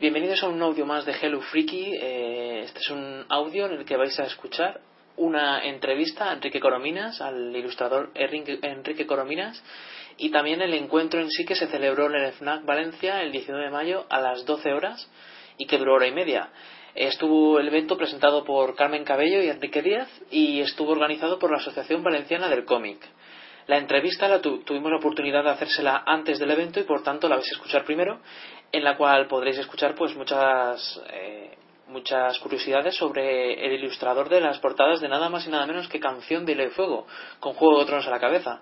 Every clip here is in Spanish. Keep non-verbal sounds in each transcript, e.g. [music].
Bienvenidos a un audio más de Hello Freaky. Eh, este es un audio en el que vais a escuchar una entrevista a Enrique Corominas, al ilustrador Enrique Corominas, y también el encuentro en sí que se celebró en el FNAC Valencia el 19 de mayo a las 12 horas y que duró hora y media. Estuvo el evento presentado por Carmen Cabello y Enrique Díaz y estuvo organizado por la Asociación Valenciana del Cómic. La entrevista la tuvimos la oportunidad de hacérsela antes del evento y por tanto la vais a escuchar primero en la cual podréis escuchar pues muchas eh, muchas curiosidades sobre el ilustrador de las portadas de nada más y nada menos que Canción de Hilo Fuego, con Juego de Tronos a la cabeza.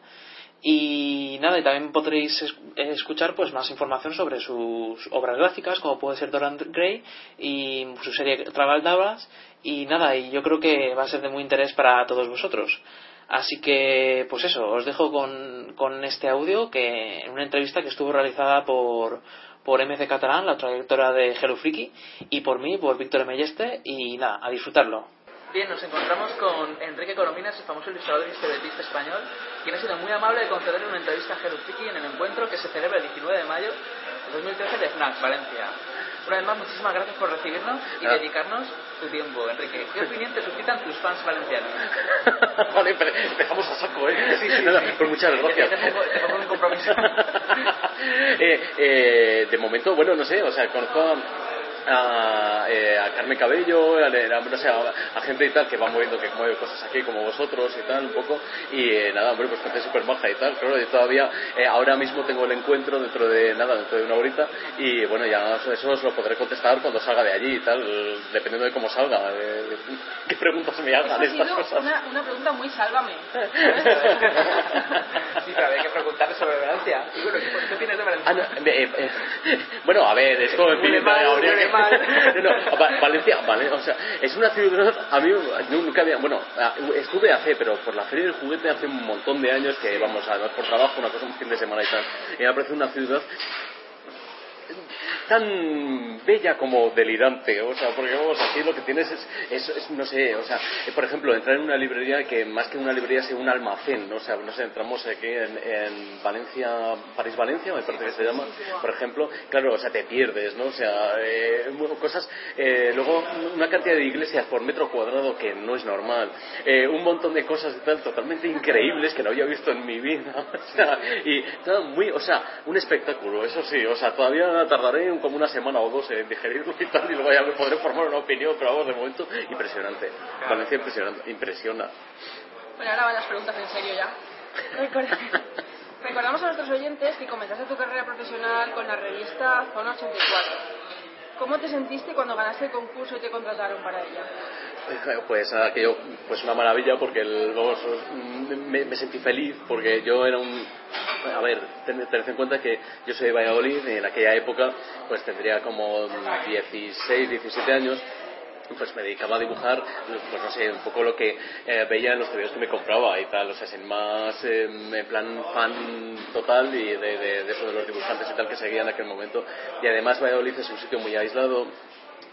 Y nada, y también podréis escuchar pues más información sobre sus obras gráficas, como puede ser Doran Gray y su serie Travel Dabras. Y nada, y yo creo que va a ser de muy interés para todos vosotros. Así que, pues eso, os dejo con, con este audio, que en una entrevista que estuvo realizada por, por MC Catalán, la trayectoria de Hello Freaky, y por mí, por Víctor Melleste, y nada, a disfrutarlo. Bien, nos encontramos con Enrique Corominas, el famoso ilustrador y historietista español, quien ha sido muy amable de conceder una entrevista a Freaky en el encuentro que se celebra el 19 de mayo de 2013 de FNAC, Valencia. Una vez más, muchísimas gracias por recibirnos y ah. dedicarnos tu tiempo, Enrique. ¿Qué opinión te suscitan tus fans valencianos? [laughs] vale, empezamos a saco, ¿eh? Sí, sí, Nada, pues muchas gracias. Te, pongo, un compromiso. [laughs] eh, eh, de momento, bueno, no sé, o sea, conozco a, eh, a Carmen Cabello, a, a, gente y tal que va moviendo, que mueve cosas aquí como vosotros y tal, un poco. Y eh, nada, hombre, pues gente súper baja y tal. Claro, yo todavía, eh, ahora mismo tengo el encuentro dentro de nada, dentro de una horita. Y bueno, ya eso os lo podré contestar cuando salga de allí y tal, dependiendo de cómo salga. ¿Qué preguntas me hagan estas cosas? Una, una pregunta muy sálvame. [laughs] sí, pero hay que preguntarle sobre Valencia. bueno, ¿qué tienes de Valencia? Ah, [laughs] bueno, a ver, esto no, Valencia, vale, o sea, es una ciudad, a mí nunca había, bueno, estuve hace, pero por la feria del juguete hace un montón de años que vamos, además por trabajo, una cosa un fin de semana y tal, y me parece una ciudad tan bella como delirante, o sea, porque vamos, aquí lo que tienes es, es, no sé, o sea, por ejemplo, entrar en una librería que más que una librería sea un almacén, ¿no? o sea, no sé, entramos aquí en, Valencia, París-Valencia, me parece que se llama, por ejemplo, claro, o sea, te pierdes, ¿no? O sea, eh, cosas, eh, luego una cantidad de iglesias por metro cuadrado que no es normal, eh, un montón de cosas y tal totalmente increíbles que no había visto en mi vida, [laughs] o sea, y todo muy, o sea, un espectáculo, eso sí, o sea, todavía tardaré como una semana o dos en digerirlo y tal, y luego ya me podré formar una opinión, pero vamos, de momento, impresionante. Valencia impresionante, impresiona. Bueno, ahora van las preguntas en serio ya. [laughs] Recordamos a nuestros oyentes que comenzaste tu carrera profesional con la revista Zona 84. ¿Cómo te sentiste cuando ganaste el concurso y te contrataron para ella? Pues aquello, pues una maravilla porque el, me, me, sentí feliz porque yo era un a ver, tened en cuenta que yo soy de Valladolid y en aquella época pues tendría como 16, 17 años pues me dedicaba a dibujar, pues no sé, un poco lo que eh, veía en los videos que me compraba y tal, o sea, sin más, em, en plan fan total y de, de, de, eso de los dibujantes y tal que seguía en aquel momento. Y además Valladolid es un sitio muy aislado,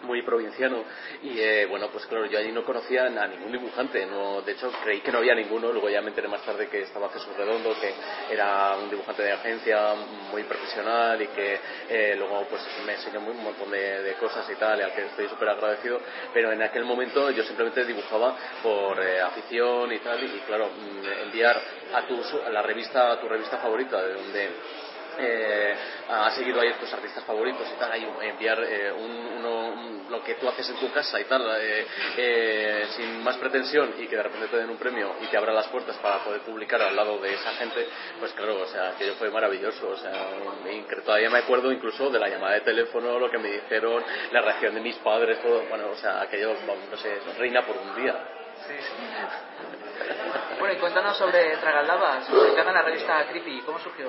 muy provinciano. Y eh, bueno pues claro yo allí no conocía a ningún dibujante no de hecho creí que no había ninguno luego ya me enteré más tarde que estaba Jesús Redondo que era un dibujante de agencia muy profesional y que eh, luego pues me enseñó un montón de, cosas y tal y al que estoy súper agradecido pero en aquel momento yo simplemente dibujaba por eh, afición y tal y, claro mm, enviar a tu la revista a tu revista favorita de donde eh, ha seguido ahí tus artistas favoritos y tal, ahí enviar eh, un, lo que tú haces en tu casa y tal, eh, eh, sin más pretensión y que de repente te den un premio y te abra las puertas para poder publicar al lado de esa gente, pues claro, o sea, aquello fue maravilloso, o sea, todavía me acuerdo incluso de la llamada de teléfono, lo que me dijeron, la reacción de mis padres, todo, bueno, o sea, aquello, no sé, reina por un día. Sí. Bueno, y cuéntanos sobre Tragaldabas, publicada en la revista Creepy, ¿cómo surgió?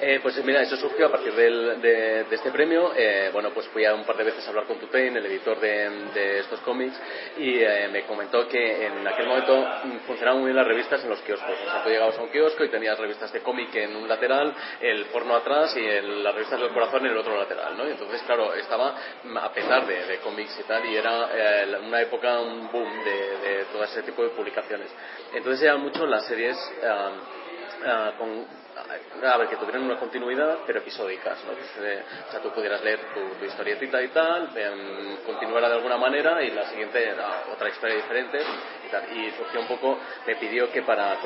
Eh, pues mira, eso surgió a partir del, de, este premio. Eh, bueno, pues fui a un par de veces a hablar con Tutain, el editor de, estos cómics, y eh, me comentó que en aquel momento mm, funcionaban muy bien las revistas en los kioscos. O sea, tú llegabas a un kiosco y tenías revistas de cómic en un lateral, el porno atrás y el, las revistas del corazón en el otro lateral, ¿no? Y entonces, claro, estaba a pesar de, de cómics y tal, y era eh, una época, un boom de, de todo ese tipo de publicaciones. Entonces eran mucho las series uh, uh, con a ver, que tuvieran una continuidad, pero episódicas, ¿no? O sea, tú pudieras leer tu, tu historietita y tal, eh, continuara de alguna manera y la siguiente era otra historia diferente Y surgió un poco, me pidió que para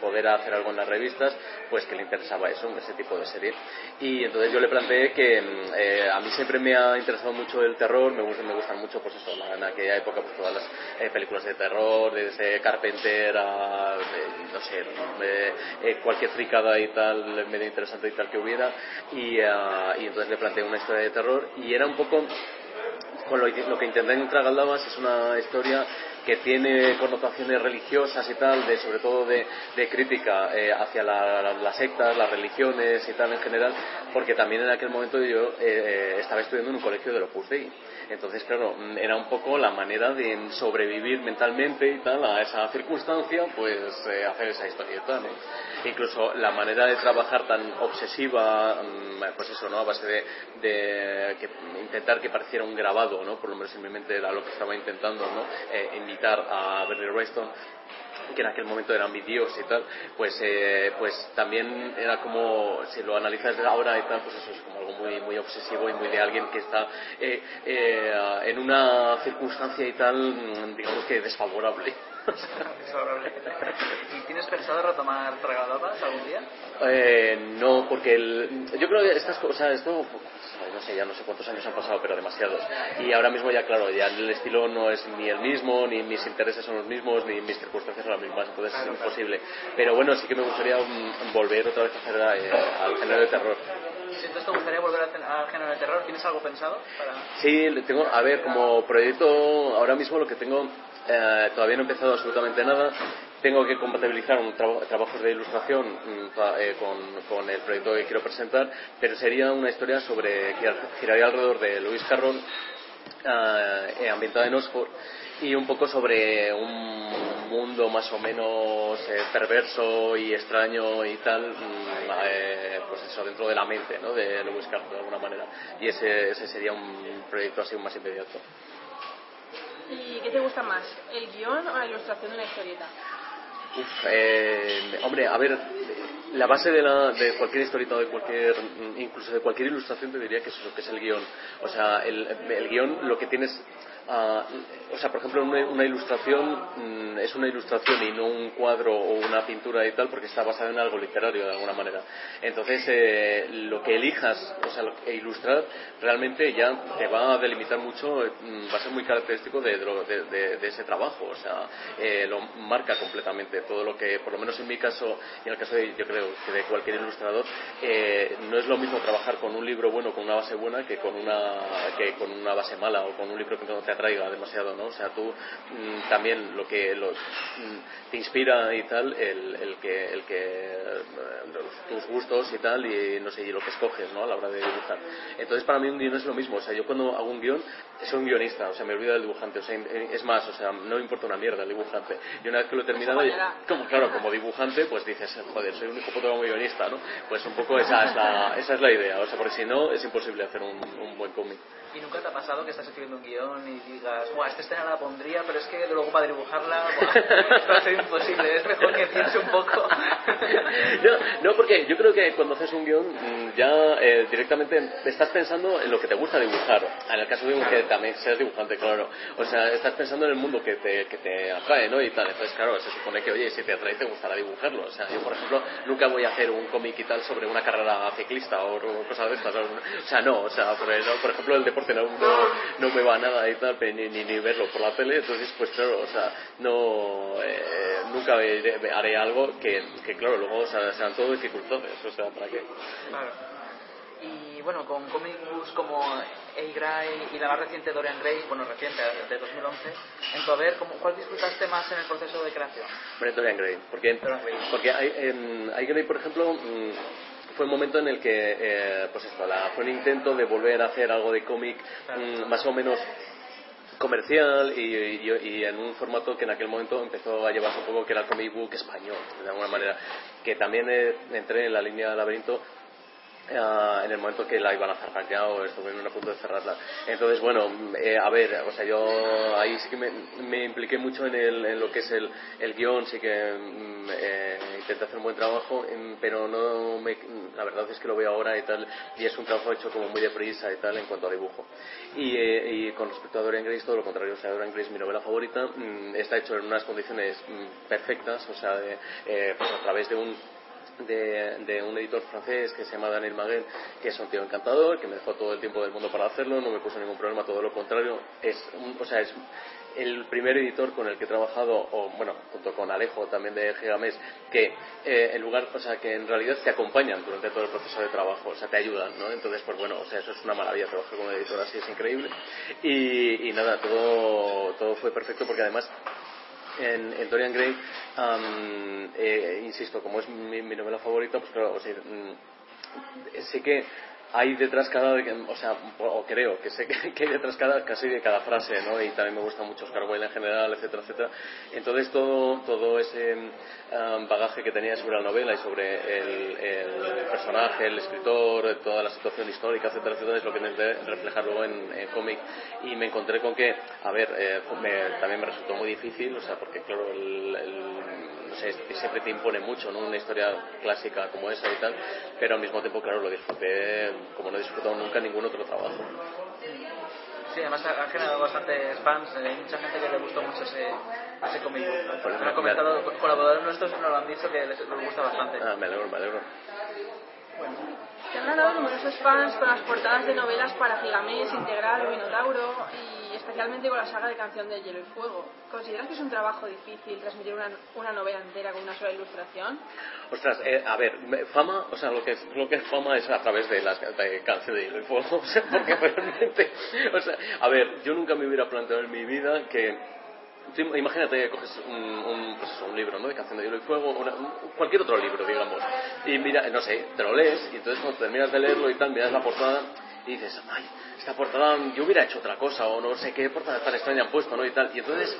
poder hacer algo en las revistas, pues que le interesaba eso, ese tipo de serie. Y entonces yo le planteé que eh, a mí siempre me ha interesado mucho el terror, me gustan, me gustan mucho, pues eso, en aquella época, pues todas las eh, películas de terror, desde Carpenter a, no sé, cualquier fricada y tal, medio interesante y tal que hubiera, y, uh, y entonces le planteé una historia de terror, y era un poco con lo, lo que intenté en Tragaldabas es una historia que tiene connotaciones religiosas y tal, de, sobre todo de, crítica eh, hacia la, la, las sectas, las religiones y tal en general, porque también en aquel momento yo eh, estaba estudiando en un colegio de Opus Dei. Entonces, claro, era un poco la manera de sobrevivir mentalmente y tal a esa circunstancia, pues eh, hacer esa historieta, ¿no? Incluso la manera de trabajar tan obsesiva, pues eso, ¿no? A base de, de que, intentar que pareciera un grabado, ¿no? Por lo menos en mi mente era lo que estaba intentando, ¿no? Imitar a Bernie Wreston que en aquel momento eran mi dios y tal, pues, eh, pues también era como, si lo analizas ahora y tal, pues eso es como algo muy, muy obsesivo y muy de alguien que está eh, eh, en una circunstancia y tal, digamos que desfavorable. ¿Y tienes pensado retomar Tragaldabas algún día? Eh, no, porque el, yo creo que estas cosas, esto, no sé, ya no sé cuántos años han pasado, pero demasiados. Y ahora mismo ya, claro, ya el estilo no es ni el mismo, ni mis intereses son los mismos, ni mis circunstancias son las mismas, entonces es imposible. Pero bueno, sí que me gustaría um, volver otra vez a hacer eh, al género de terror. Entonces te gustaría volver al género de terror, ¿tienes algo pensado? Para... Sí, tengo, a ver, como proyecto, ahora mismo lo que tengo eh, todavía no he empezado absolutamente nada. Tengo que compatibilizar un tra trabajos de ilustración eh, con, el proyecto que quiero presentar, pero sería una historia sobre giraría alrededor de Luis Carroll, eh, ambientada en Oxford, y un poco sobre un mundo más o menos eh, perverso y extraño y tal, eh, pues eso, dentro de la mente ¿no? de Lewis Carroll de alguna manera. Y ese, ese sería un proyecto así más inmediato. ¿Y qué te gusta más, el guion o la ilustración de una historieta? Uf, eh, hombre, a ver, la base de, la, de cualquier historieta, de cualquier, incluso de cualquier ilustración, te diría que es lo que es el guion. O sea, el, el guion lo que tienes Uh, o sea, por ejemplo, una, una ilustración mm, es una ilustración y no un cuadro o una pintura y tal porque está basada en algo literario de alguna manera. Entonces, eh, lo que elijas, o sea, lo que ilustrar realmente ya te va a delimitar mucho, mm, va a ser muy característico de, de, de, de ese trabajo, o sea, eh, lo marca completamente todo lo que, por lo menos en mi caso y en el caso de, yo creo que de cualquier ilustrador, eh, no es lo mismo trabajar con un libro bueno, con una base buena, que con una, que con una base mala o con un libro que no te atraiga demasiado, ¿no? O sea, tú mmm, también lo que lo, mmm, te inspira y tal, el, el que, el que tus gustos y tal, y no sé, y lo que escoges, ¿no? A la hora de dibujar. Entonces, para mí un guion es lo mismo, o sea, yo cuando hago un guion, soy un guionista, o sea, me olvido del dibujante, o sea, es más, o sea, no me importa una mierda el dibujante. Y una vez que lo he terminado, como, claro, como dibujante, pues dices, joder, soy un hijo puto como guionista, ¿no? Pues un poco esa es la, [laughs] esa es la idea, o sea, porque si no, es imposible hacer un, un buen cómic. ¿Y nunca te ha pasado que estás escribiendo un guion y digas, Buah, esta escena la pondría, pero es que luego para dibujarla [laughs] va a ser imposible, es mejor que piense un poco? [laughs] no, no, porque yo creo que cuando haces un guion ya eh, directamente estás pensando en lo que te gusta dibujar. En el caso de un que también seas dibujante, claro. O sea, estás pensando en el mundo que te, que te atrae, ¿no? Y tal. Entonces, claro, se supone que, oye, si te atrae, te gustará dibujarlo. O sea, yo, por ejemplo, nunca voy a hacer un cómic y tal sobre una carrera ciclista o cosas de estas. O sea, no, o sea, por, por ejemplo, el deporte no, no, no, me va nada y tal, ni, ni, ni, verlo por la tele, entonces pues claro, o sea, no, eh, nunca haré, haré, algo que, que claro, luego o sea, sean todo dificultades, o sea, ¿para qué? Claro. Y bueno, con comic books como A-Gray y la más reciente Dorian Gray, bueno, reciente, de 2011, en tu haber, ¿cuál disfrutaste más en el proceso de creación? Dorian Gray, porque, porque hay, en Gray, por ejemplo, mm, fue un momento en el que, eh, pues esto, la, fue un intento de volver a hacer algo de cómic mm, más o menos comercial y, en un formato que en aquel momento empezó a llevarse un poco que era el comic book español, de alguna manera, que también eh, entré en la línea de laberinto Ah, en el momento que la iban a cerrar ya o estuvieron a punto de cerrarla. Entonces, bueno, eh, a ver, o sea, yo ahí sí que me, impliqué mucho en, el, en, lo que es el, el guion, sí que mm, eh, intenté hacer un buen trabajo, pero no me, la verdad es que lo veo ahora y tal, y es un trabajo hecho como muy deprisa y tal en cuanto a dibujo. Y, eh, y con respecto a Dorian Gray, todo lo contrario, o sea, Dorian Gray mi novela favorita, mm, está hecho en unas condiciones mm, perfectas, o sea, de, pues a través de un de, un editor francés que se llama Daniel Maguel, que es un tío encantador, que me dejó todo el tiempo del mundo para hacerlo, no me puso ningún problema, todo lo contrario. Es, o sea, es el primer editor con el que he trabajado, o bueno, junto con Alejo también de Gigamés, que eh, en lugar, o sea, que en realidad te acompañan durante todo el proceso de trabajo, o sea, te ayudan, ¿no? Entonces, pues bueno, o sea, eso es una maravilla, trabajar con un editor así es increíble. Y, y nada, todo, todo fue perfecto porque además en, Dorian Gray, eh, insisto, como es mi, novela favorita, pues claro, o sea, mm, sé que hay detrás cada, o sea, o creo que sé [laughs] que, hay detrás cada, casi de cada frase, ¿no? Y también me gusta mucho Oscar Wilde en general, etcétera, etcétera. Entonces todo, todo ese um, bagaje que tenía sobre la novela y sobre el, personaje, el escritor, toda la situación histórica, etcétera, etcétera, es lo que intenté reflejar luego en, cómic. Y me encontré con que, a ver, eh, también me resultó muy difícil, o sea, porque claro, el siempre te impone mucho, ¿no? Una historia clásica como esa y tal, pero al mismo tiempo, claro, lo disfruté como no he disfrutado nunca ningún otro trabajo. Sí, además ha generado bastantes fans, eh, hay mucha gente que le gustó mucho ese, ese cómic. Me han comentado, colaboradores nuestros nos lo han dicho que les, les gusta bastante. Ah, me alegro, me alegro. Bueno. Te han ganado numerosos fans con las portadas de novelas para Gigamés, Integral o Minotauro y especialmente con la saga de Canción de Hielo y Fuego. ¿Consideras que es un trabajo difícil transmitir una, una novela entera con una sola ilustración? Ostras, eh, a ver, fama, o sea, lo que, es, lo que es fama es a través de las de Canción de Hielo y Fuego, [laughs] porque realmente, o sea, a ver, yo nunca me hubiera planteado en mi vida que imagínate que coges un, un, pues libro ¿no? de Canción de Hielo y Fuego, cualquier otro libro, digamos, y mira, no sé, te lo lees y entonces cuando terminas de leerlo y tal, miras la portada dices, ay, esta portada yo hubiera hecho otra cosa o no sé qué portada tan extraña han puesto, ¿no? Y tal. Y entonces,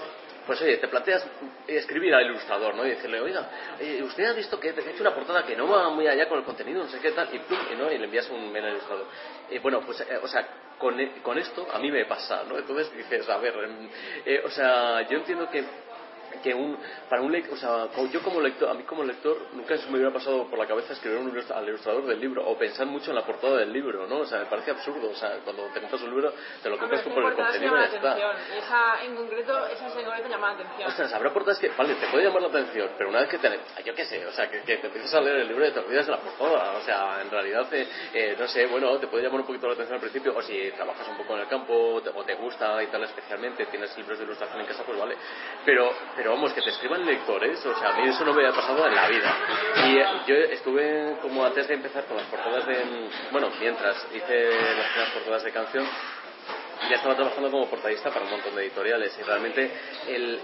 pues oye, te planteas escribir al ilustrador, ¿no? Y decirle, oiga, eh, usted ha visto que he hecho una portada que no va muy allá con el contenido, no sé qué tal, y plum, y, ¿no? y le envías un mail al ilustrador. Y bueno, pues, eh, o sea, con, con, esto a mí me pasa, ¿no? Entonces dices, a ver, em, eh, o sea, yo entiendo que que un, para un lector, o sea, yo como lector, a mí como lector nunca se me hubiera pasado por la cabeza escribir un al ilustrador del libro o pensar mucho en la portada del libro, ¿no? O sea, me parece absurdo, o sea, cuando te compras un libro te lo compras por el contenido y ya está. Esa en concreto, esa en concreto llama la atención. O sea, habrá portadas que, vale, te puede llamar la atención, pero una vez que te, yo qué sé, o sea, que, te empiezas a leer el libro y te olvidas de la portada, o sea, en realidad, eh, eh, no sé, bueno, te puede llamar un poquito la atención al principio, o si trabajas un poco en el campo o te gusta y tal especialmente, tienes libros de ilustración en casa, pues vale, pero, pero vamos, que te escriban lectores, o sea, a mí eso no me había pasado en la vida. Y eh, yo estuve como antes de empezar con las portadas de, bueno, mientras hice las primeras portadas de canción, ya estaba trabajando como portadista para un montón de editoriales y realmente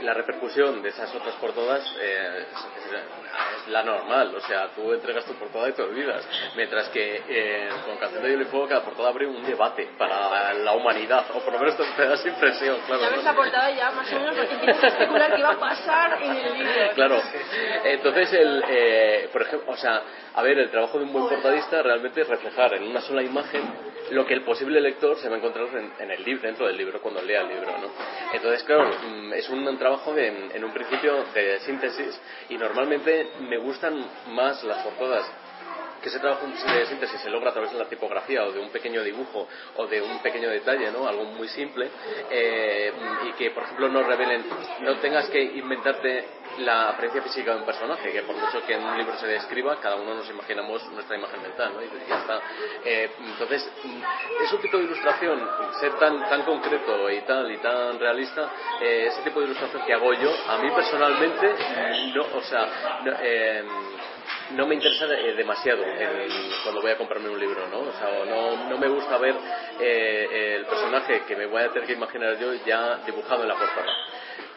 la repercusión de esas otras portadas eh, es, la normal, o sea, tú entregas tu portada y te olvidas, mientras que eh, con Canción de Fuego cada portada abre un debate para la humanidad, o por lo menos te, da esa impresión, claro. Ya ves la portada ya más o menos porque que especular qué va a pasar en el libro. Claro, entonces, el, eh, por ejemplo, o sea, a ver, el trabajo de un buen portadista realmente es reflejar en una sola imagen lo que el posible lector se va a encontrar en, el libro, dentro del libro, cuando lea el libro, ¿no? Entonces, claro, mm, es un trabajo de, en un principio de síntesis y normalmente me gustan más las portadas que ese trabajo de síntesis se logra a través de la tipografía o de un pequeño dibujo o de un pequeño detalle, ¿no? Algo muy simple eh, y que, por ejemplo, no revelen, no tengas que inventarte la apariencia física de un personaje, que por mucho que en un libro se describa, cada uno nos imaginamos nuestra imagen mental, ¿no? Y ya está. Eh, entonces, es un tipo de ilustración, ser tan, tan concreto y tal y tan realista, eh, ese tipo de ilustración que hago yo, a mí personalmente, no, o sea, no me interesa eh, demasiado cuando voy a comprarme un libro, ¿no? O sea, no, no me gusta ver eh, el personaje que me voy a tener que imaginar yo ya dibujado en la portada.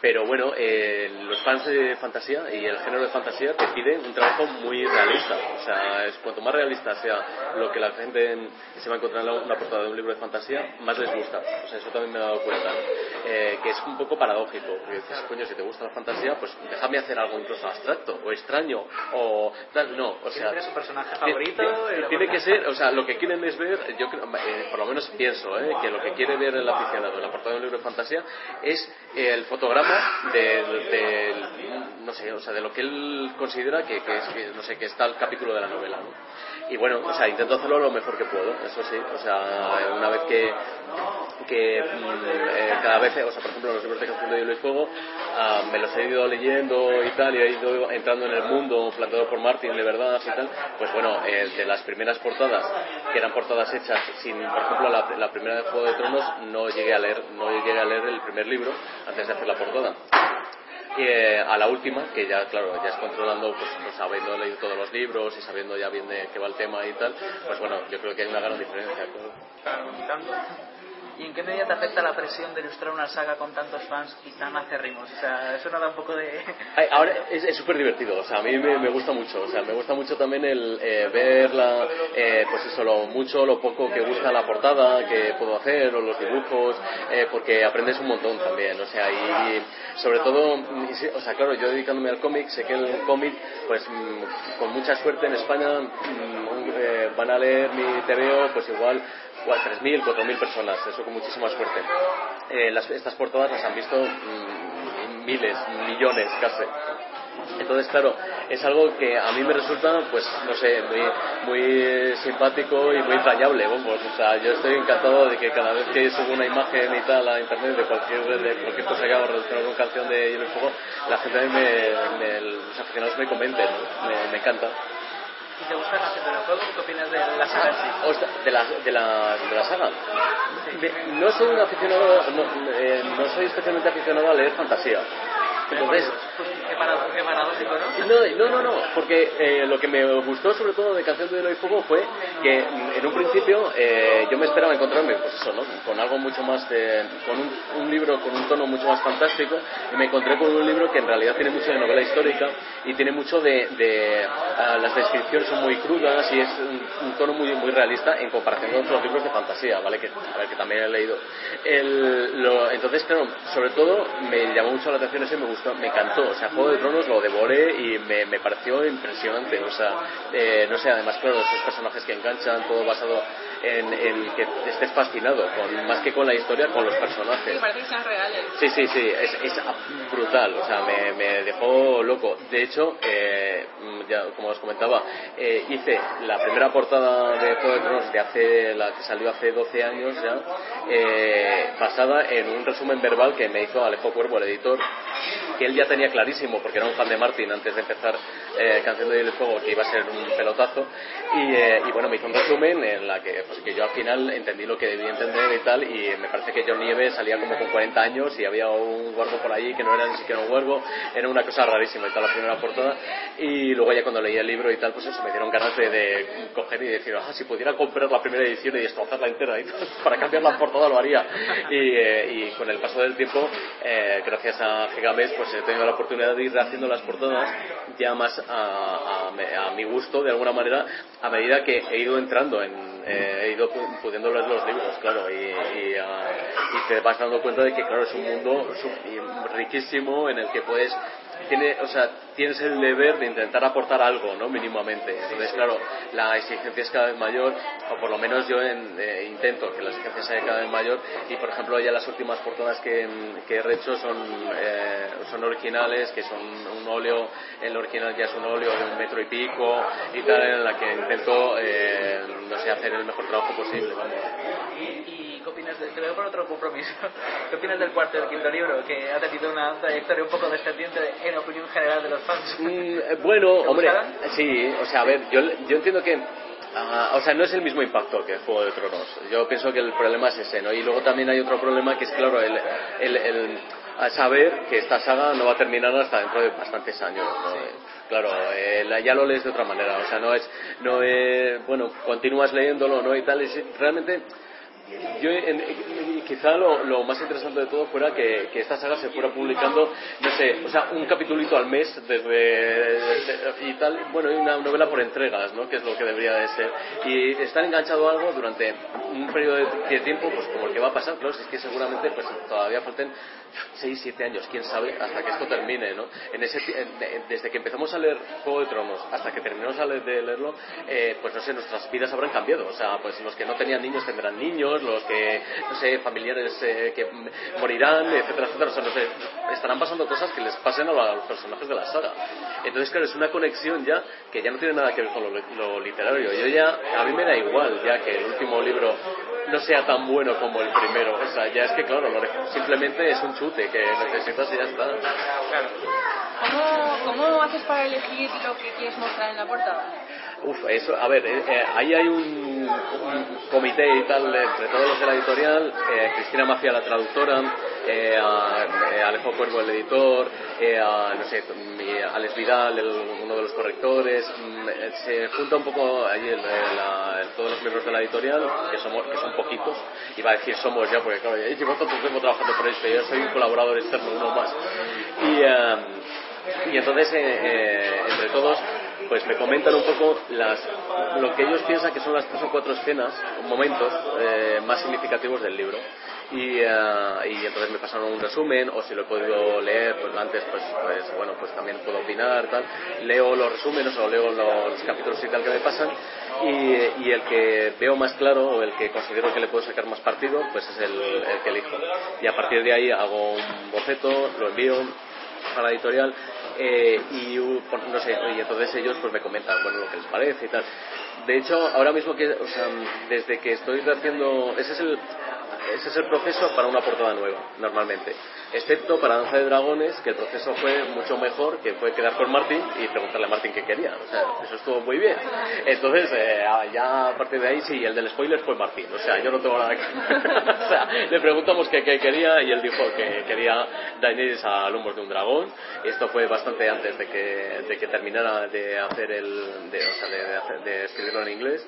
Pero bueno, eh, los fans de fantasía y el género de fantasía te piden un trabajo muy realista. O sea, es, cuanto más realista sea lo que la gente se va a encontrar en la, portada de un libro de fantasía, más les gusta. O sea, eso también me he dado cuenta. Eh, que es un poco paradójico. Porque dices, coño, si te gusta la fantasía, pues déjame hacer algo incluso abstracto o extraño o tal. No, o sea. su personaje favorito? Tiene, que ser, o sea, lo que quieren es ver, yo eh, por lo menos pienso, que lo que quiere ver el aficionado en la portada de un libro de fantasía es el fotograma de, no sé, o sea, de lo que él considera que, es, no sé, que está el capítulo de la novela, Y bueno, o sea, intento hacerlo lo mejor que puedo, eso sí, o sea, una vez que, que eh, cada vez, o sea, por ejemplo, los libros de Canción de y Fuego, ah, me los he ido leyendo y tal, y he ido entrando en el mundo planteado por Martin de verdad y tal, pues bueno, de las primeras portadas, que eran portadas hechas sin, por ejemplo, la, la primera de Juego de Tronos, no llegué a leer, no llegué a leer el primer libro antes de hacer la portada y eh, a la última, que ya, claro, ya es controlando, pues, pues, habiendo leído todos los libros y sabiendo ya bien de qué va el tema y tal, pues bueno, yo creo que hay una gran diferencia. ¿Y en qué medida te afecta la presión de ilustrar una saga con tantos fans y tan acérrimos? O sea, eso no da un poco de... [laughs] Ahora es súper divertido, o sea, a mí me, gusta mucho, o sea, me gusta mucho también el eh, verla, eh, pues eso, lo mucho, lo poco que gusta la portada que puedo hacer, o los dibujos, eh, porque aprendes un montón también, o sea, y, sobre todo, o sea, claro, yo dedicándome al cómic, sé que el cómic, pues mm, con mucha suerte en España mm, eh, van a leer mi TVO, pues igual 3.000, 4.000 personas, eso con muchísima suerte. Eh, estas portadas las han visto mm, miles, millones casi. Entonces, claro, es algo que a mí me resulta, pues, no sé, muy, muy simpático y muy entrañable, vamos. O sea, yo estoy encantado de que cada vez que subo una imagen y tal a internet de cualquier, de cualquier cosa que hago relacionada con canción de Hielo Fuego, la gente me, los aficionados me comenten, me, me encanta. ¿Y te gusta Canción de Fuego? ¿Qué opinas de la saga en sí? ¿De la, de la, de la saga? No soy un aficionado, no, eh, no soy especialmente aficionado a leer fantasía. Entonces, ¿no? No, no, porque eh, lo que me gustó sobre todo de Canción de Hielo y Fuego fue que en un principio eh, yo me esperaba encontrarme, pues eso, ¿no? Con algo mucho más de, con un, un, libro con un tono mucho más fantástico y me encontré con un libro que en realidad tiene mucho de novela histórica y tiene mucho de, de uh, las descripciones son muy crudas y es un, tono muy muy realista en comparación con otros libros de fantasía, ¿vale? Que, que también he leído. El, lo, entonces, claro, sobre todo me llamó mucho la atención ese, me gustó me encantó. O sea, Juego de Tronos lo devoré y me, me pareció impresionante. O sea, eh, no sé, además, claro, esos personajes que enganchan, todo basado en, en, que estés fascinado, con, más que con la historia, con los personajes. Sí, parece que sean reales. Sí, sí, sí, es, es brutal. O sea, me, me dejó loco. De hecho, eh, ya, como os comentaba, eh, hice la primera portada de Juego de Tronos de hace, la que salió hace 12 años ya, eh, basada en un resumen verbal que me hizo Alejo Cuervo, el editor, que él ya tenía clarísimo, porque era un fan de Martin antes de empezar eh, Canción de Hielo y Fuego, que iba a ser un pelotazo. Y, eh, y, bueno, me hizo un resumen en la que, pues, que yo al final entendí lo que debía entender y tal. Y me parece que John Nieve salía como con 40 años y había un guardo por ahí que no era ni siquiera un huergo. Era una cosa rarísima y tal, la primera portada. Y luego ya cuando leí el libro y tal, pues eso me dieron ganas de, coger y decir, ah, si pudiera comprar la primera edición y destrozarla entera y [laughs] para cambiar la portada lo haría. Y, eh, y con el paso del tiempo, gracias a Gigamesh, pues he tenido la oportunidad de ir haciendo las portadas ya más a, a, mi gusto, de alguna manera, a medida que he ido entrando en, eh, he ido pudiendo leer los libros, claro, y, y, y, te vas dando cuenta de que, claro, es un mundo riquísimo en el que puedes tiene, o sea, tienes el deber de intentar aportar algo, ¿no? Mínimamente. Entonces, claro, la exigencia es cada vez mayor, o por lo menos yo eh, intento que la exigencia sea cada vez mayor, y por ejemplo, ya las últimas portadas que, que he hecho son, eh, son originales, que son un óleo, el original ya es un óleo de un metro y pico, y tal, en la que intento, eh, no sé, hacer el mejor trabajo posible. ¿Qué opinas de, te veo por otro compromiso. [laughs] ¿Qué opinas del cuarto y del quinto libro, que ha tenido una trayectoria un poco descendiente en opinión general de los fans? Mm, bueno, hombre, sí, o sea, a ver, yo, yo entiendo que ah, o sea, no es el mismo impacto que Juego de Tronos. Yo pienso que el problema es ese, ¿no? Y luego también hay otro problema que es, claro, el, el, el a saber que esta saga no va a terminar hasta dentro de bastantes años. Claro, eh, ya lo lees de otra manera, o sea, no es, no es, bueno, continúas leyéndolo, ¿no? Y tal, es, realmente yo en, quizá lo, lo, más interesante de todo fuera que, esta saga se fuera publicando no sé o sea un capitulito al mes desde, y tal bueno y una novela por entregas no que es lo que debería de ser. Y estar enganchado algo durante un periodo de, tiempo pues como el que va a pasar claro es que seguramente pues todavía falten 6, 7 años, quién sabe, hasta que esto termine, ¿no? En ese, desde que empezamos a leer Juego de Tronos hasta que terminamos de leerlo, eh, pues no sé, nuestras vidas habrán cambiado. O sea, pues los que no tenían niños tendrán niños, los que, no sé, familiares eh, que morirán, etcétera, etcétera. O sea, estarán pasando cosas que les pasen a los personajes de la saga. Entonces, claro, es una conexión ya que ya no tiene nada que ver con lo, lo literario. Yo ya, a mí me da igual ya que el último libro no sea tan bueno como el primero. O sea, ya es que, claro, simplemente es un chute que necesitas y ya está. ¿Cómo, ¿Cómo haces para elegir lo que quieres mostrar en la portada? Uf, eso, a ver, eh, eh, ahí hay un, comité y tal entre todos los de la editorial, eh, Cristina Mafia la traductora, Alejo Cuervo el editor, no sé, Alex Vidal uno de los correctores, mm, se junta un poco ahí todos los miembros de la editorial, que somos que son poquitos, iba a decir somos ya, porque claro, ya llevo tanto tiempo trabajando por esto, yo soy un colaborador externo, uno más. Y, y entonces, entre todos, pues me comentan un poco las, lo que ellos piensan que son las tres o cuatro escenas, momentos eh, más significativos del libro. Y, eh, y, entonces me pasaron un resumen, o si lo he podido leer pues antes, pues, pues bueno, pues también puedo opinar, tal. Leo los resúmenes o leo los capítulos y tal que me pasan, y, y, el que veo más claro, o el que considero que le puedo sacar más partido, pues es el, el que elijo. Y a partir de ahí hago un boceto, lo envío a la editorial eh, y no sé, y entonces ellos pues me comentan bueno lo que les parece y tal. De hecho, ahora mismo que, o sea, desde que estoy haciendo, ese es el ese es el proceso para una portada nueva, normalmente. Excepto para Danza de Dragones, que el proceso fue mucho mejor, que fue quedar con Martín y preguntarle a Martín qué quería. O sea, eso estuvo muy bien. Entonces, eh, ya a partir de ahí, sí, el del spoiler fue Martín. O sea, yo no tengo nada que... [laughs] o sea, le preguntamos qué, quería y él dijo que quería Daenerys a Lumos de un dragón. Esto fue bastante antes de que, de que terminara de hacer el... de, o sea, de, de escribirlo en inglés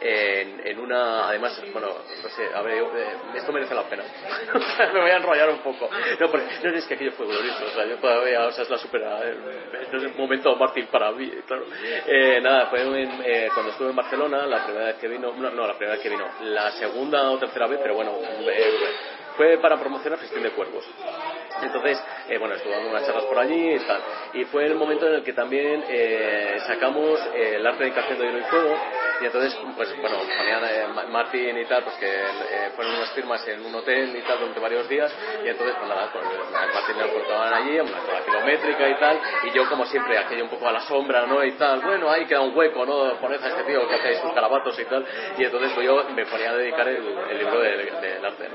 en, una, además, bueno, no sé, a ver, eh, esto merece la pena. [laughs] me voy a enrollar un poco. No, porque, no es que aquello fue glorioso, o sea, yo todavía, o sea, es la supera, eh, es el momento Martín para mí, claro. Eh, nada, fue eh, cuando estuve en Barcelona, la primera vez que vino, no, no, la primera vez que vino, la segunda o tercera vez, pero bueno, fue para promocionar Gestión de Cuervos. Entonces, eh, bueno, estuve dando unas charlas por allí y tal. Y fue el momento en el que también eh, sacamos eh, el arte de Café de Hielo y Fuego. Y entonces, pues bueno, ponían Martín y tal, pues que fueron unas firmas en un hotel y tal durante varios días. Y entonces, pues nada, pues, Martín me portaban allí, una la kilométrica y tal. Y yo, como siempre, aquello un poco a la sombra, ¿no? Y tal, bueno, ahí queda un hueco, ¿no? Poned a este tío que hacéis sus carabatos y tal. Y entonces, pues yo me ponía a dedicar el, libro del arte.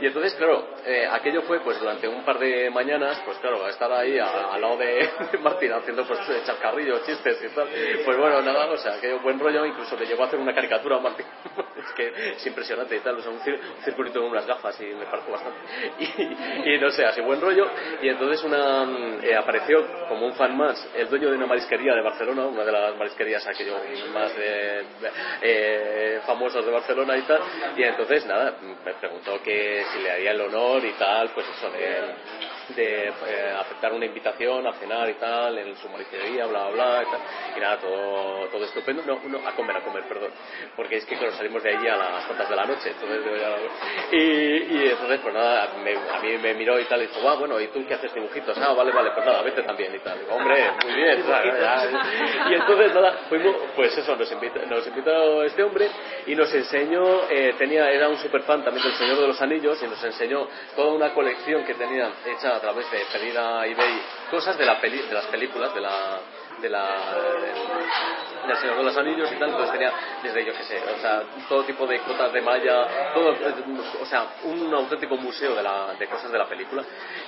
Y entonces, claro, aquello fue pues durante un par de de mañanas, pues claro, estar ahí al lado de, [laughs] Martín haciendo pues chascarrillos, chistes y tal. Pues bueno, nada, o sea, que buen rollo, incluso le llegó a hacer una caricatura a Martín. [laughs] es que es impresionante y tal, o sea, un, circulito con unas gafas y me parco bastante. [laughs] Y, no sé, así buen rollo. Y entonces una eh, apareció como un fan más el dueño de una marisquería de Barcelona, una de las marisquerías aquello más de, eh, famosas de Barcelona y tal. Y entonces, nada, me preguntó que si le haría el honor y tal, pues eso de de eh, aceptar una invitación a cenar y tal en su marisquería, bla, bla, bla, y, tal. y nada, todo, todo estupendo. No, no, a comer, a comer, perdón. Porque es que, claro, salimos de allí a las tantas de la noche. Entonces, y, y entonces, pues nada, a mí me miró y tal, y dijo, ah, bueno, ¿y tú qué haces dibujitos? Ah, vale, vale, pues nada, vete también y tal. Hombre, muy bien. [laughs] [laughs] y entonces, nada, fuimos, pues eso, nos invitó, nos invitó este hombre y nos enseñó, eh, tenía, era un super fan también del Señor de los Anillos y nos enseñó toda una colección que tenía hecha a través de pedir a eBay cosas de, la peli, de las películas, de la, de la del Señor de los Anillos y tal, entonces tenía desde yo que sé, o sea, todo tipo de cotas de malla, todo, o sea, un auténtico museo de, la, de cosas de la película.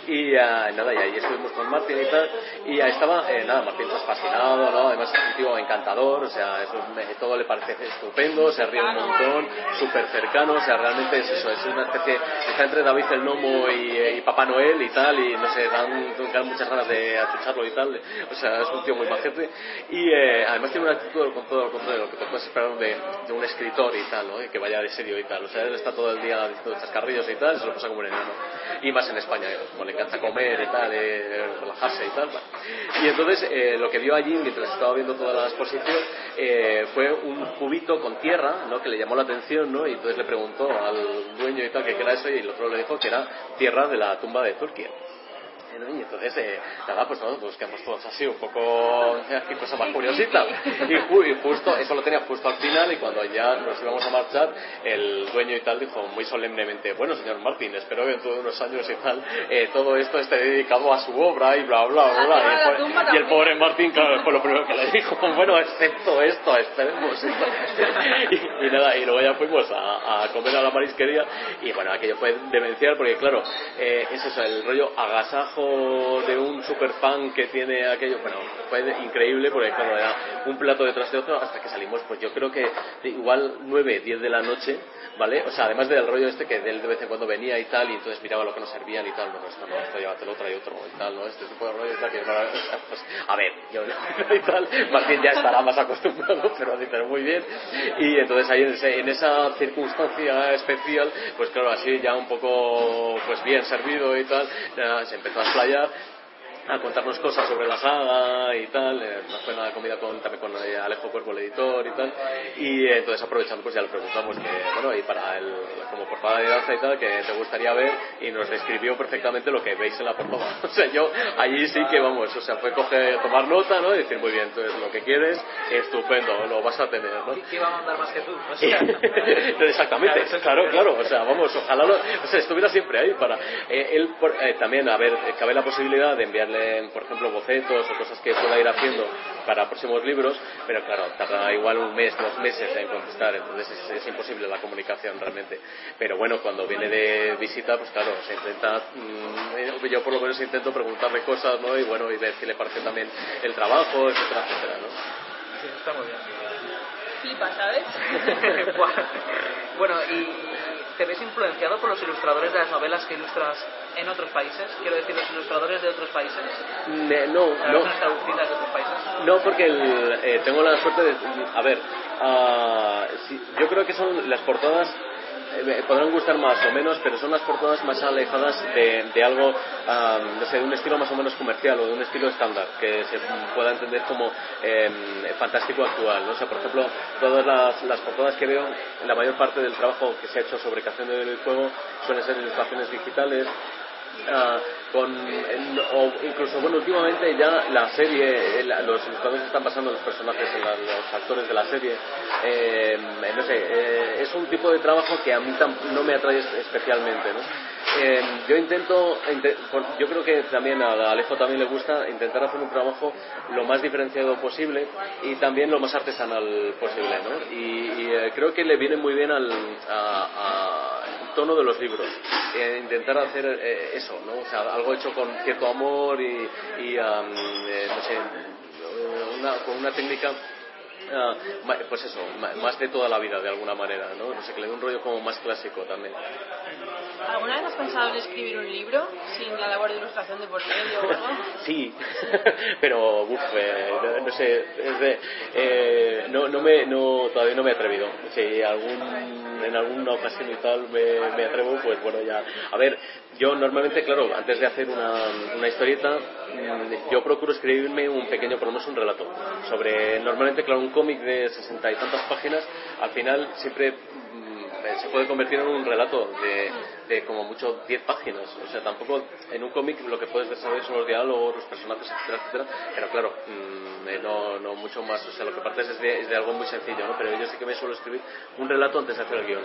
Y eh, nada, y ahí estuvimos con Martín y tal, y ahí estaba, eh, nada, Martín pues fascinado, ¿no? Además es un tío encantador, o sea, eso, todo le parece estupendo, se ríe un montón, súper cercano, o sea, realmente es eso, es una especie, está entre David el Nomo y, Papá Noel y tal, y no sé, dan, dan muchas ganas de achucharlo y tal, o sea, es un tío muy y eh, además tiene una todo, con todo lo contrario, lo que te puedes esperar de, un escritor y tal, ¿no? Que vaya de serio y tal. O sea, él está todo el día diciendo chascarrillos y tal, se lo pasa como un enano. Y más en España, como le encanta comer y tal, eh, relajarse y tal. Y entonces, eh, lo que vio allí, mientras estaba viendo toda la exposición, eh, fue un cubito con tierra, ¿no? Que le llamó la atención, ¿no? Y entonces le preguntó al dueño y tal que era eso, y el otro le dijo que era tierra de la tumba de Turquía. Y entonces, eh, nada, pues no, pues quedamos todos así, un poco, qué cosa más curiosita. Y, justo, eso lo tenía justo al final, y cuando ya nos íbamos a marchar, el dueño y tal dijo muy solemnemente, bueno, señor Martín, espero que dentro de unos años y tal, eh, todo esto esté dedicado a su obra y bla, bla, bla. Y el, pobre Martín, claro, fue lo primero que le dijo, bueno, excepto esto, esperemos. [laughs] Y, nada, y luego ya fuimos a, comer a la marisquería, y bueno, aquello fue demencial, porque claro, eh, es eso, el rollo agasajo de un super fan que tiene aquello, bueno, fue increíble porque claro, era un plato detrás de otro hasta que salimos, pues yo creo que igual 9, 10 de la noche, ¿vale? O sea, además del rollo este que él de vez en cuando venía y tal, y entonces miraba lo que nos servían y tal, bueno, esto no, esto llévatelo, trae otro y tal, ¿no? Este tipo de rollo tal, que pues, a ver, yo [laughs] y tal, Martín ya estará más acostumbrado, pero así, pero muy bien, y entonces ahí en, esa circunstancia especial, pues claro, así ya un poco, pues bien servido y tal, se empezó a 第一 a contarnos cosas sobre la saga y tal. Eh, fue una comida con, también con eh, Alejo Cuervo, el editor y tal. Y eh, entonces aprovechando, pues ya le preguntamos que, bueno, y para el, como portada de danza y tal, que te gustaría ver y nos describió perfectamente lo que veis en la portada. [laughs] o sea, yo allí sí que vamos, o sea, fue coger, tomar nota, ¿no? Y decir, muy bien, entonces lo que quieres, estupendo, lo vas a tener, ¿no? ¿Quién va a mandar más que tú? [laughs] Exactamente, claro, claro, o sea, vamos, ojalá lo, o sea, estuviera siempre ahí para él también, a ver, cabe la posibilidad de enviarle por ejemplo, bocetos o cosas que pueda ir haciendo para próximos libros, pero claro, tarda igual un mes, dos meses en contestar, entonces es, imposible la comunicación realmente. Pero bueno, cuando viene de visita, pues claro, se intenta, mm, yo por lo menos intento preguntarle cosas, ¿no? Y bueno, y ver si le parece también el trabajo, etcétera, etcétera, ¿no? Sí, está muy bien. Flipa, ¿sabes? [laughs] [laughs] bueno, y ¿te ves influenciado por los ilustradores de las novelas que ilustras en otros países? Quiero decir, los ilustradores de otros países. no, no. de otros países? No, porque eh, tengo la suerte de. A ver, uh, yo creo que son las portadas eh, podrán gustar más o menos, pero son las portadas más alejadas de, algo, no sé, de un estilo más o menos comercial o de un estilo estándar, que se pueda entender como em, fantástico actual. ¿no? O sea, por ejemplo, todas las, portadas que veo, la mayor parte del trabajo que se ha hecho sobre creación del juego suelen ser ilustraciones digitales, Ah, con o incluso bueno últimamente ya la serie los ilustradores están pasando los personajes los actores de la serie eh, no sé eh, es un tipo de trabajo que a mí no me atrae especialmente ¿no? Eh, yo intento yo creo que también a Alejo también le gusta intentar hacer un trabajo lo más diferenciado posible y también lo más artesanal posible ¿no? y, creo que le viene muy bien al a tono de los libros. Eh, intentar hacer eh, eso, ¿no? O sea, algo hecho con cierto amor y, y eh, no sé, una, con una técnica Ah, pues eso, más de toda la vida de alguna manera, ¿no? No sé, que le dé un rollo como más clásico también. ¿Alguna vez has pensado en escribir un libro sin la labor de ilustración de por medio o algo? [laughs] Sí, [laughs] pero uf, eh, no sé, eh, no, no me, no, todavía no me he atrevido. Si algún, en alguna ocasión y tal me, me atrevo, pues bueno, ya. A ver, yo normalmente, claro, antes de hacer una, una historieta, yo procuro escribirme un pequeño, por lo menos un relato, sobre, normalmente, claro, un cómic de sesenta y tantas páginas, al final siempre mm, se puede convertir en un relato de, de como mucho 10 páginas. O sea, tampoco en un cómic lo que puedes desarrollar son los diálogos, los personajes, etcétera, etcétera. Pero claro, mm, eh, no, no mucho más. O sea, lo que partes es de, es de algo muy sencillo, ¿no? Pero yo sí que me suelo escribir un relato antes de hacer el guion.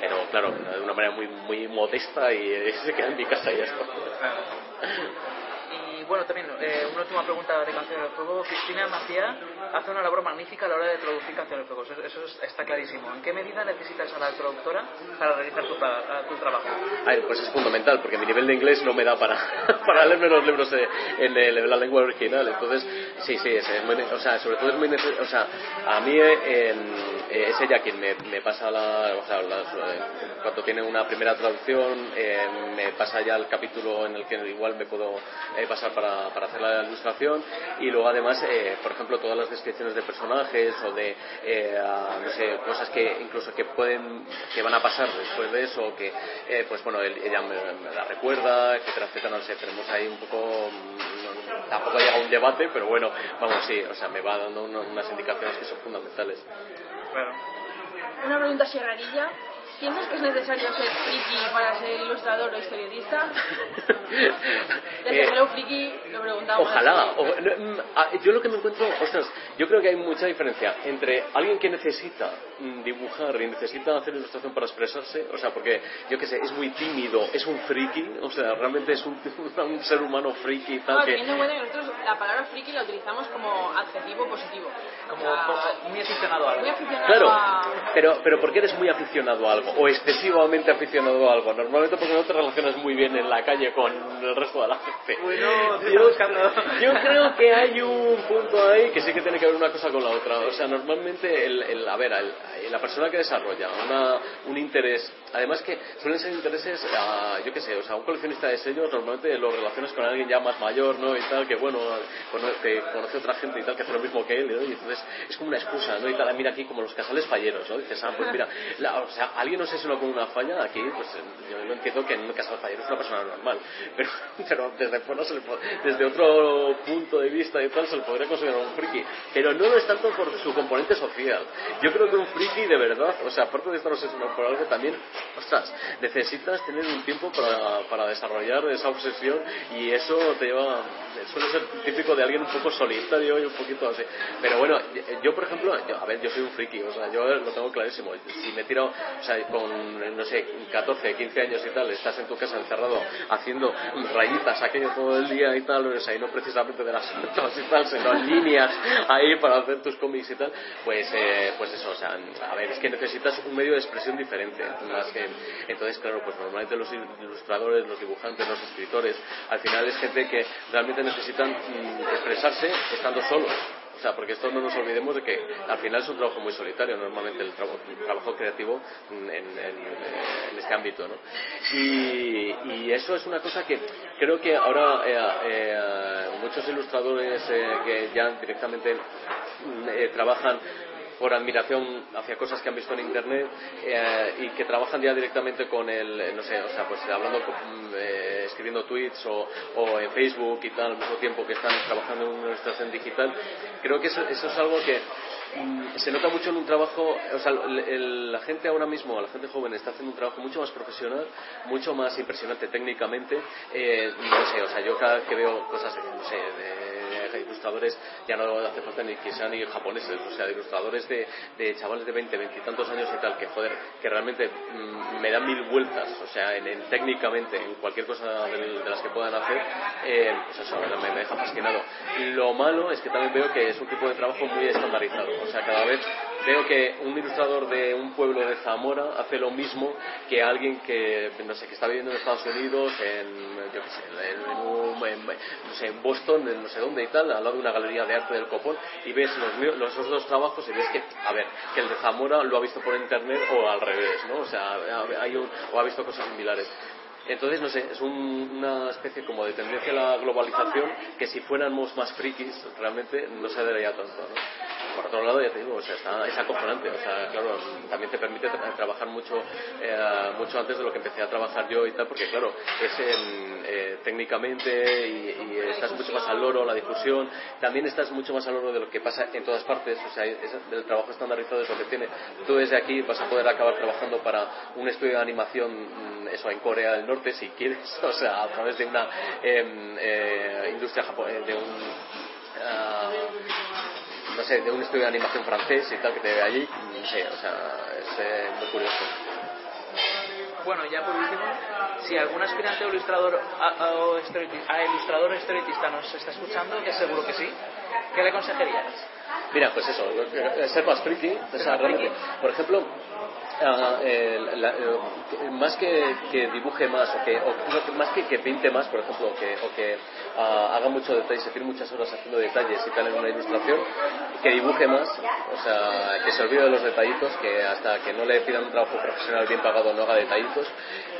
Pero claro, de una manera muy, muy modesta y [laughs] se queda en mi casa y ya está bueno, también eh, una última pregunta de Canción del Fuego. Cristina Macía hace una labor magnífica a la hora de traducir Canción del Fuego, eso, eso está clarísimo. ¿En qué medida necesitas a la traductora para realizar tu, tu trabajo? Pues es fundamental, porque mi nivel de inglés no me da para, [laughs] para leerme los libros en, la lengua original. Entonces, sí, sí, es, muy, o sea, sobre todo es muy necesario. O sea, a mí en, es ella quien me, me pasa la. O sea, cuando tiene una primera traducción, eh, me pasa ya el capítulo en el que igual me puedo eh, pasar para, para, hacer la ilustración. Y luego, además, eh, por ejemplo, todas las descripciones de personajes o de no sé, cosas que incluso que pueden que van a pasar después de eso, que pues bueno, ella me, la recuerda, etcétera, etcétera. No sé, tenemos ahí un poco. Mm, tampoco llega a un debate, pero bueno, vamos, sí, o sea, me va dando unas indicaciones que son fundamentales. Una pregunta sierrarilla. ¿Sientes que es necesario ser friki para ser ilustrador o historietista? Desde [laughs] eh, Hello Friki lo preguntamos. Ojalá. Mm, ah, yo lo que me encuentro, ostras, yo creo que hay mucha diferencia entre alguien que necesita mm, dibujar y necesita hacer ilustración para expresarse, o sea, porque yo qué sé, es muy tímido, es un friki, o sea, realmente es un, [laughs] un ser humano friki tal. No, que... nosotros la palabra friki la utilizamos como adjetivo positivo. Como, muy aficionado a algo. Muy aficionado claro, a... pero, pero ¿por qué eres muy aficionado a algo? O excesivamente aficionado a algo. Normalmente porque no te relacionas muy bien en la calle con el resto de la gente. Bueno, yo, creo que hay un punto ahí que sí que tiene que ver una cosa con la otra. O sea, normalmente, el, a ver, la persona que desarrolla una, un interés, además que suelen ser intereses, yo qué sé, o sea, un coleccionista de sellos normalmente lo relacionas con alguien ya más mayor, ¿no? Y tal, que bueno, que conoce otra gente y tal, que hace lo mismo que él, Y entonces es como una excusa, ¿no? Y tal, mira aquí como los casales falleros, ¿no? Dices, ah, pues mira, o sea, alguien no sé si lo con una falla, aquí pues yo lo entiendo que en un caso fallero es una persona normal, pero, [laughs] desde, fuera desde otro punto de vista y tal se le podría considerar un friki, pero no lo es tanto por su componente social. Yo creo que un friki de verdad, o sea, aparte de estar obsesionado por algo también, ostras, necesitas tener un tiempo para, para desarrollar esa obsesión y eso te lleva, suele ser típico de alguien un poco solitario y un poquito así. Pero bueno, yo por ejemplo, a ver, yo soy un friki, o sea, yo lo tengo clarísimo. Si me tiro, o sea, con, no sé, 14, 15 años y tal, estás en tu casa encerrado haciendo rayitas aquello todo el día y tal, o sea, no precisamente de las notas y tal, sino líneas ahí para hacer tus cómics y tal, pues, eh, pues eso, o sea, a ver, es que necesitas un medio de expresión diferente. Más que, entonces, claro, pues normalmente los ilustradores, los dibujantes, los escritores, al final es gente que realmente necesitan mm, expresarse estando solos o sea, porque esto no nos olvidemos de que al final es un trabajo muy solitario, normalmente el, trabajo creativo en, este ámbito, ¿no? Y, eso es una cosa que creo que ahora eh, eh, muchos ilustradores eh, que ya directamente mm, trabajan por admiración hacia cosas que han visto en internet eh, y que trabajan ya directamente con el, no sé, o sea, pues hablando, eh, escribiendo tweets o, o, en Facebook y tal al mismo tiempo que están trabajando en una ilustración digital, creo que eso, eso es algo que mm, se nota mucho en un trabajo, o sea, la gente ahora mismo, la gente joven está haciendo un trabajo mucho más profesional, mucho más impresionante técnicamente, eh, no sé, o sea, yo cada vez que veo cosas, no sé, de ilustradores, ya no hace falta ni que ni japoneses, o sea, de ilustradores de, de chavales de 20, 20 y tantos años y tal, que joder, que realmente mm, me dan mil vueltas, o sea, en, técnicamente, en cualquier cosa de, las que puedan hacer, eh, pues eso me, deja fascinado. Lo malo es que también veo que es un tipo de trabajo muy estandarizado, o sea, cada vez veo que un ilustrador de un pueblo de Zamora hace lo mismo que alguien que, no sé, que está viviendo en Estados Unidos, en, yo qué sé, en, en Boston, en no sé dónde y tal, al lado de una galería de arte del Copón, y ves los, los dos trabajos y ves que, a ver, que el de Zamora lo ha visto por internet o al revés, ¿no? O sea, hay un, o ha visto cosas similares. Entonces, no sé, es una especie como de tendencia a la globalización que si fuéramos más frikis realmente no se daría tanto. ¿no? Por otro lado, ya te digo, o sea, está, es acojonante. O sea, claro, también te permite trabajar mucho, eh, mucho antes de lo que empecé a trabajar yo y tal, porque claro, es eh, técnicamente y, estás mucho más al loro, la difusión, también estás mucho más al loro de lo que pasa en todas partes, o sea, el trabajo estandarizado es lo que tiene. Tú desde aquí vas a poder acabar trabajando para un estudio de animación, mm, eso, en Corea del Norte, si quieres, [laughs] o sea, a través de una em, eh, industria japonesa, de un... Ah, no sé, de un estudio de animación francés y tal que te ve allí, no sé, o sea, es eh, muy curioso. Bueno, ya por último, si algún aspirante o ilustrador a, a, ilustrador historietista nos está escuchando, que seguro que sí, ¿qué le aconsejarías? Mira, pues eso, ser más friki, por ejemplo, Ah, más que, que, dibuje más o que o, más que, que pinte más por ejemplo que, o que ah, haga mucho detalle se tiene muchas horas haciendo detalles y tal en una ilustración que dibuje más o sea que se olvide de los detallitos que hasta que no le pidan un trabajo profesional bien pagado no haga detallitos.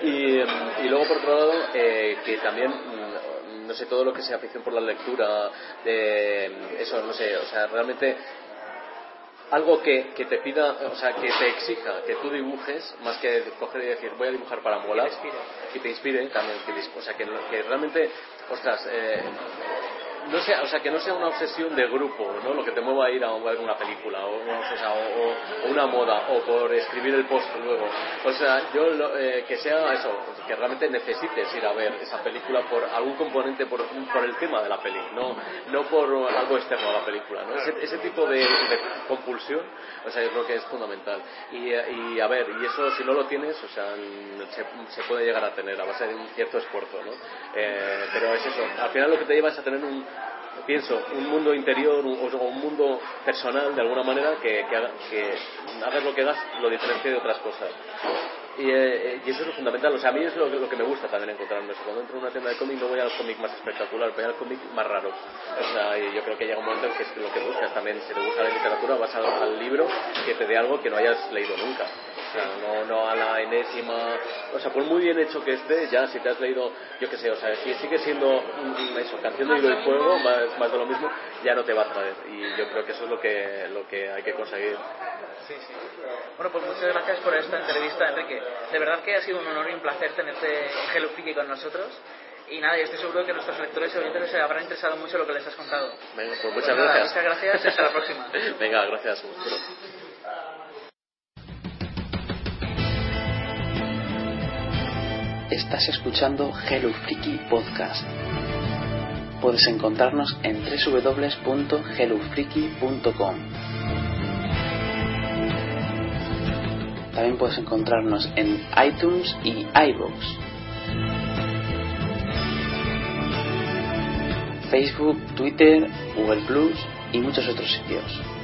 Y, y luego por otro lado eh, que también mm, no sé todo lo que sea afición por la lectura de eso no sé o sea realmente algo que, que, te pida, o sea, que te exija que tú dibujes, más que coger y decir voy a dibujar para molar, y te inspire, también, que, o sea, que, que realmente, ostras, eh, no sea, o sea, que no sea una obsesión de grupo, ¿no? Lo que te mueva a ir a ver una película o, o, una moda o por escribir el post luego. O sea, yo eh, que sea eso, que realmente necesites ir a ver esa película por algún componente, por, por el tema de la peli, no, no por algo externo a la película, ¿no? Ese, tipo de, compulsión, o sea, yo creo que es fundamental. Y, y, a ver, y eso si no lo tienes, o sea, se, puede llegar a tener a base de un cierto esfuerzo, ¿no? Eh, pero es eso, al final lo que te lleva es a tener un, pienso, un mundo interior o un mundo personal de alguna manera que, que, hagas lo que hagas lo diferencie de otras cosas. Y, eh, y, eso es lo fundamental. O sea, a mí es lo, que me gusta también encontrarme. Cuando entro en una tienda de cómic no voy al cómic más espectacular, voy al cómic más raro. O sea, y yo creo que llega un momento en que es lo que buscas también. Si te gusta la literatura, vas al libro que te dé algo que no hayas leído nunca no, no a la enésima. O sea, por muy bien hecho que esté, ya si te has leído, yo qué sé, o sea, si sigue siendo eso, canción de hilo y fuego, más, más de lo mismo, ya no te va a traer. Y yo creo que eso es lo que, lo que hay que conseguir. Sí, sí. Bueno, pues muchas gracias por esta entrevista, Enrique. De verdad que ha sido un honor y un placer tenerte en Hello Friki con nosotros. Y nada, yo estoy seguro que nuestros lectores y oyentes se habrán interesado mucho lo que les has contado. Venga, pues muchas gracias. Muchas gracias y hasta la próxima. [laughs] Venga, gracias. Estás escuchando Hello Freaky Podcast. Puedes encontrarnos en www.hellofreaky.com. También puedes encontrarnos en iTunes y iVoox. Facebook, Twitter, Google Plus y muchos otros sitios.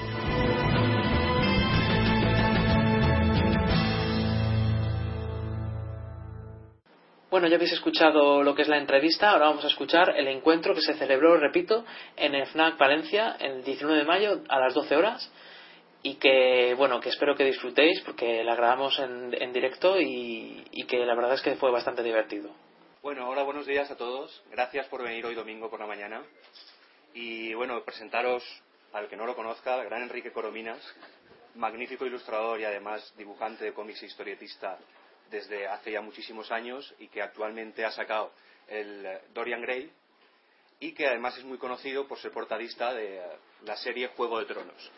Bueno, ya habéis escuchado lo que es la entrevista, ahora vamos a escuchar el encuentro que se celebró, repito, en el FNAC Valencia el 19 de mayo a las 12 horas y que, bueno, que espero que disfrutéis porque la grabamos en, directo y, y que la verdad es que fue bastante divertido. Bueno, hola, buenos días a todos. Gracias por venir hoy domingo por la mañana. Y bueno, presentaros al que no lo conozca, el gran Enrique Corominas, magnífico ilustrador y además dibujante de cómics e historietista desde hace ya muchísimos años y que actualmente ha sacado el Dorian Gray y que además es muy conocido por ser portadista de eh, la serie Juego de Tronos.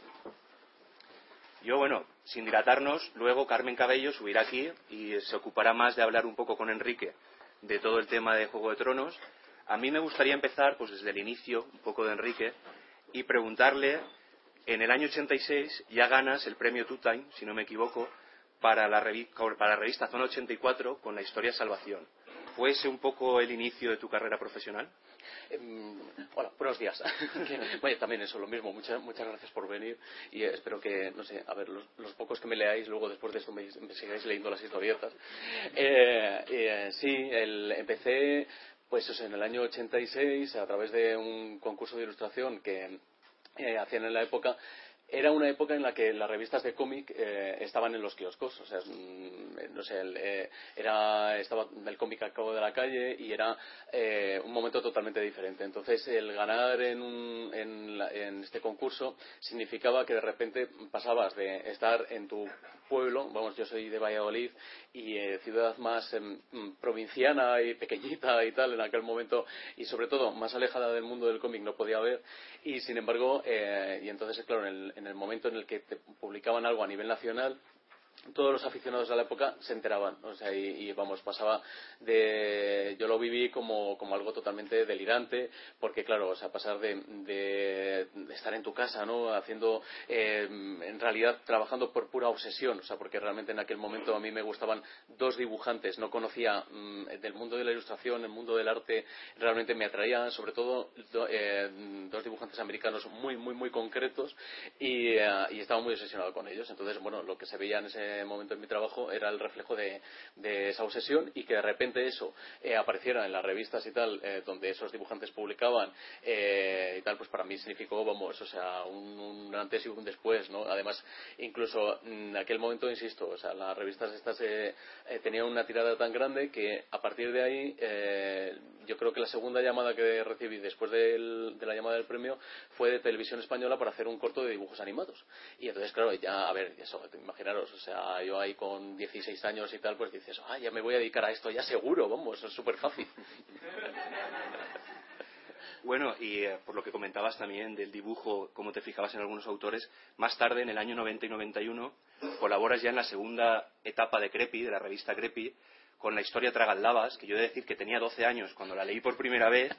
Yo, bueno, sin dilatarnos, luego Carmen Cabello subirá aquí y se ocupará más de hablar un poco con Enrique de todo el tema de Juego de Tronos. A mí me gustaría empezar, pues desde el inicio, un poco de Enrique, y preguntarle, en el año 86 ya ganas el premio Two Time, si no me equivoco, para la, revista Zona 84 con la historia Salvación. ¿Fue ese un poco el inicio de tu carrera profesional? Em, hola, buenos días. [laughs] bueno, también eso, lo mismo. Muchas, muchas gracias por venir y espero que, no sé, a ver, los, pocos que me leáis luego después de esto me, sigáis leyendo las historietas. Eh, eh, sí, empecé pues eso, en el año 86 a través de un concurso de ilustración que eh, hacían en la época era una época en la que las revistas de cómic eh, estaban en los kioscos, o sea, mm, no sé, el, eh, era, estaba el cómic al cabo de la calle y era eh, un momento totalmente diferente. Entonces, el ganar en, en, este concurso significaba que de repente pasabas de estar en tu pueblo, vamos, yo soy de Valladolid y ciudad más em, provinciana y pequeñita y tal en aquel momento y sobre todo más alejada del mundo del cómic no podía haber y sin embargo, y entonces, claro, en el en el momento en el que te publicaban algo a nivel nacional, todos los aficionados de la época se enteraban, o sea, y, vamos, pasaba de, yo lo viví como, como, algo totalmente delirante, porque claro, o sea, pasar de, de, estar en tu casa, ¿no? Haciendo, eh, en realidad, trabajando por pura obsesión, o sea, porque realmente en aquel momento a mí me gustaban dos dibujantes, no conocía mm, del mundo de la ilustración, el mundo del arte, realmente me atraían, sobre todo, eh, dos dibujantes americanos muy, muy, muy concretos, y, eh, y estaba muy obsesionado con ellos, entonces, bueno, lo que se veía en ese momento en mi trabajo era el reflejo de, esa obsesión y que de repente eso eh, apareciera en las revistas y tal, eh, donde esos dibujantes publicaban eh, y tal, pues para mí significó, vamos, o sea, un, antes y un después, ¿no? Además, incluso en aquel momento, insisto, o sea, las revistas estas tenían una tirada tan grande que a partir de ahí, yo creo que la segunda llamada que recibí después de la llamada del premio fue de Televisión Española para hacer un corto de dibujos animados. Y entonces, claro, ya, a ver, eso, imaginaros, o sea, yo ahí con 16 años y tal, pues dices, ah, ya me voy a dedicar a esto, ya seguro, vamos, es súper fácil. [laughs] Bueno, y eh, por lo que comentabas también del dibujo, como te fijabas en algunos autores, más tarde, en el año 90 y 91, colaboras ya en la segunda etapa de Crepi, de la revista Crepi, con la historia Tragaldabas, que yo he de decir que tenía 12 años cuando la leí por primera vez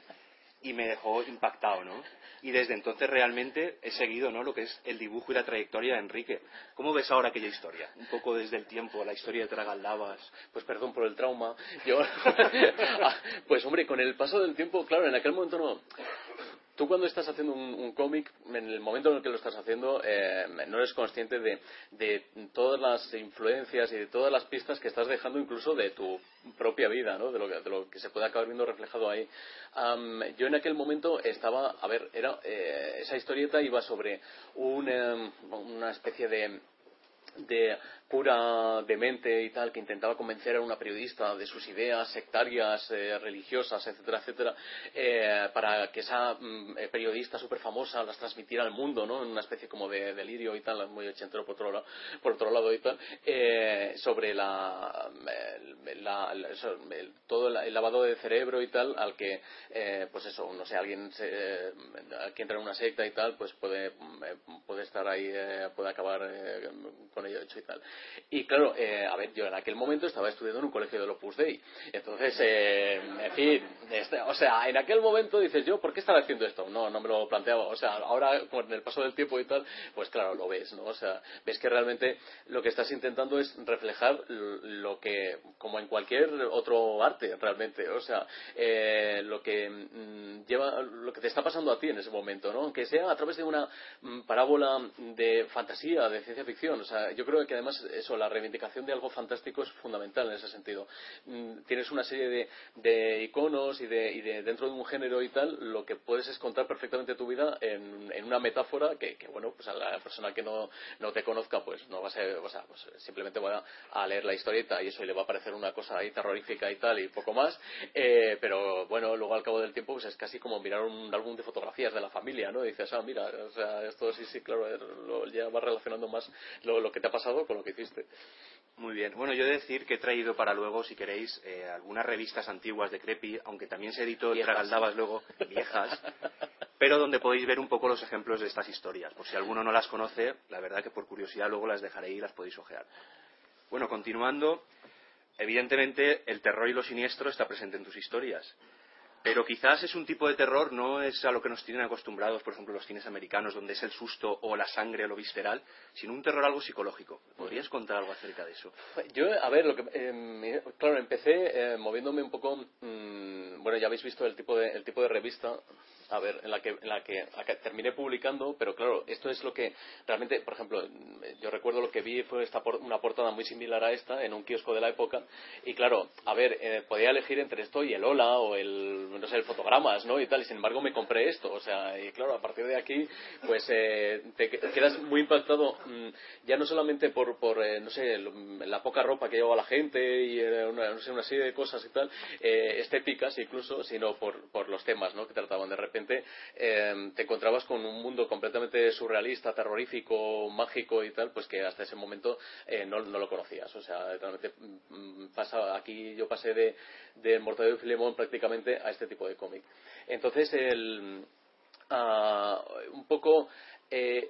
y me dejó impactado, ¿no? Y desde entonces realmente he seguido, ¿no? Lo que es el dibujo y la trayectoria de Enrique. ¿Cómo ves ahora aquella historia? Un poco desde el tiempo, la historia de Tragaldabas. Pues perdón por el trauma. Yo, [laughs] ah, pues hombre, con el paso del tiempo, claro, en aquel momento no tú cuando estás haciendo un, cómic, en el momento en el que lo estás haciendo, eh, no eres consciente de, todas las influencias y de todas las pistas que estás dejando incluso de tu propia vida, ¿no? de, lo que, se puede acabar viendo reflejado ahí. yo en aquel momento estaba, a ver, era, eh, esa historieta iba sobre em, una especie de de cura demente y tal que intentaba convencer a una periodista de sus ideas sectarias, eh, religiosas, etcétera, etcétera, eh, para que esa mm, eh, periodista súper famosa las transmitiera al mundo, ¿no? En una especie como de delirio y tal, muy ochentero por otro lado, por otro lado y tal, sobre la, todo el lavado de cerebro y tal, al que, pues eso, no sé, alguien que entra en una secta y tal, pues puede, puede estar ahí, puede acabar con ello hecho y tal. Y claro, eh, a ver, yo en aquel momento estaba estudiando en un colegio de Opus Dei. Entonces, eh, en fin, este, o sea, en aquel momento dices yo, ¿por qué estaba haciendo esto? No, no me lo planteaba. O sea, ahora con el paso del tiempo y tal, pues claro, lo ves, ¿no? O sea, ves que realmente lo que estás intentando es reflejar lo que, como en cualquier otro arte, realmente. O sea, eh, lo que mm, lleva, lo que te está pasando a ti en ese momento, ¿no? Aunque sea a través de una mm, parábola de fantasía, de ciencia ficción. O sea, yo creo que además eso, la reivindicación de algo fantástico es fundamental en ese sentido. Mm, tienes una serie de, iconos y de, dentro de un género y tal, lo que puedes es contar perfectamente tu vida en, una metáfora que, bueno, pues a la persona que no, te conozca, pues no va a ser, o sea, pues simplemente va a, leer la historieta y eso y le va a parecer una cosa ahí terrorífica y tal y poco más, eh, pero bueno, luego al cabo del tiempo pues es casi como mirar un álbum de fotografías de la familia, ¿no? Y dices, ah, mira, o sea, esto sí, sí, claro, lo, ya va relacionando más lo que te ha pasado con lo que hiciste. Muy bien. Bueno, yo he de decir que he traído para luego, si queréis, eh, algunas revistas antiguas de Crepi, aunque también se editó Tragaldabas luego, viejas, [laughs] pero donde podéis ver un poco los ejemplos de estas historias. Por si alguno no las conoce, la verdad que por curiosidad luego las dejaré y las podéis ojear. Bueno, continuando, evidentemente el terror y lo siniestro está presente en tus historias. Pero quizás es un tipo de terror, no es a lo que nos tienen acostumbrados, por ejemplo, los cines americanos, donde es el susto o la sangre o lo visceral, sino un terror algo psicológico. ¿Podrías contar algo acerca de eso? Yo, a ver, lo que, eh, claro, empecé eh, moviéndome un poco, mm, bueno, ya habéis visto el tipo de, el tipo de revista a ver, en la que, en la que, terminé publicando, pero claro, esto es lo que realmente, por ejemplo, yo recuerdo lo que vi fue esta una portada muy similar a esta en un kiosco de la época y claro, a ver, eh, podía elegir entre esto y el Hola o el, no sé, el Fotogramas, ¿no? Y tal, y sin embargo me compré esto, o sea, y claro, a partir de aquí, pues eh, te quedas muy impactado, mm, ya no solamente por, por eh, no sé, la poca ropa que llevaba la gente y una, no sé, una serie de cosas y tal, estéticas incluso, sino por, por los temas, ¿no? Que trataban de repente Em, te encontrabas con un mundo completamente surrealista, terrorífico, mágico y tal, pues que hasta ese momento eh, no, lo conocías. O sea, realmente mm, pasa, aquí yo pasé de, de Mortadelo y Filemón prácticamente a este tipo de cómic. Entonces, el, ah, un poco eh,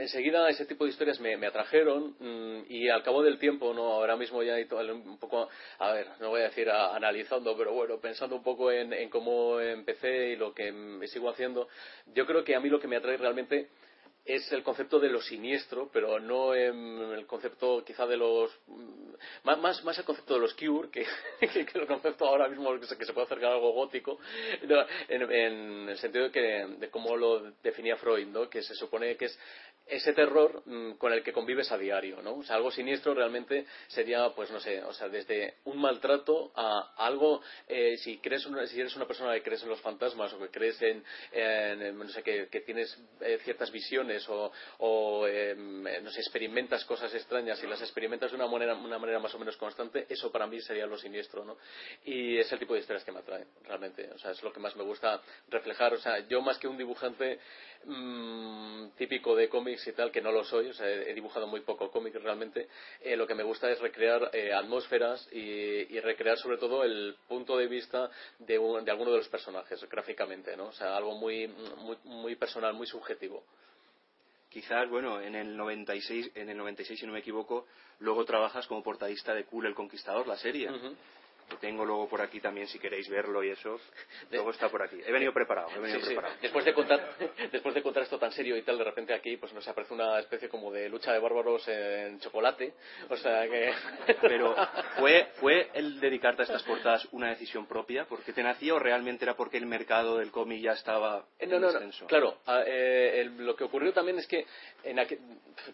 enseguida ese tipo de historias me, atrajeron mm, y al cabo del tiempo, no ahora mismo ya un poco, a ver, no voy a decir analizando, pero bueno, pensando un poco en, en cómo empecé y lo que me sigo haciendo, yo creo que a mí lo que me atrae realmente es el concepto de lo siniestro, pero no el concepto quizá de los... Mm, más, más el concepto de los cure que, [laughs] el concepto ahora mismo que se, puede acercar a algo gótico, en, el sentido de, que, de cómo lo definía Freud, ¿no? que se supone que es ese terror mm, con el que convives a diario, ¿no? O sea, algo siniestro realmente sería, pues no sé, o sea, desde un maltrato a algo, eh, si crees si eres una persona que crees en los fantasmas o que crees en, no sé, que, tienes eh, ciertas visiones o, em, no sé, experimentas cosas extrañas y las experimentas de una manera, una manera más o menos constante, eso para mí sería lo siniestro, ¿no? Y es el tipo de historias que me atrae, realmente, o sea, es lo que más me gusta reflejar, o sea, yo más que un dibujante mmm, típico de cómics y tal, que no lo soy, o sea, he dibujado muy poco cómic realmente, eh, lo que me gusta es recrear eh, atmósferas y, recrear sobre todo el punto de vista de, de alguno de los personajes gráficamente, ¿no? O sea, algo muy, muy, muy personal, muy subjetivo. Quizás, bueno, en el 96, en el 96 si no me equivoco, luego trabajas como portadista de Cool el Conquistador, la serie tengo luego por aquí también si queréis verlo y eso. [laughs] Luego está por aquí. He venido preparado. He venido preparado. Después, de contar, [laughs] después de contar esto tan serio y tal, de repente aquí pues nos aparece una especie como de lucha de bárbaros en chocolate. O sea que. [laughs] Pero ¿fue, ¿fue el dedicarte a estas portadas una decisión propia? ¿Porque te nacía o realmente era porque el mercado del cómic ya estaba eh, no, no, no, Claro, eh, lo que ocurrió también es que en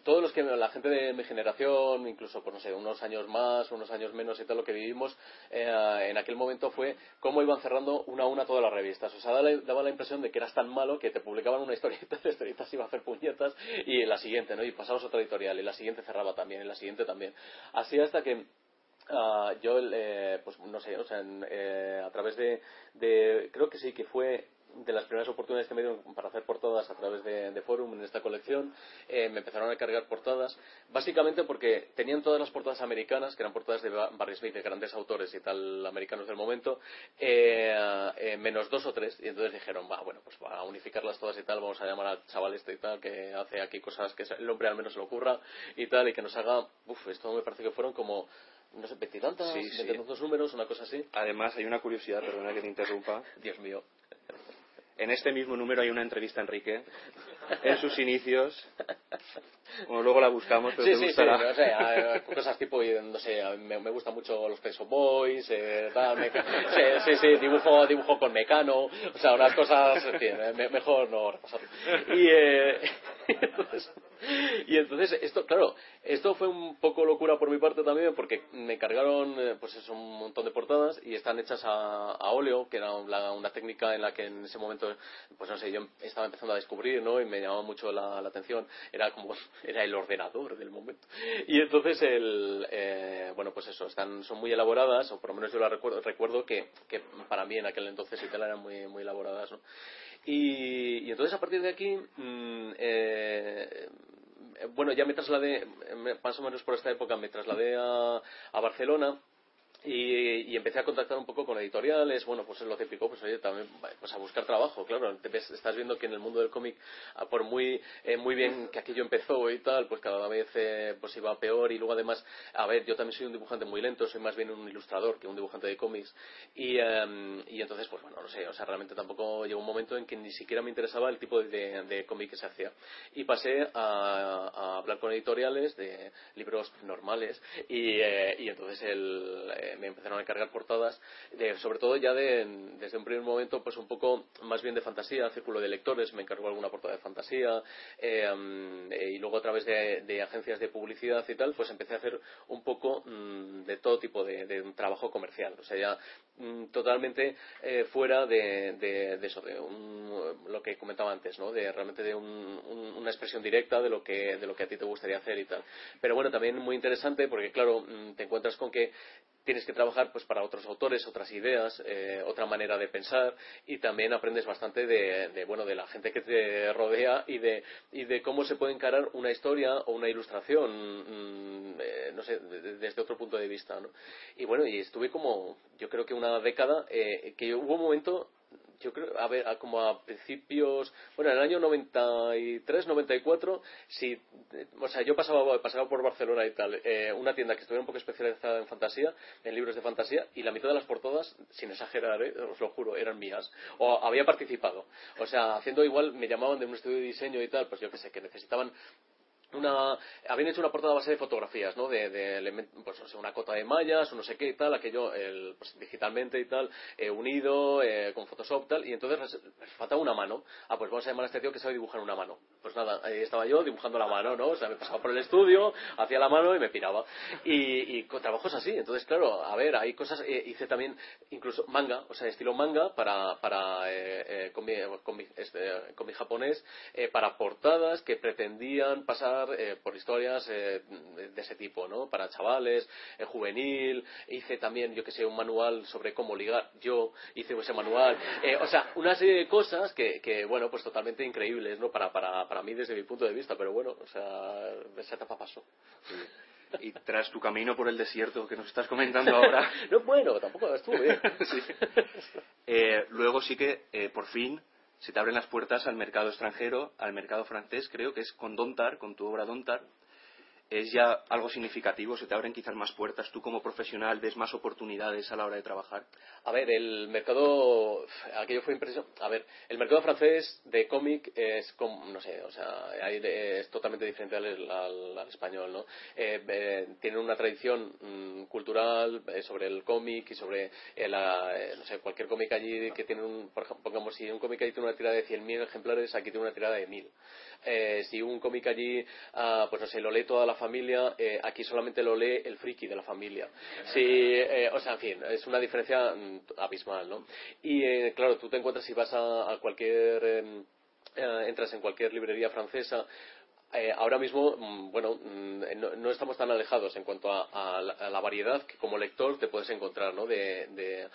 todos los que la gente de mi generación, incluso por no sé, unos años más, unos años menos y tal, lo que vivimos. Eh, en aquel momento fue cómo iban cerrando una a una todas las revistas. O sea, daba, la impresión de que eras tan malo que te publicaban una historieta, la historieta se iba a hacer puñetas y en la siguiente, ¿no? Y pasabas otra editorial y la siguiente cerraba también, y la siguiente también. Así hasta que ah, yo, eh, pues no sé, o sea, eh, a través de, de, creo que sí que fue de las primeras oportunidades que me dieron para hacer portadas a través de, de Forum en esta colección, eh, me empezaron a cargar portadas, básicamente porque tenían todas las portadas americanas, que eran portadas de Barry Smith, de grandes autores y tal, americanos del momento, eh, eh, menos dos o tres, y entonces dijeron, va, bueno, pues para unificarlas todas y tal, vamos a llamar al chaval este y tal, que hace aquí cosas que el hombre al menos se lo ocurra y tal, y que nos haga, uff, esto me parece que fueron como no sé, veintitantas, sí, sí. números, una cosa así. Además, hay una curiosidad, perdona que te interrumpa. Dios mío. En este mismo número hay una entrevista a Enrique en sus inicios. Bueno, luego la buscamos, pero sí, sí, no sé, cosas tipo, no sé, me, me gustan mucho los Peso Boys, eh, tal, sí, sí, dibujo, dibujo con Mecano, o sea, unas cosas, en fin, mejor no repasarlo. Y, eh, [laughs] entonces, y entonces, esto, claro, esto fue un poco locura por mi parte también, porque me encargaron, eh, pues eso, un montón de portadas y están hechas a, a óleo, que era una, técnica en la que en ese momento, pues no sé, yo estaba empezando a descubrir, ¿no? Y me llamaba mucho la, atención. Era como, [laughs] era el ordenador del momento. Y entonces, el, eh, bueno, pues eso, están, son muy elaboradas, o por lo menos yo la recuerdo, recuerdo que, que para mí en aquel entonces y eran muy, muy elaboradas, ¿no? Y, entonces a partir de aquí, mm, eh, bueno, ya me trasladé, más o menos por esta época, me trasladé a, a Barcelona y, empecé a contactar un poco con editoriales, bueno, pues es lo típico, pues oye, también pues a buscar trabajo, claro, estás viendo que en el mundo del cómic, ah, por muy, eh, muy bien que aquello empezó y tal, pues cada vez eh, pues iba peor y luego además, a ver, yo también soy un dibujante muy lento, soy más bien un ilustrador que un dibujante de cómics y, em, y entonces, pues bueno, no sé, o sea, realmente tampoco llegó un momento en que ni siquiera me interesaba el tipo de, de cómic que se hacía. Y pasé a, hablar con editoriales de libros normales y, eh, y entonces el me empezaron a cargar portadas, sobre todo ya desde un primer momento, pues un poco más bien de fantasía, círculo de lectores, me encargó alguna portada de fantasía, eh, y luego a través de, agencias de publicidad y tal, pues empecé a hacer un poco mm, de todo tipo de, trabajo comercial, o sea, ya totalmente eh, fuera de, eso, de lo que comentaba antes, ¿no? De realmente de una expresión directa de lo que de lo que a ti te gustaría hacer y tal. Pero bueno, también muy interesante porque claro, mm, te encuentras con que tienes que trabajar pues para otros autores, otras ideas, eh, otra manera de pensar y también aprendes bastante de, bueno de la gente que te rodea y de y de cómo se puede encarar una historia o una ilustración mm, eh, no sé desde otro punto de vista ¿no? y bueno y estuve como yo creo que una década eh, que hubo un momento yo creo, a ver, como a principios, bueno, en el año 93, 94, sí, o sea, yo pasaba, pasaba por Barcelona y tal, eh, una tienda que estuviera un poco especializada en fantasía, en libros de fantasía, y la mitad de las portadas, sin exagerar, eh, os lo juro, eran mías. O había participado. O sea, haciendo igual, me llamaban de un estudio de diseño y tal, pues yo que sé, que necesitaban una habían hecho una portada base de fotografías no de, de pues no sé, una cota de mallas o no sé qué y tal aquello el, pues, digitalmente y tal eh, unido eh, con Photoshop tal y entonces les, faltaba una mano. Ah pues vamos a llamar a este tío que sabe dibujar una mano. Pues nada ahí estaba yo dibujando la mano no o sea me pasaba por el estudio hacía la mano y me piraba. Y, y con trabajos así entonces claro a ver hay cosas eh, hice también incluso manga o sea estilo manga para para con mi, este, con mi japonés para portadas que pretendían pasar eh, por historias eh, de ese tipo, ¿no? Para chavales, eh, juvenil, hice también, yo que sé, un manual sobre cómo ligar, yo hice ese manual, o sea, una serie de cosas que, que, bueno, pues totalmente increíbles, ¿no? Para, para, para mí desde mi punto de vista, pero bueno, o sea, esa etapa pasó. y tras tu camino por el desierto que nos estás comentando ahora. [laughs] no, bueno, tampoco estuvo bien. [laughs] luego sí que, por fin, se te abren las puertas al mercado extranjero, al mercado francés, creo que es con Dontar, con tu obra Dontar, es ya algo significativo, se te abren quizás más puertas, tú como profesional ves más oportunidades a la hora de trabajar. A ver, el mercado, aquello fue impresión, a ver, el mercado francés de cómic es, no sé, o sea, es totalmente diferente al, español, ¿no? Eh, eh, tienen una tradición mm, cultural eh, sobre el cómic y sobre, no sé, cualquier cómic allí que tiene un, por pongamos, si un cómic allí tiene una tirada de 100.000 ejemplares, aquí tiene una tirada de 1.000. Eh, si un cómic allí, ah, pues no sé, lo lee toda la familia, eh, aquí solamente lo lee el friki de la familia. Si, eh, o sea, en fin, es una diferencia mm, abismal, ¿no? Y claro, tú te encuentras si vas a cualquier em, entras en cualquier librería francesa eh, ahora mismo, mm, bueno, mm, no, estamos tan alejados en cuanto a, la, variedad que como lector te puedes encontrar, ¿no? De, eh,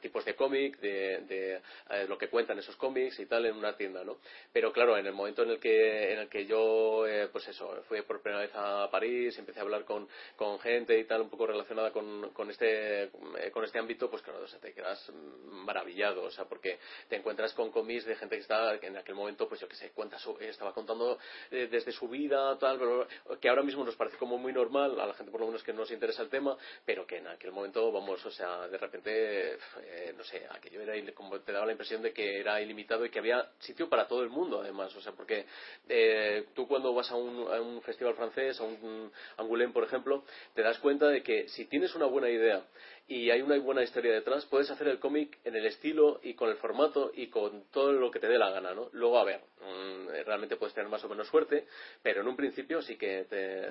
tipos de cómic, de, eh, lo que cuentan esos cómics y tal en una tienda, ¿no? Pero claro, en el momento en el que, en el que yo, pues eso, fui por primera vez a París, empecé a hablar con, con gente y tal, un poco relacionada con, con este, con este ámbito, pues claro, te quedas maravillado, o sea, porque te encuentras con cómics de gente que está, en aquel momento, pues yo que sé, cuenta estaba contando desde su vida, tal, que ahora mismo nos parece como muy normal, a la gente por lo menos que no nos interesa el tema, pero que en aquel momento, vamos, o sea, de repente, eh, no sé, aquello era, como te daba la impresión de que era ilimitado y que había sitio para todo el mundo, además, o sea, porque eh, tú cuando vas a un, a un, festival francés, a un Angoulême, por ejemplo, te das cuenta de que si tienes una buena idea y hay una buena historia detrás, puedes hacer el cómic en el estilo y con el formato y con todo lo que te dé la gana, ¿no? Luego, a ver, mm, realmente puedes tener más o menos suerte, pero en un principio sí que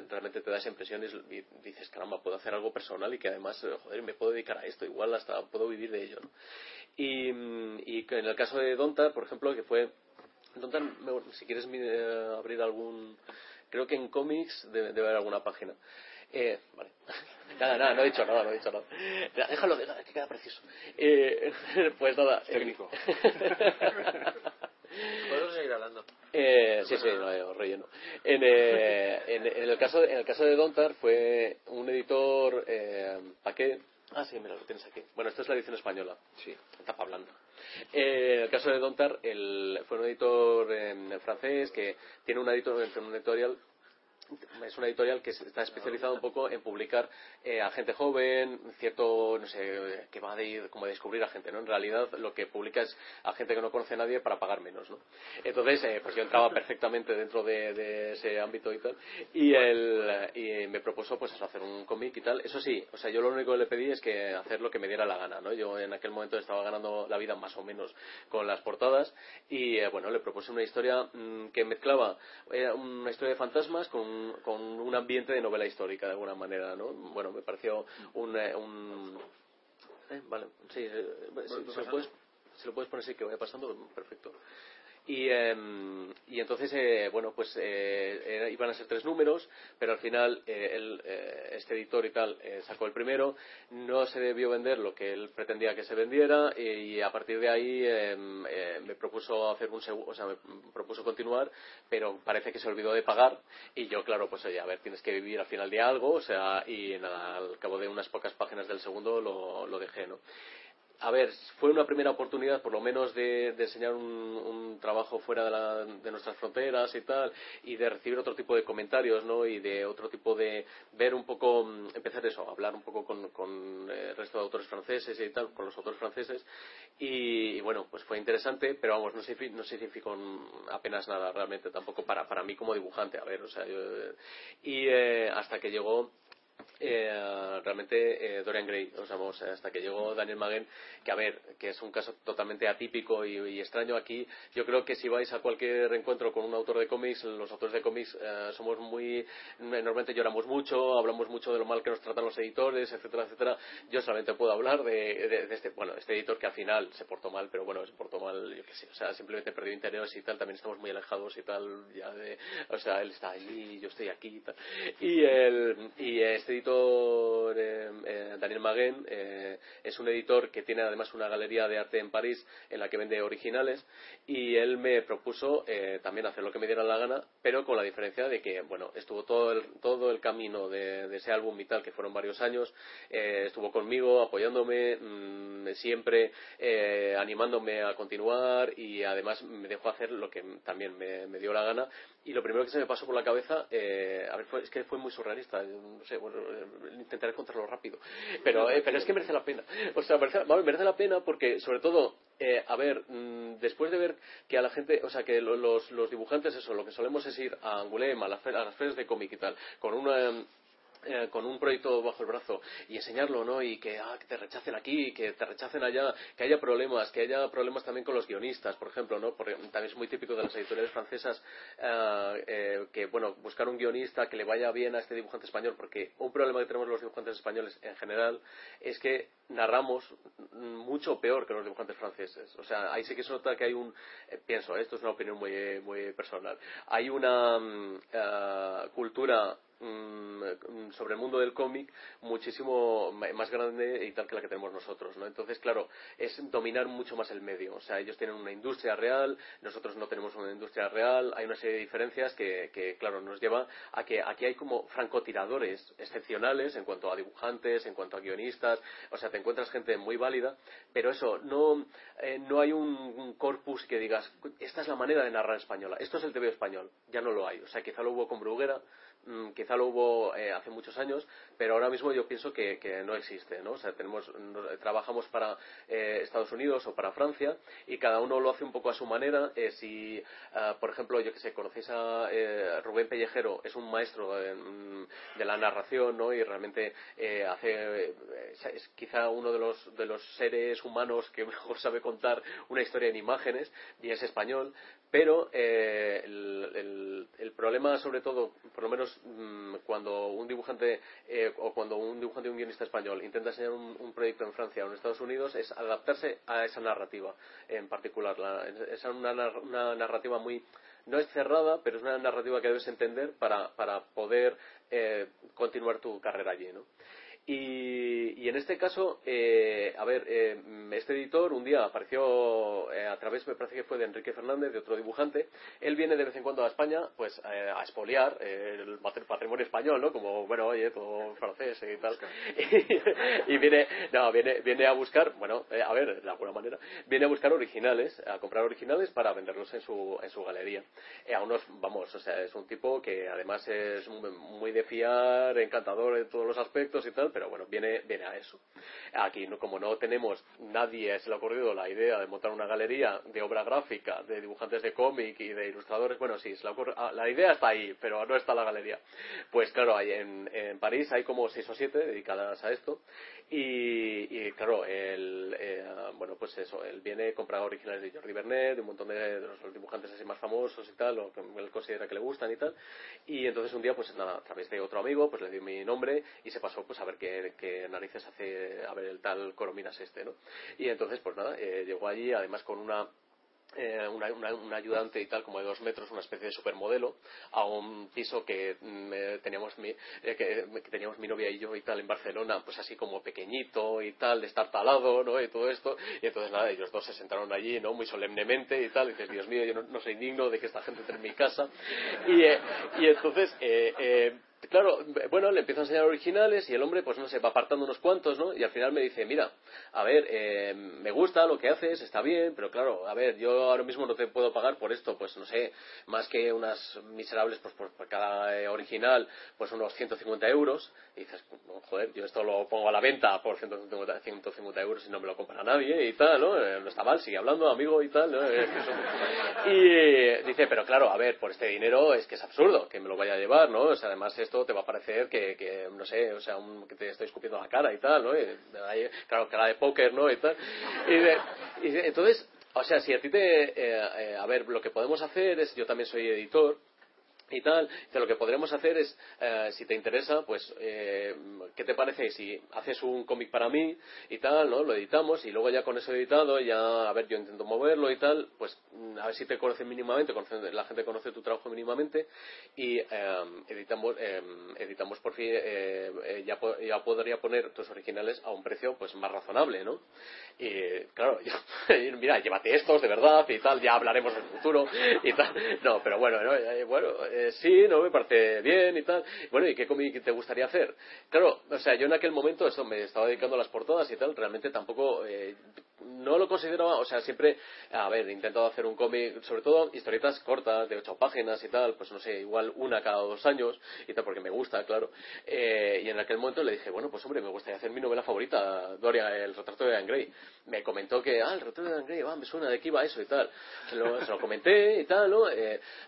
realmente te das impresiones y dices, caramba, puedo hacer algo personal y que además, eh, joder, me puedo dedicar a esto, igual hasta puedo vivir de ello, ¿no? Y, mm, en el caso de Donta, por ejemplo, que fue... Donta, si quieres eh, abrir algún... Creo que en cómics debe haber alguna página. Eh, vale. [laughs] Nada, nada, no he dicho nada, no he dicho nada. Déjalo, déjalo que queda precioso. Eh, [laughs] pues nada. Técnico. [laughs] Podemos seguir hablando. Eh, sí, sí, no, relleno. En, eh, en, en, el caso, en el caso de Dontar fue un editor, eh, ¿para qué? Ah, sí, mira, lo tienes aquí. Bueno, esta es la edición española. Sí. Tapa blanda. Eh, en el caso de Dontar, el, fue un editor eh, francés que tiene un editor, un editorial es una editorial que está especializada un poco en publicar eh, a gente joven, cierto, no sé, que va a ir como a descubrir a gente, ¿no? En realidad lo que publica es a gente que no conoce a nadie para pagar menos, ¿no? Entonces, eh, pues yo entraba perfectamente dentro de, ese ámbito y tal, y, el, y me propuso pues eso, hacer un cómic y tal. Eso sí, o sea, yo lo único que le pedí es que hacer lo que me diera la gana, ¿no? Yo en aquel momento estaba ganando la vida más o menos con las portadas y, eh, bueno, le propuse una historia mm, que mezclaba, era una historia de fantasmas con con un ambiente de novela histórica de alguna manera, ¿no? Bueno, me pareció un... Eh, un eh, vale, sí, eh, si, lo puedes, si, lo puedes, poner así que vaya pasando, perfecto. Y, em, y entonces, eh, bueno, pues eh, iban a ser tres números, pero al final eh, este editor y tal sacó el primero, no se debió vender lo que él pretendía que se vendiera y, a partir de ahí em, me propuso hacer un o sea, me propuso continuar, pero parece que se olvidó de pagar y yo, claro, pues oye, a ver, tienes que vivir al final de algo, o sea, y nada, al cabo de unas pocas páginas del segundo lo, lo dejé, ¿no? A ver, fue una primera oportunidad por lo menos de, enseñar un, trabajo fuera de, nuestras fronteras y tal, y de recibir otro tipo de comentarios, ¿no? Y de otro tipo de ver un poco, mm, empezar eso, hablar un poco con, el resto de autores franceses y tal, con los autores franceses, y, bueno, pues fue interesante, pero vamos, no, no significó apenas nada realmente tampoco para, para mí como dibujante, a ver, o sea, yo, y eh, hasta que llegó eh, realmente eh, Dorian Gray, o sea, hasta que llegó Daniel Magen, que a ver, que es un caso totalmente atípico y, extraño aquí. Yo creo que si vais a cualquier encuentro con un autor de cómics, los autores de cómics eh, somos muy, normalmente lloramos mucho, hablamos mucho de lo mal que nos tratan los editores, etcétera, etcétera. Yo solamente puedo hablar de, este, bueno, este editor que al final se portó mal, pero bueno, se portó mal, yo qué sé, o sea, simplemente perdió interés y tal, también estamos muy alejados y tal, ya de, o sea, él está allí, yo estoy aquí y tal. Y, el, y este editor eh, eh, Daniel Maguen, eh, es un editor que tiene además una galería de arte en París en la que vende originales y él me propuso también hacer lo que me diera la gana, pero con la diferencia de que, bueno, estuvo todo el, todo el camino de, ese álbum y tal, que fueron varios años, estuvo conmigo, apoyándome, mm, siempre animándome a continuar y además me dejó hacer lo que también me, dio la gana y lo primero que se me pasó por la cabeza, a ver, es que fue muy surrealista, no sé, bueno, intentaré contarlo rápido. Pero, eh, pero es que merece la pena. O sea, merece, merece la pena porque, sobre todo, eh, a ver, mm, después de ver que a la gente, o sea, que los, los dibujantes, eso, lo que solemos es ir a Angulema, a, a las ferias de cómic y tal, con una eh, con un proyecto bajo el brazo y enseñarlo, ¿no? Y que, ah, que te rechacen aquí, que te rechacen allá, que haya problemas, que haya problemas también con los guionistas, por ejemplo, ¿no? Porque también es muy típico de las editoriales francesas eh, eh, que, bueno, buscar un guionista que le vaya bien a este dibujante español, porque un problema que tenemos los dibujantes españoles en general es que narramos mucho peor que los dibujantes franceses. O sea, ahí sí que se nota que hay un, pienso, esto es una opinión muy, muy personal, hay una mm, cultura Mm, sobre el mundo del cómic muchísimo más grande y tal que la que tenemos nosotros, ¿no? Entonces, claro, es dominar mucho más el medio. O sea, ellos tienen una industria real, nosotros no tenemos una industria real, hay una serie de diferencias que, claro, nos lleva a que aquí hay como francotiradores excepcionales en cuanto a dibujantes, en cuanto a guionistas, o sea, te encuentras gente muy válida, pero eso, no, eh, no hay un, corpus que digas, esta es la manera de narrar española, esto es el TV español, ya no lo hay. O sea, quizá lo hubo con Bruguera, quizá lo hubo eh, hace muchos años, pero ahora mismo yo pienso que, no existe, ¿no? O sea, tenemos, trabajamos para eh, Estados Unidos o para Francia y cada uno lo hace un poco a su manera. Eh, si, ah, por ejemplo, yo que sé, conocéis a Rubén Pellejero, es un maestro mm, de, la narración, ¿no? Y realmente hace, es quizá uno de los, de los seres humanos que [laughs] mejor sabe contar una historia en imágenes y es español, pero el, el problema, sobre todo, por lo menos Mm, cuando un dibujante eh, o cuando un dibujante y un guionista español intenta enseñar un, proyecto en Francia o en Estados Unidos es adaptarse a esa narrativa en particular. es una, narrativa muy no es cerrada, pero es una narrativa que debes entender para, para poder eh, continuar tu carrera allí, ¿no? Y, en este caso, eh, a ver, eh, este editor un día apareció eh, a través, me parece que fue de Enrique Fernández, de otro dibujante. Él viene de vez en cuando a España, pues a expoliar el patrimonio español, ¿no? Como, bueno, oye, todo francés y tal. [laughs] y, viene, no, viene, viene a buscar, bueno, a ver, de alguna manera, viene a buscar originales, a comprar originales para venderlos en su, en su galería. a unos, vamos, o sea, es un tipo que además es muy de fiar, encantador en todos los aspectos y tal, pero bueno, viene, viene a eso. Aquí, como no tenemos, nadie se le ha ocurrido la idea de montar una galería de obra gráfica, de dibujantes de cómic y de ilustradores, bueno, sí, ah, la idea está ahí, pero no está la galería. Pues claro, hay en, en París hay como seis o siete dedicadas a esto y, claro, él, eh, bueno, pues eso, él viene, compra originales de Jordi Bernet, de un montón de, los dibujantes así más famosos y tal, o que él considera que le gustan y tal. Y entonces un día, pues nada, a través de otro amigo, pues le dio mi nombre y se pasó pues a ver qué, narices hace, a ver el tal Corominas este, ¿no? Y entonces, pues nada, eh, llegó allí, además con una eh, un ayudante y tal como de dos metros una especie de supermodelo a un piso que mm, eh, teníamos mi, eh, que, teníamos mi novia y yo y tal en Barcelona pues así como pequeñito y tal de estar talado no y todo esto. Y entonces nada ellos dos se sentaron allí no muy solemnemente y tal. Y dices Dios mío yo no, soy digno de que esta gente entre en mi casa y, y entonces claro, bueno, le empiezo a enseñar originales y el hombre, pues no sé, va apartando unos cuantos, ¿no? Y al final me dice, mira, a ver, eh, me gusta lo que haces, está bien, pero claro, a ver, yo ahora mismo no te puedo pagar por esto, pues no sé, más que unas miserables, pues por, cada eh, original, pues unos 150 euros. Y dices, joder, yo esto lo pongo a la venta por 150, 150 euros y no me lo compra nadie y tal, ¿no? Eh, no está mal, sigue hablando, amigo y tal, ¿no? [laughs] y dice, pero claro, a ver, por este dinero es que es absurdo que me lo vaya a llevar, ¿no? O sea, además te va a parecer que, no sé, o sea, que te estoy escupiendo la cara y tal, ¿no? claro, cara de póker, ¿no? Y tal. Y, entonces, o sea, si a ti te... Eh, eh, a ver, lo que podemos hacer es, yo también soy editor, y tal. Que lo que podremos hacer es, eh, si te interesa, pues, eh, ¿qué te parece si haces un cómic para mí y tal, ¿no? Lo editamos y luego ya con eso editado, ya, a ver, yo intento moverlo y tal, pues, mm, a ver si te conocen mínimamente, la gente conoce tu trabajo mínimamente y eh, editamos, editamos por fin, ya, ya podría poner tus originales a un precio, pues, más razonable, ¿no? Y, claro, [laughs] mira, llévate estos, de verdad, y tal, ya hablaremos del futuro y tal. No, pero bueno, bueno, eh, sí, no, me parece bien y tal. Bueno, ¿y qué cómic te gustaría hacer? Claro, o sea, yo en aquel momento eso, me estaba dedicando a las portadas y tal, realmente tampoco, eh, no lo consideraba, o sea, siempre, a ver, intentado hacer un cómic, sobre todo historietas cortas, de ocho páginas y tal, pues no sé, igual una cada dos años y tal, porque me gusta, claro. Eh, y en aquel momento le dije, bueno, pues hombre, me gustaría hacer mi novela favorita, Doria, el retrato de Dan Gray. Me comentó que, ah, el retrato de Dan Gray, va, me suena de qué iba eso y tal. Se lo, se lo comenté y tal, ¿no?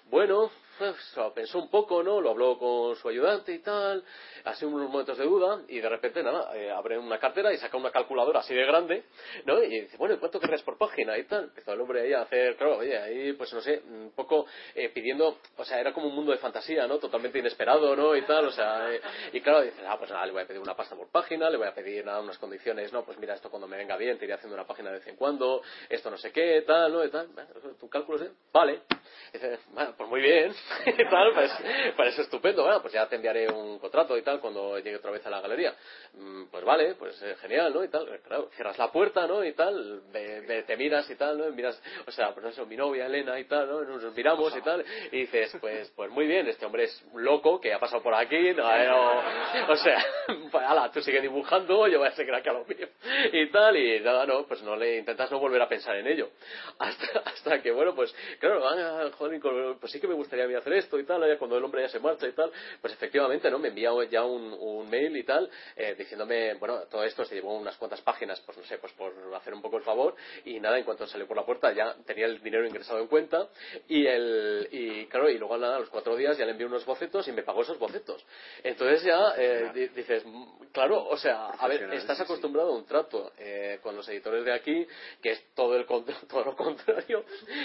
bueno, pues, pensó un poco, ¿no? Lo habló con su ayudante y tal, hace unos momentos de duda y de repente, nada, eh, abre una cartera y saca una calculadora así de grande, ¿no? Y dice, bueno, ¿cuánto querrías por página? Y tal. Empezó el hombre ahí a hacer, claro, oye, ahí, pues no sé, un poco eh, pidiendo, o sea, era como un mundo de fantasía, ¿no? Totalmente inesperado, ¿no? Y tal, o sea, eh, y claro, dice, ah, pues nada, le voy a pedir una pasta por página, le voy a pedir nada, unas condiciones, ¿no? Pues mira, esto cuando me venga bien, te iré haciendo una página de vez en cuando, esto no sé qué, tal, ¿no? Y tal, tu cálculo, ¿eh? Vale. dice, bueno, pues muy bien, [laughs] y tal, pues, pues estupendo, bueno, pues ya te enviaré un contrato y tal cuando llegue otra vez a la galería. Mm, pues vale, pues eh, genial, ¿no? Y tal, claro, cierras la puerta, ¿no? Y tal, te miras y tal, ¿no? miras, o sea, pues eso, mi novia Elena y tal, ¿no? Nos miramos y tal, y dices, pues, pues muy bien, este hombre es loco que ha pasado por aquí, no, o sea, [laughs] pues, ala, tú sigue dibujando, yo voy a seguir aquí a lo mío, y tal, y nada, no, pues no le intentas no volver a pensar en ello. [laughs] Hasta, hasta que, bueno, pues, claro, joder, pues sí que me gustaría hacer esto y tal, cuando el hombre ya se marcha y tal, pues efectivamente, ¿no? Me envía ya un, un mail y tal, eh, diciéndome, bueno, todo esto se llevó unas cuantas páginas, pues no sé, pues por hacer un poco el favor, y nada, en cuanto salió por la puerta ya tenía el dinero ingresado en cuenta, y el, y claro, y luego nada, a los cuatro días ya le envié unos bocetos y me pagó esos bocetos. Entonces ya eh, dices, claro, o sea, a ver, estás acostumbrado a un trato eh, con los editores de aquí, que es todo, el, [laughs] todo lo contrario,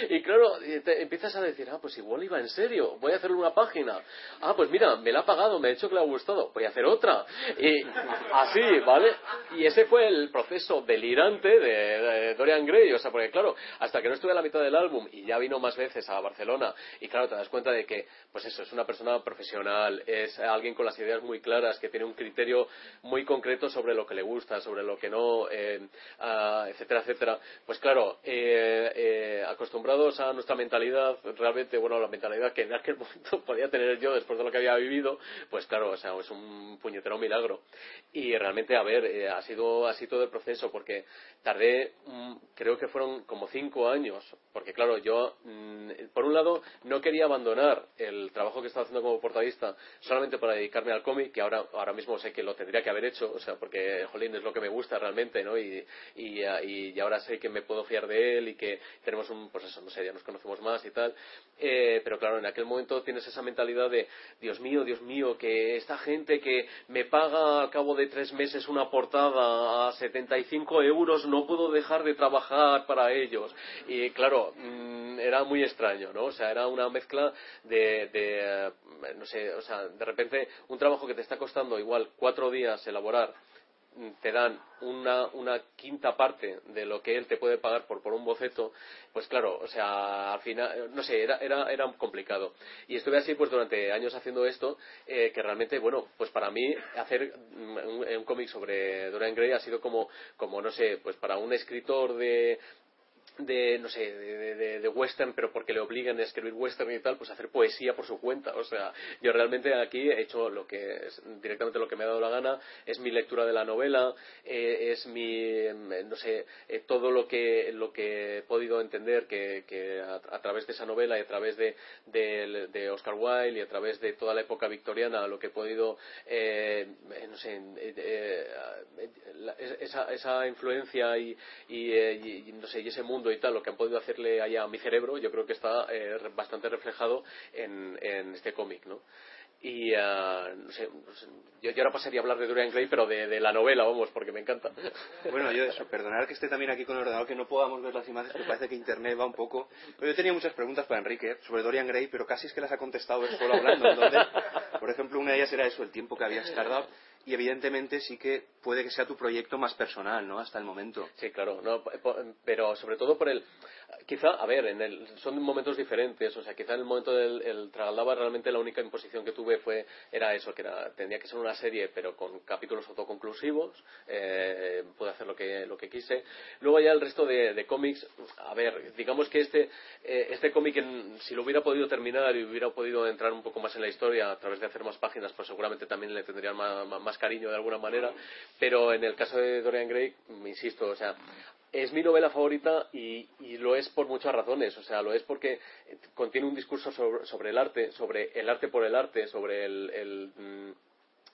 y claro, te empiezas a decir, ah, pues igual iba en serio, voy a hacerle una página. Ah, pues mira, me la ha pagado, me ha dicho que le ha gustado, voy a hacer otra. Y así, ¿vale? Y ese fue el proceso delirante de, Dorian Gray, o sea, porque claro, hasta que no estuve a la mitad del álbum y ya vino más veces a Barcelona, y claro, te das cuenta de que, pues eso, es una persona profesional, es alguien con las ideas muy claras, que tiene un criterio muy concreto sobre lo que le gusta, sobre lo que no, eh, ah, etcétera, etcétera. Pues claro, eh, eh, acostumbrados a nuestra mentalidad, realmente, bueno, la mentalidad que en aquel momento [laughs] podía tener yo después de lo que había vivido, pues claro, o sea, es un puñetero milagro. Y realmente, a ver, eh, ha sido así todo el proceso, porque tardé, mm, creo que fueron como cinco años, porque claro, yo, mm, por un lado, no quería abandonar el trabajo que estaba haciendo como portadista solamente para dedicarme al cómic, que ahora, ahora mismo sé que lo tendría que haber hecho, o sea, porque, jolín, es lo que me gusta realmente, ¿no? Y, y, y ahora sé que me puedo fiar de él y que tenemos un, pues eso, no sé, ya nos conocemos más y tal. Eh, pero claro, en aquel momento tienes esa mentalidad de, Dios mío, Dios mío, que esta gente que me paga a cabo de tres meses una portada a 75 euros, no puedo dejar de trabajar para ellos. Y claro, mm, era muy extraño, ¿no? O sea, era una mezcla de, de, no sé, o sea, de repente un trabajo que te está costando igual cuatro días elaborar te dan una, una, quinta parte de lo que él te puede pagar por, por un boceto, pues claro, o sea, al final, no sé, era, era, era complicado. Y estuve así pues durante años haciendo esto, eh, que realmente, bueno, pues para mí hacer un, un cómic sobre Dorian Gray ha sido como, como, no sé, pues para un escritor de, de no sé de, de, western pero porque le obligan a escribir western y tal pues hacer poesía por su cuenta. O sea yo realmente aquí he hecho lo que directamente lo que me ha dado la gana es mi lectura de la novela eh, es mi no sé eh, todo lo que lo que he podido entender que, que a, través de esa novela y a través de, de, Oscar Wilde y a través de toda la época victoriana lo que he podido eh, no sé esa, esa influencia y, y, no sé y ese mundo y tal, lo que han podido hacerle allá a mi cerebro, yo creo que está eh, bastante reflejado en, este cómic, ¿no? Y uh, no, sé, yo, ahora pasaría a hablar de Dorian Gray, pero de, la novela, vamos, porque me encanta. Bueno, yo eso, perdonar que esté también aquí con el ordenador, que no podamos ver las imágenes, porque parece que internet va un poco. Pero yo tenía muchas preguntas para Enrique sobre Dorian Gray, pero casi es que las ha contestado él solo hablando. Entonces, por ejemplo, una de ellas era eso, el tiempo que habías tardado y evidentemente sí que puede que sea tu proyecto más personal, ¿no? Hasta el momento. Sí, claro, no, pero sobre todo por el, quizá, a ver, en el, son momentos diferentes, o sea, quizá en el momento del el Tragaldaba realmente la única imposición que tuve fue, era eso, que era, tenía que ser una serie pero con capítulos autoconclusivos, eh, pude hacer lo que, lo que quise. Luego ya el resto de, cómics, a ver, digamos que este, eh, este cómic, si lo hubiera podido terminar y hubiera podido entrar un poco más en la historia a través de hacer más páginas, pues seguramente también le tendrían más, más cariño de alguna manera, pero en el caso de Dorian Gray, insisto, o sea, es mi novela favorita y, lo es por muchas razones. O sea, lo es porque contiene un discurso sobre, el arte, sobre el arte por el arte, sobre el, mm,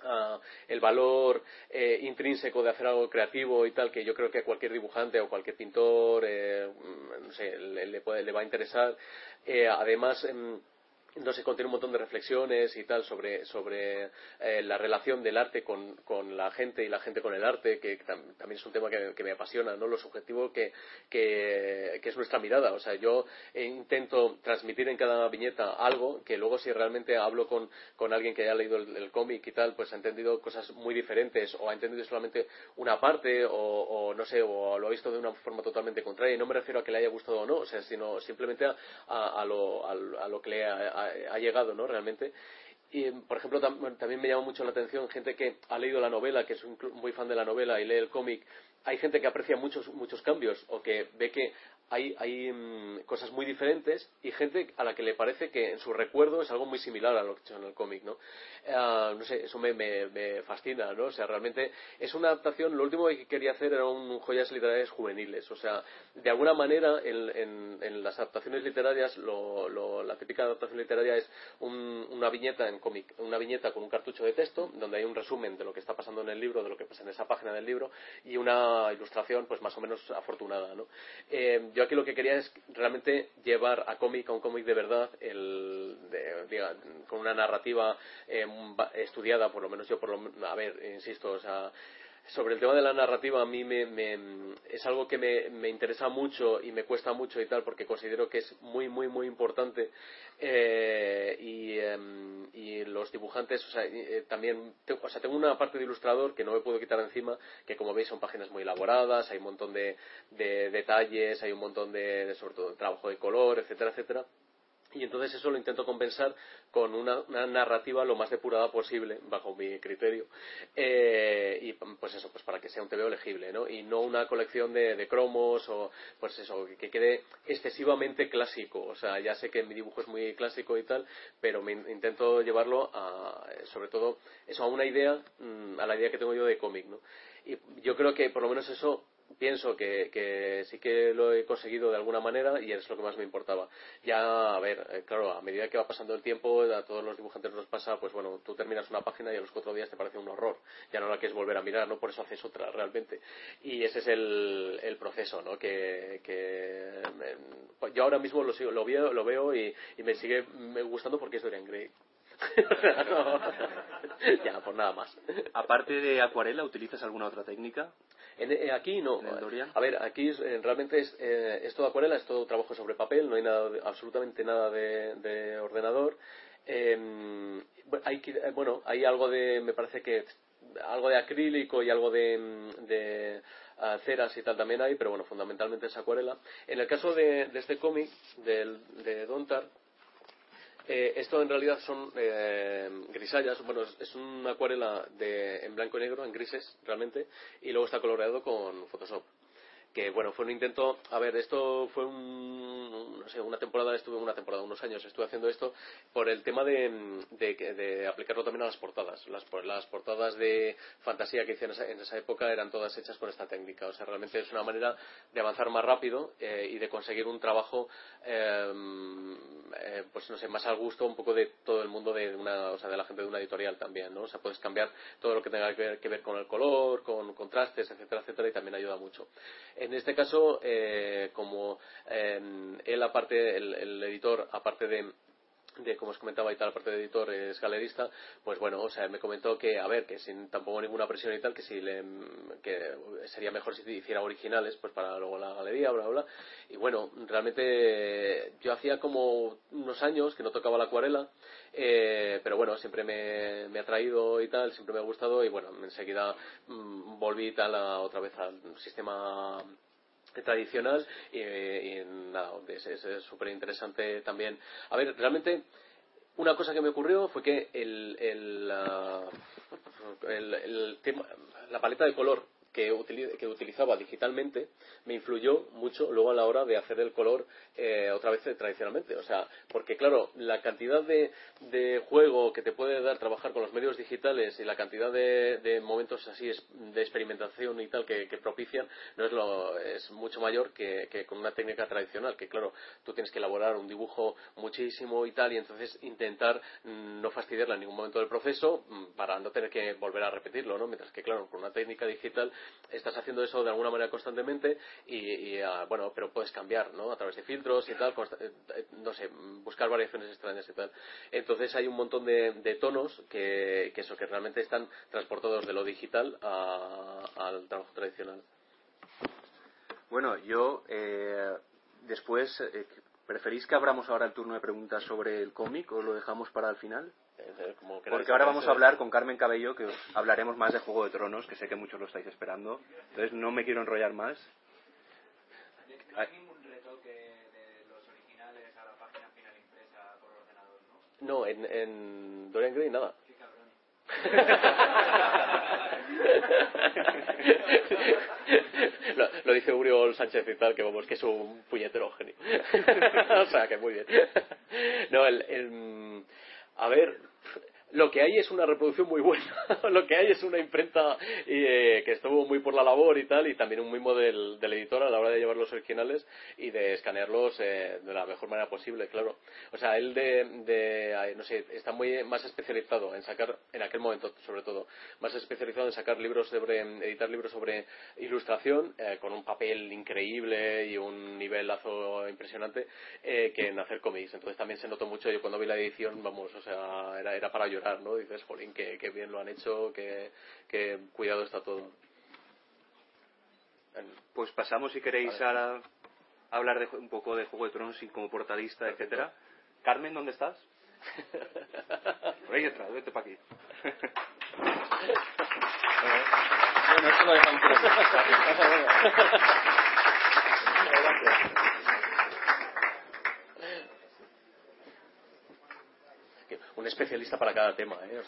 ah, valor eh, intrínseco de hacer algo creativo y tal, que yo creo que a cualquier dibujante o cualquier pintor, eh, mm, sé, le, puede, le va a interesar. Eh, además, em, no sé, contiene un montón de reflexiones y tal sobre, sobre eh, la relación del arte con, con, la gente y la gente con el arte, que también es un tema que, me apasiona, ¿no? Lo subjetivo que, que, es nuestra mirada. O sea, yo intento transmitir en cada viñeta algo que luego si realmente hablo con, con alguien que haya leído el, cómic y tal, pues ha entendido cosas muy diferentes o ha entendido solamente una parte o, no sé, o lo ha visto de una forma totalmente contraria. Y no me refiero a que le haya gustado o no, o sea, sino simplemente a, a, lo, a, lo que le ha ha, llegado, ¿no? Realmente. Y, por ejemplo, también me llama mucho la atención gente que ha leído la novela, que es muy fan de la novela y lee el cómic. Hay gente que aprecia muchos, muchos cambios o que ve que hay, hay mm, cosas muy diferentes y gente a la que le parece que en su recuerdo es algo muy similar a lo que he hecho en el cómic, ¿no? Ah, no sé, eso me, me, fascina, ¿no? O sea, realmente es una adaptación, lo último que quería hacer era un joyas literarias juveniles, o sea, de alguna manera en, las adaptaciones literarias, lo, la típica adaptación literaria es una viñeta en cómic, una viñeta con un cartucho de texto, donde hay un resumen de lo que está pasando en el libro, de lo que pasa en esa página del libro, y una ilustración, pues más o menos afortunada, ¿no? Eh, yo aquí lo que quería es realmente llevar a cómic, a un cómic de verdad, el, con una narrativa eh, estudiada, por lo menos yo, por lo, a ver, insisto, o sea, sobre el tema de la narrativa a mí me, es algo que me, interesa mucho y me cuesta mucho y tal porque considero que es muy muy muy importante eh, em, y, los dibujantes o sea, eh, también o sea tengo una parte de ilustrador que no me puedo quitar encima que como veis son páginas muy elaboradas hay un montón de, detalles hay un montón de, de sobre todo trabajo de color etcétera etcétera y entonces eso lo intento compensar con una, narrativa lo más depurada posible bajo mi criterio eh, y pues eso pues para que sea un TVO legible ¿no? y no una colección de, cromos o pues eso que, quede excesivamente clásico o sea ya sé que mi dibujo es muy clásico y tal pero me intento llevarlo a sobre todo eso a una idea mm, a la idea que tengo yo de cómic ¿no? y yo creo que por lo menos eso pienso que, sí que lo he conseguido de alguna manera y es lo que más me importaba. Ya, a ver, eh, claro, a medida que va pasando el tiempo, a todos los dibujantes nos pasa, pues bueno, tú terminas una página y a los cuatro días te parece un horror. Ya no la quieres volver a mirar, ¿no? Por eso haces otra, realmente. Y ese es el, proceso, ¿no? Que, pues yo ahora mismo lo, sigo, lo, veo, lo veo y, me sigue gustando porque es Dorian Gray. [laughs] ya, por nada más. Aparte de acuarela, ¿utilizas alguna otra técnica? Eh, aquí no. A ver, aquí eh, realmente es, eh, es, todo acuarela, es todo trabajo sobre papel, no hay nada, absolutamente nada de, ordenador. Em, hay, bueno, hay algo de, me parece que algo de acrílico y algo de, de ah, ceras y tal también hay, pero bueno, fundamentalmente es acuarela. En el caso de, de este cómic, de Dontar, eh, esto en realidad son eh, grisallas, bueno, es, una acuarela de, en blanco y negro, en grises realmente, y luego está coloreado con Photoshop. Que bueno, fue un intento, a ver, esto fue un, no sé, una temporada, estuve una temporada, unos años estuve haciendo esto por el tema de, aplicarlo también a las portadas. Las, las portadas de fantasía que hice en esa, época eran todas hechas con esta técnica, o sea, realmente es una manera de avanzar más rápido eh, y de conseguir un trabajo, em, eh, pues no sé, más al gusto un poco de todo el mundo de una, o sea, de la gente de una editorial también, ¿no? O sea, puedes cambiar todo lo que tenga que ver, que ver con el color, con contrastes, etcétera, etcétera, y también ayuda mucho. En este caso, eh, como eh, él aparte, el, editor, aparte de de como os comentaba y tal, aparte de editor es galerista, pues bueno, o sea, me comentó que, a ver, que sin tampoco ninguna presión y tal, que si le, que sería mejor si hiciera originales, pues para luego la galería, bla, bla, Y bueno, realmente yo hacía como unos años que no tocaba la acuarela, eh, pero bueno, siempre me, me, ha traído y tal, siempre me ha gustado y bueno, enseguida mm, volví tal otra vez al sistema tradicional y, nada, es súper interesante también. A ver, realmente una cosa que me ocurrió fue que el, el, el tema, la paleta de color que, utilizaba digitalmente me influyó mucho luego a la hora de hacer el color eh, otra vez tradicionalmente. O sea, porque claro, la cantidad de, juego que te puede dar trabajar con los medios digitales y la cantidad de, momentos así de experimentación y tal que, propician no es, lo, es mucho mayor que, con una técnica tradicional. Que claro, tú tienes que elaborar un dibujo muchísimo y tal y entonces intentar mm, no fastidiarla en ningún momento del proceso mm, para no tener que volver a repetirlo, ¿no? Mientras que claro, con una técnica digital estás haciendo eso de alguna manera constantemente y, ah, bueno, pero puedes cambiar, ¿no? A través de filtros y tal, eh, eh, no sé, buscar variaciones extrañas y tal. Entonces hay un montón de, tonos que, eso, que realmente están transportados de lo digital al trabajo tradicional. Bueno, yo eh, después, ¿preferís que abramos ahora el turno de preguntas sobre el cómic o lo dejamos para el final? Porque ahora vamos a hablar con Carmen Cabello, que hablaremos más de Juego de Tronos, que sé que muchos lo estáis esperando. Entonces no me quiero enrollar más. ¿No ningún retoque de los originales a la página final impresa por ordenador, no? No, en, en Dorian Gray nada. Qué [laughs] lo, lo, dice Uriol Sánchez y tal, que vamos, que es un puñetero genio. [laughs] o sea, que muy bien. no, el, el a ver, lo que hay es una reproducción muy buena, [laughs] lo que hay es una imprenta eh, que estuvo muy por la labor y tal, y también un mimo del, editor a la hora de llevar los originales y de escanearlos eh, de la mejor manera posible, claro. O sea, él de, no sé, está muy más especializado en sacar, en aquel momento sobre todo, más especializado en sacar libros sobre, editar libros sobre ilustración, eh, con un papel increíble y un nivelazo impresionante, que en hacer cómics. Entonces también se notó mucho, yo cuando vi la edición, vamos, o sea, era, era para llorar ¿no? Dices, jolín, que, bien lo han hecho, que, cuidado está todo. Pues pasamos, si queréis, a, hablar de, un poco de Juego de Tronos y como portadista, etcétera. Carmen, ¿dónde estás? [laughs] Por ahí detrás, vete para aquí. bueno, esto lo dejamos. [laughs] un especialista para cada tema. ¿eh?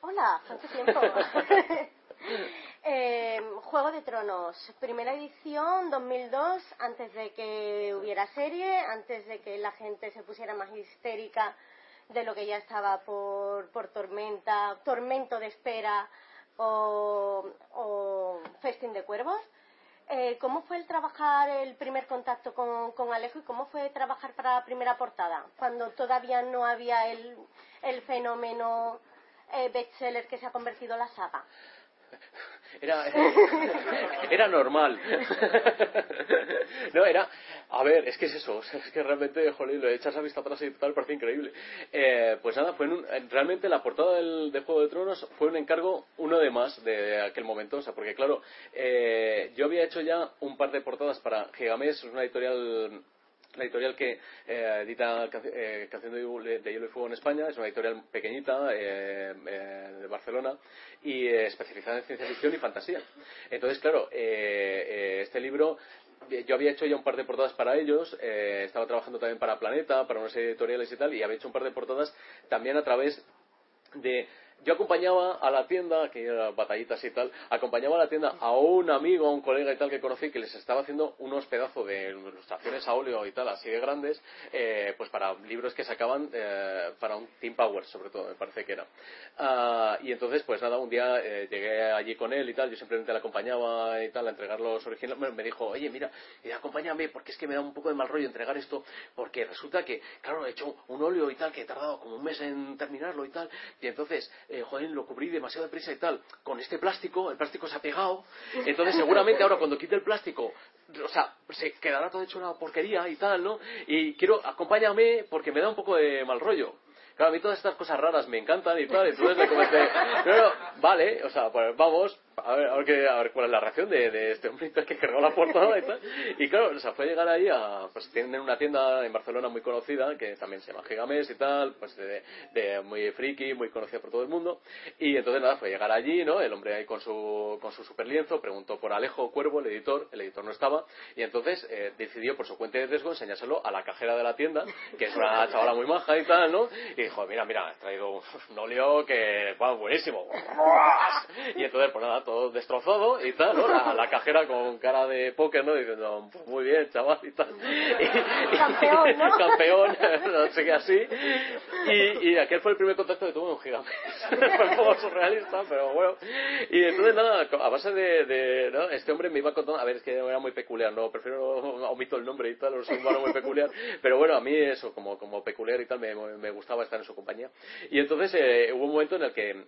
Hola, ¿cuánto tiempo? [laughs] eh, Juego de Tronos, primera edición 2002, antes de que hubiera serie, antes de que la gente se pusiera más histérica de lo que ya estaba por, por tormenta, tormento de espera o, o festín de cuervos. Eh, ¿Cómo fue el trabajar el primer contacto con, Alejo y cómo fue trabajar para la primera portada? Cuando todavía no había el, el fenómeno eh, bestseller que se ha convertido en la saga. Era, [laughs] era normal. no, era. A ver, es que es eso. Es que realmente, joder, lo echas a vista atrás y tal, parece increíble. Eh, pues nada, fue realmente la portada del, de Juego de Tronos fue un encargo, uno de más de aquel momento. O sea, porque claro, eh, yo había hecho ya un par de portadas para Gigamés, una editorial la editorial que eh, edita eh, Canción de, Hielo y Fuego en España, es una editorial pequeñita eh, de Barcelona y especializada en ciencia ficción y fantasía. Entonces, claro, este libro yo había hecho ya un par de portadas para ellos, estaba trabajando también para Planeta, para unas editoriales y tal, y había hecho un par de portadas también a través de yo acompañaba a la tienda, que era batallitas y tal, acompañaba a la tienda a un amigo, a un colega y tal que conocí que les estaba haciendo unos pedazos de ilustraciones a óleo y tal, así de grandes, eh, pues para libros que sacaban eh, para un Team Power, sobre todo, me parece que era. Ah, y entonces, pues nada, un día eh, llegué allí con él y tal, yo simplemente le acompañaba y tal a entregar los originales. Me dijo, oye, mira, acompáñame porque es que me da un poco de mal rollo entregar esto, porque resulta que, claro, he hecho un óleo y tal que he tardado como un mes en terminarlo y tal, y entonces eh, joder, lo cubrí demasiado deprisa y tal, con este plástico, el plástico se ha pegado, entonces seguramente ahora cuando quite el plástico, o sea, se quedará todo hecho una porquería y tal, ¿no? Y quiero, acompáñame porque me da un poco de mal rollo. Claro, a mí todas estas cosas raras me encantan y tal, entonces le comenté, pero, vale, o sea, pues vamos, a ver, a ver, cuál es la reacción de, este hombre que cargó la portada y tal. Y claro, o sea, fue llegar ahí a, pues tienen una tienda en Barcelona muy conocida, que también se llama Gigames y tal, pues de, muy friki, muy conocida por todo el mundo. Y entonces nada, fue llegar allí, ¿no? El hombre ahí con su, con su super lienzo, preguntó por Alejo Cuervo, el editor, el editor no estaba, y entonces eh, decidió por su cuenta de riesgo enseñárselo a la cajera de la tienda, que es una chavala muy maja y tal, ¿no? Y dijo, mira, mira, he traído un óleo que, bueno, buenísimo. Y entonces, pues nada, todo destrozado y tal, ¿no? La, la cajera con cara de póker, ¿no? Diciendo, pues muy bien, chaval, y tal. [laughs] Y, Campeón, ¿no? [laughs] campeón, no sé qué así. Y, y aquel fue el primer contacto que tuve con Gigamesh. [laughs] fue un poco surrealista, pero bueno. Y entonces, nada, a base de, de ¿no? este hombre me iba contando, a ver, es que era muy peculiar, no, prefiero, omito el nombre y tal, es un humano muy peculiar, pero bueno, a mí eso, como, como peculiar y tal, me, me gustaba estar en su compañía. Y entonces eh, hubo un momento en el que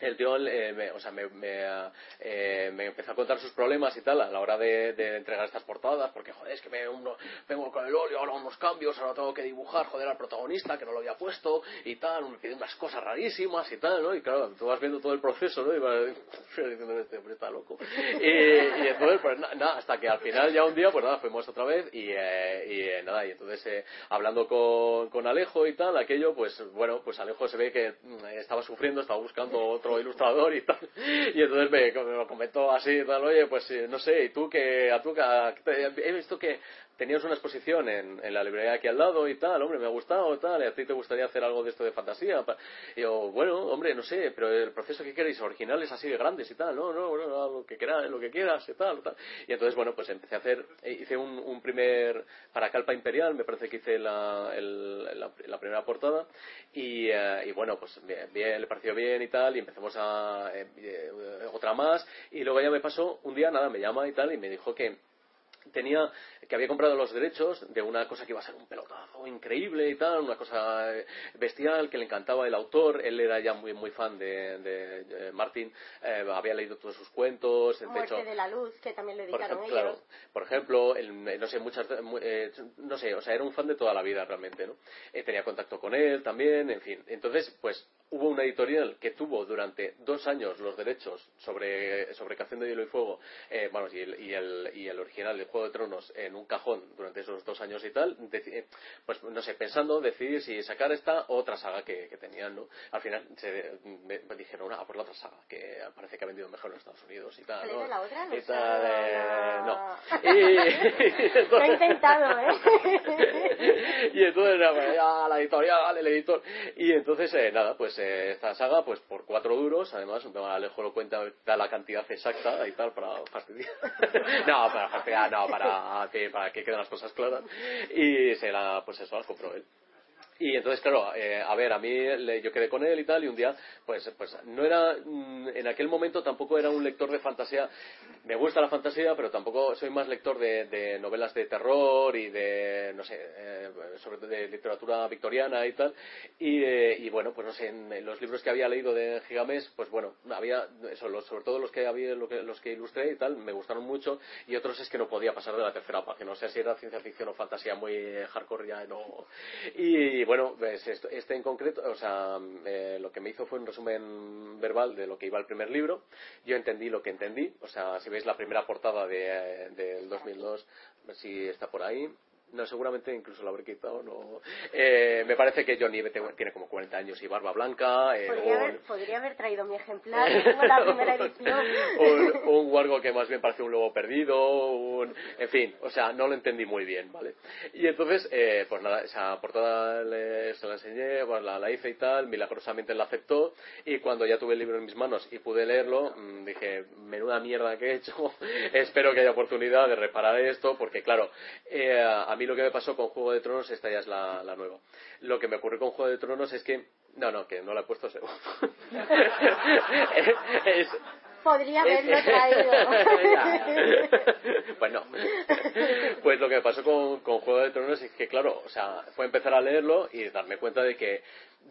el tío eh, me, o sea, me, me, eh, me, empezó a contar sus problemas y tal a la hora de, de entregar estas portadas porque joder es que me uno, vengo con el óleo ahora unos cambios ahora tengo que dibujar joder al protagonista que no lo había puesto y tal me pide unas cosas rarísimas y tal ¿no? y claro tú vas viendo todo el proceso ¿no? y vas diciendo este hombre está loco y, y entonces pues nada hasta que al final ya un día pues nada fuimos otra vez y, eh, y eh, nada y entonces eh, hablando con, con Alejo y tal aquello pues bueno pues Alejo se ve que mm, estaba sufriendo estaba buscando otro ilustrador y tal. Y entonces me, lo comentó así tal, oye, pues eh, no sé, y tú que, a tú que, he visto que tenías una exposición en, en la librería aquí al lado y tal, hombre, me ha gustado tal, y a ti te gustaría hacer algo de esto de fantasía. Y yo, bueno, hombre, no sé, pero el proceso que queréis, originales así de grandes y tal, no, no, lo que quieras, lo que quieras y tal, tal. Y entonces, bueno, pues empecé a hacer, eh, hice un, un primer, para Calpa Imperial, me parece que hice la, el- la, primera portada, y, eh, y bueno, pues bien, le pareció bien y tal, y empezamos a, eh, eh, otra más, y luego ya me pasó, un día nada, me llama y tal, y me dijo que, tenía que había comprado los derechos de una cosa que iba a ser un pelotazo increíble y tal, una cosa eh, bestial que le encantaba el autor, él era ya muy muy fan de, de, Martin, eh, había leído todos sus cuentos, de Muerte hecho de la luz, que también lo por editaron ejemplo, ellos. claro, por ejemplo, el- eh, no sé, muchas, mu- eh, no sé, o sea, era un fan de toda la vida realmente, ¿no? Eh, tenía contacto con él también, en fin. Entonces, pues, hubo una editorial que tuvo durante dos años los derechos sobre, sobre Canción de Hielo y Fuego, eh, vamos, y el, y, el, y el original de Juego de Tronos en un cajón durante esos dos años y tal, eh, pues, no sé, pensando, decidir si sacar esta o otra saga que, que tenían, ¿no? Al final se, me, me dijeron, ah, por la otra saga, que parece que ha vendido mejor en Estados Unidos y tal, ¿Cuál ¿no? la otra? No Y tal, eh, no. [laughs] Y, Lo he intentado, ¿eh? [laughs] y entonces ya, la editorial, el editor. Y entonces, eh, nada, pues eh, esta saga, pues por cuatro duros, además, Alejo lo cuenta, da la cantidad exacta y tal, para fastidiar. [laughs] no, para fastidiar, no, para que, para que queden las cosas claras. Y se la, pues eso, la compró él. Y entonces, claro, eh, a ver, a mí le- yo quedé con él y tal, y un día, pues, pues no era, mm, en aquel momento tampoco era un lector de fantasía. Me gusta la fantasía, pero tampoco soy más lector de, de novelas de terror y de, no sé, eh, sobre de literatura victoriana y tal. Y, eh, y bueno, pues no sé, en, los libros que había leído de Gigamés, pues bueno, había, eso, los- sobre todo los que había, los que ilustré y tal, me gustaron mucho, y otros es que no podía pasar de la tercera página, o sea, si era ciencia ficción o fantasía muy hardcore ya no. Y bueno, pues esto- este en concreto, o sea, eh, lo que me hizo fue un resumen verbal de lo que iba al primer libro. Yo entendí lo que entendí, o sea, si veis la primera portada de, eh, del 2002, a ver si está por ahí. No, seguramente incluso lo habré quitado. No. Eh, me parece que Johnny tiene como 40 años y barba blanca. Eh, podría, haber, podría, haber, traído mi ejemplar, [laughs] tengo la primera edición. un, un wargo que más bien parece un lobo perdido, un, en fin, o sea, no lo entendí muy bien, ¿vale? Y entonces, eh, pues nada, esa portada le, se la enseñé, pues la, la, hice y tal, milagrosamente la aceptó y cuando ya tuve el libro en mis manos y pude leerlo, mm, dije, menuda mierda que he hecho, [laughs] espero que haya oportunidad de reparar esto, porque claro, eh, a mí lo que me pasó con Juego de Tronos, esta ya es la, nueva. Lo que me ocurrió con Juego de Tronos es que. No, no, que no la he puesto seguro. [laughs] Podría haberlo traído. [laughs] bueno, pues lo que me pasó con, con Juego de Tronos es que, claro, o sea, fue empezar a leerlo y darme cuenta de que,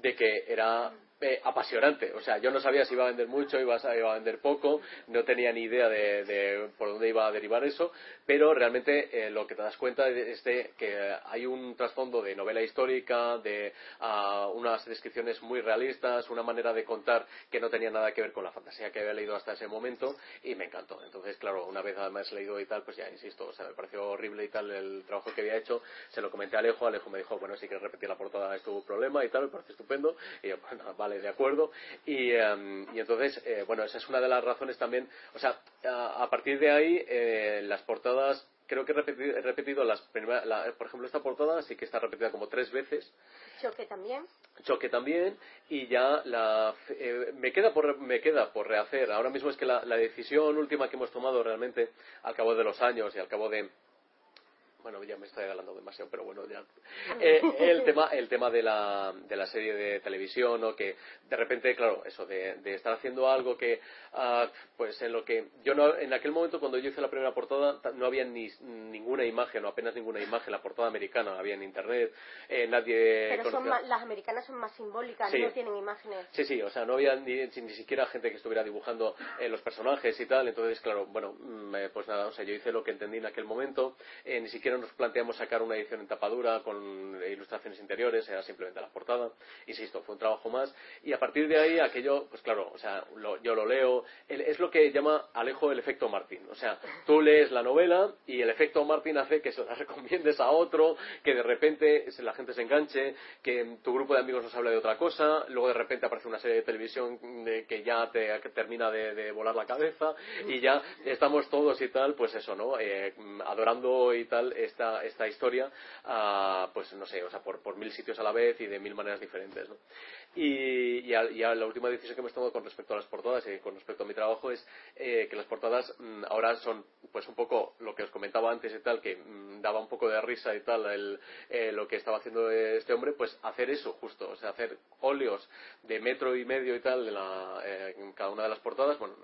de que era eh, apasionante. O sea, yo no sabía si iba a vender mucho, iba a, iba a vender poco, no tenía ni idea de, por dónde iba a derivar eso, pero realmente eh, lo que te das cuenta es de que hay un trasfondo de novela histórica, de uh, unas descripciones muy realistas, una manera de contar que no tenía nada que ver con la fantasía que había leído hasta ese momento y me encantó. Entonces, claro, una vez además leído y tal, pues ya insisto, o sea, me pareció horrible y tal el trabajo que había hecho, se lo comenté a Alejo, Alejo me dijo, bueno, si quieres repetir la portada es tu problema y tal, me parece estupendo, vale, de acuerdo. Y, em, entonces, eh, bueno, esa es una de las razones también. O sea, a, partir de ahí, eh, las portadas creo que he repetido, las primeras, por ejemplo, esta portada sí que está repetida como tres veces. Choque también. Choque también y ya la, eh, me queda por me queda por rehacer. Ahora mismo es que la decisión última que hemos tomado realmente al cabo de los años y al cabo de bueno, ya me estoy hablando demasiado, pero bueno, ya. Eh, el [laughs] tema, el tema de la, de la serie de televisión, o que de repente, claro, eso de, estar haciendo algo que, ah, pues en lo que yo no, en aquel momento cuando yo hice la primera portada no había ni ninguna imagen o apenas ninguna imagen, la portada americana había en internet, eh, nadie. Pero las americanas son más simbólicas, no tienen imágenes. Sí, sí, o sea, no había ni, ni siquiera gente que estuviera dibujando eh, los personajes y tal, entonces, claro, bueno, mm, pues nada, o sea, yo hice lo que entendí en aquel momento, ni siquiera nos planteamos sacar una edición en tapadura con ilustraciones interiores, era simplemente la portada. Insisto, fue un trabajo más. Y a partir de ahí, aquello, pues claro, o sea, yo lo leo. es lo que llama Alejo el efecto Martín. O sea, tú lees la novela y el efecto Martín hace que se la [laughs] recomiendes a otro, que de repente la gente se enganche, que tu grupo de amigos nos habla de otra cosa, luego de repente aparece una serie de televisión que ya te termina de, volar la cabeza y ya estamos todos y tal, pues eso, ¿no? Eh, adorando y tal esta, esta historia, pues no sé, o sea, por, por mil sitios a la vez y de mil maneras diferentes. ¿no? Y, y, la última decisión que hemos tomado con respecto a las portadas y con respecto a mi trabajo es eh, que las portadas mm, ahora son pues un poco lo que os comentaba antes y tal, que mm, daba un poco de risa y tal el, eh, lo que estaba haciendo este hombre, pues hacer eso justo, o sea, hacer óleos de metro y medio y tal la, eh, en cada una de las portadas, bueno,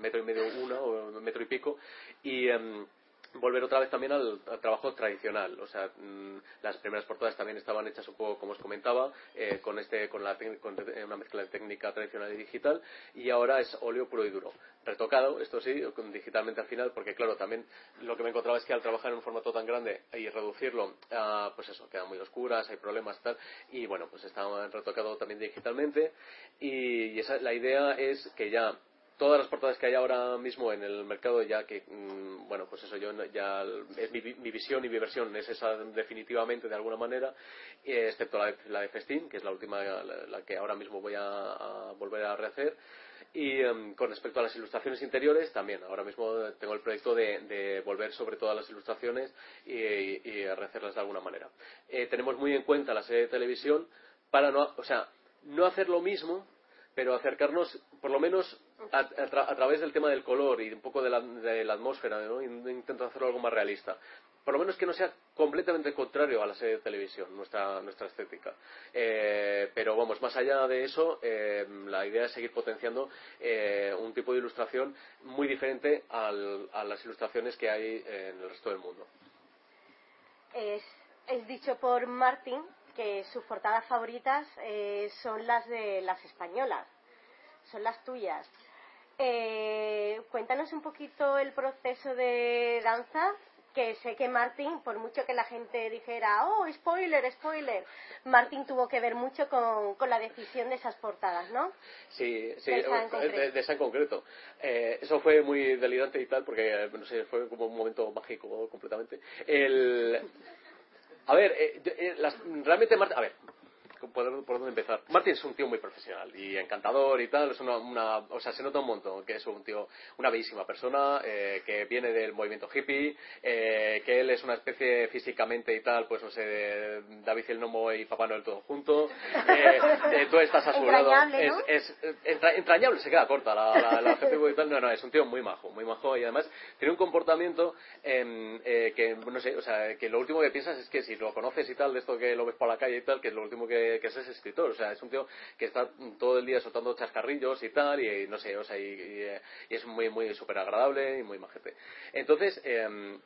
metro y medio una o metro y pico, y em, volver otra vez también al, trabajo tradicional. O sea, mm, las primeras portadas también estaban hechas un poco como os comentaba, eh, con, este, con, la, con una mezcla de técnica tradicional y digital, y ahora es óleo puro y duro. Retocado, esto sí, digitalmente al final, porque claro, también lo que me encontraba es que al trabajar en un formato tan grande y reducirlo, pues eso, quedan muy oscuras, hay problemas y tal, y bueno, pues está retocado también digitalmente, y esa, la idea es que ya todas las portadas que hay ahora mismo en el mercado ya que mm, bueno pues eso yo ya es mi, visión y mi versión es esa definitivamente de alguna manera excepto la de, la de Festín que es la última la, que ahora mismo voy a, volver a rehacer. Y em, con respecto a las ilustraciones interiores también ahora mismo tengo el proyecto de, volver sobre todas las ilustraciones y, rehacerlas de alguna manera. Eh, tenemos muy en cuenta la serie de televisión para no o sea no hacer lo mismo pero acercarnos, por lo menos a, través del tema del color y un poco de la, atmósfera, ¿no? intento hacerlo algo más realista. Por lo menos que no sea completamente contrario a la serie de televisión, nuestra, nuestra estética. Eh, pero vamos, más allá de eso, eh, la idea es seguir potenciando eh, un tipo de ilustración muy diferente a las ilustraciones que hay en el resto del mundo. Es, es dicho por Martin que sus portadas favoritas eh, son las de las españolas, son las tuyas. Eh, cuéntanos un poquito el proceso de danza, que sé que Martín, por mucho que la gente dijera, oh, spoiler, spoiler, Martín tuvo que ver mucho con, la decisión de esas portadas, ¿no? Sí, sí, de, esa en concreto. Eh, eso fue muy delirante y tal, porque, no sé, fue como un momento mágico completamente. El A ver, eh, eh, las- realmente Martin, a ver, ¿por, por dónde empezar? Martin es un tío muy profesional y encantador y tal, es una, una- o sea, se nota un montón que es un tío, una bellísima persona, eh, que viene del movimiento hippie, eh, que él es una especie físicamente y tal, pues no sé, de David el Nomo y Papá Noel todo junto, [laughs] eh, eh, tú estás a su lado, es, es entra- entrañable, se queda corta la, la, la adjetivo y tal, no, no, es un tío muy majo, muy majo y además tiene un comportamiento em, eh, que, no sé, o sea, que lo último que piensas es que si lo conoces y tal, de esto que lo ves por la calle y tal, que lo último que, que es es escritor, o sea, es un tío que está todo el día soltando chascarrillos y tal, y, no sé, o sea, y, y, eh, y es muy, muy súper agradable y muy majete. Entonces, em,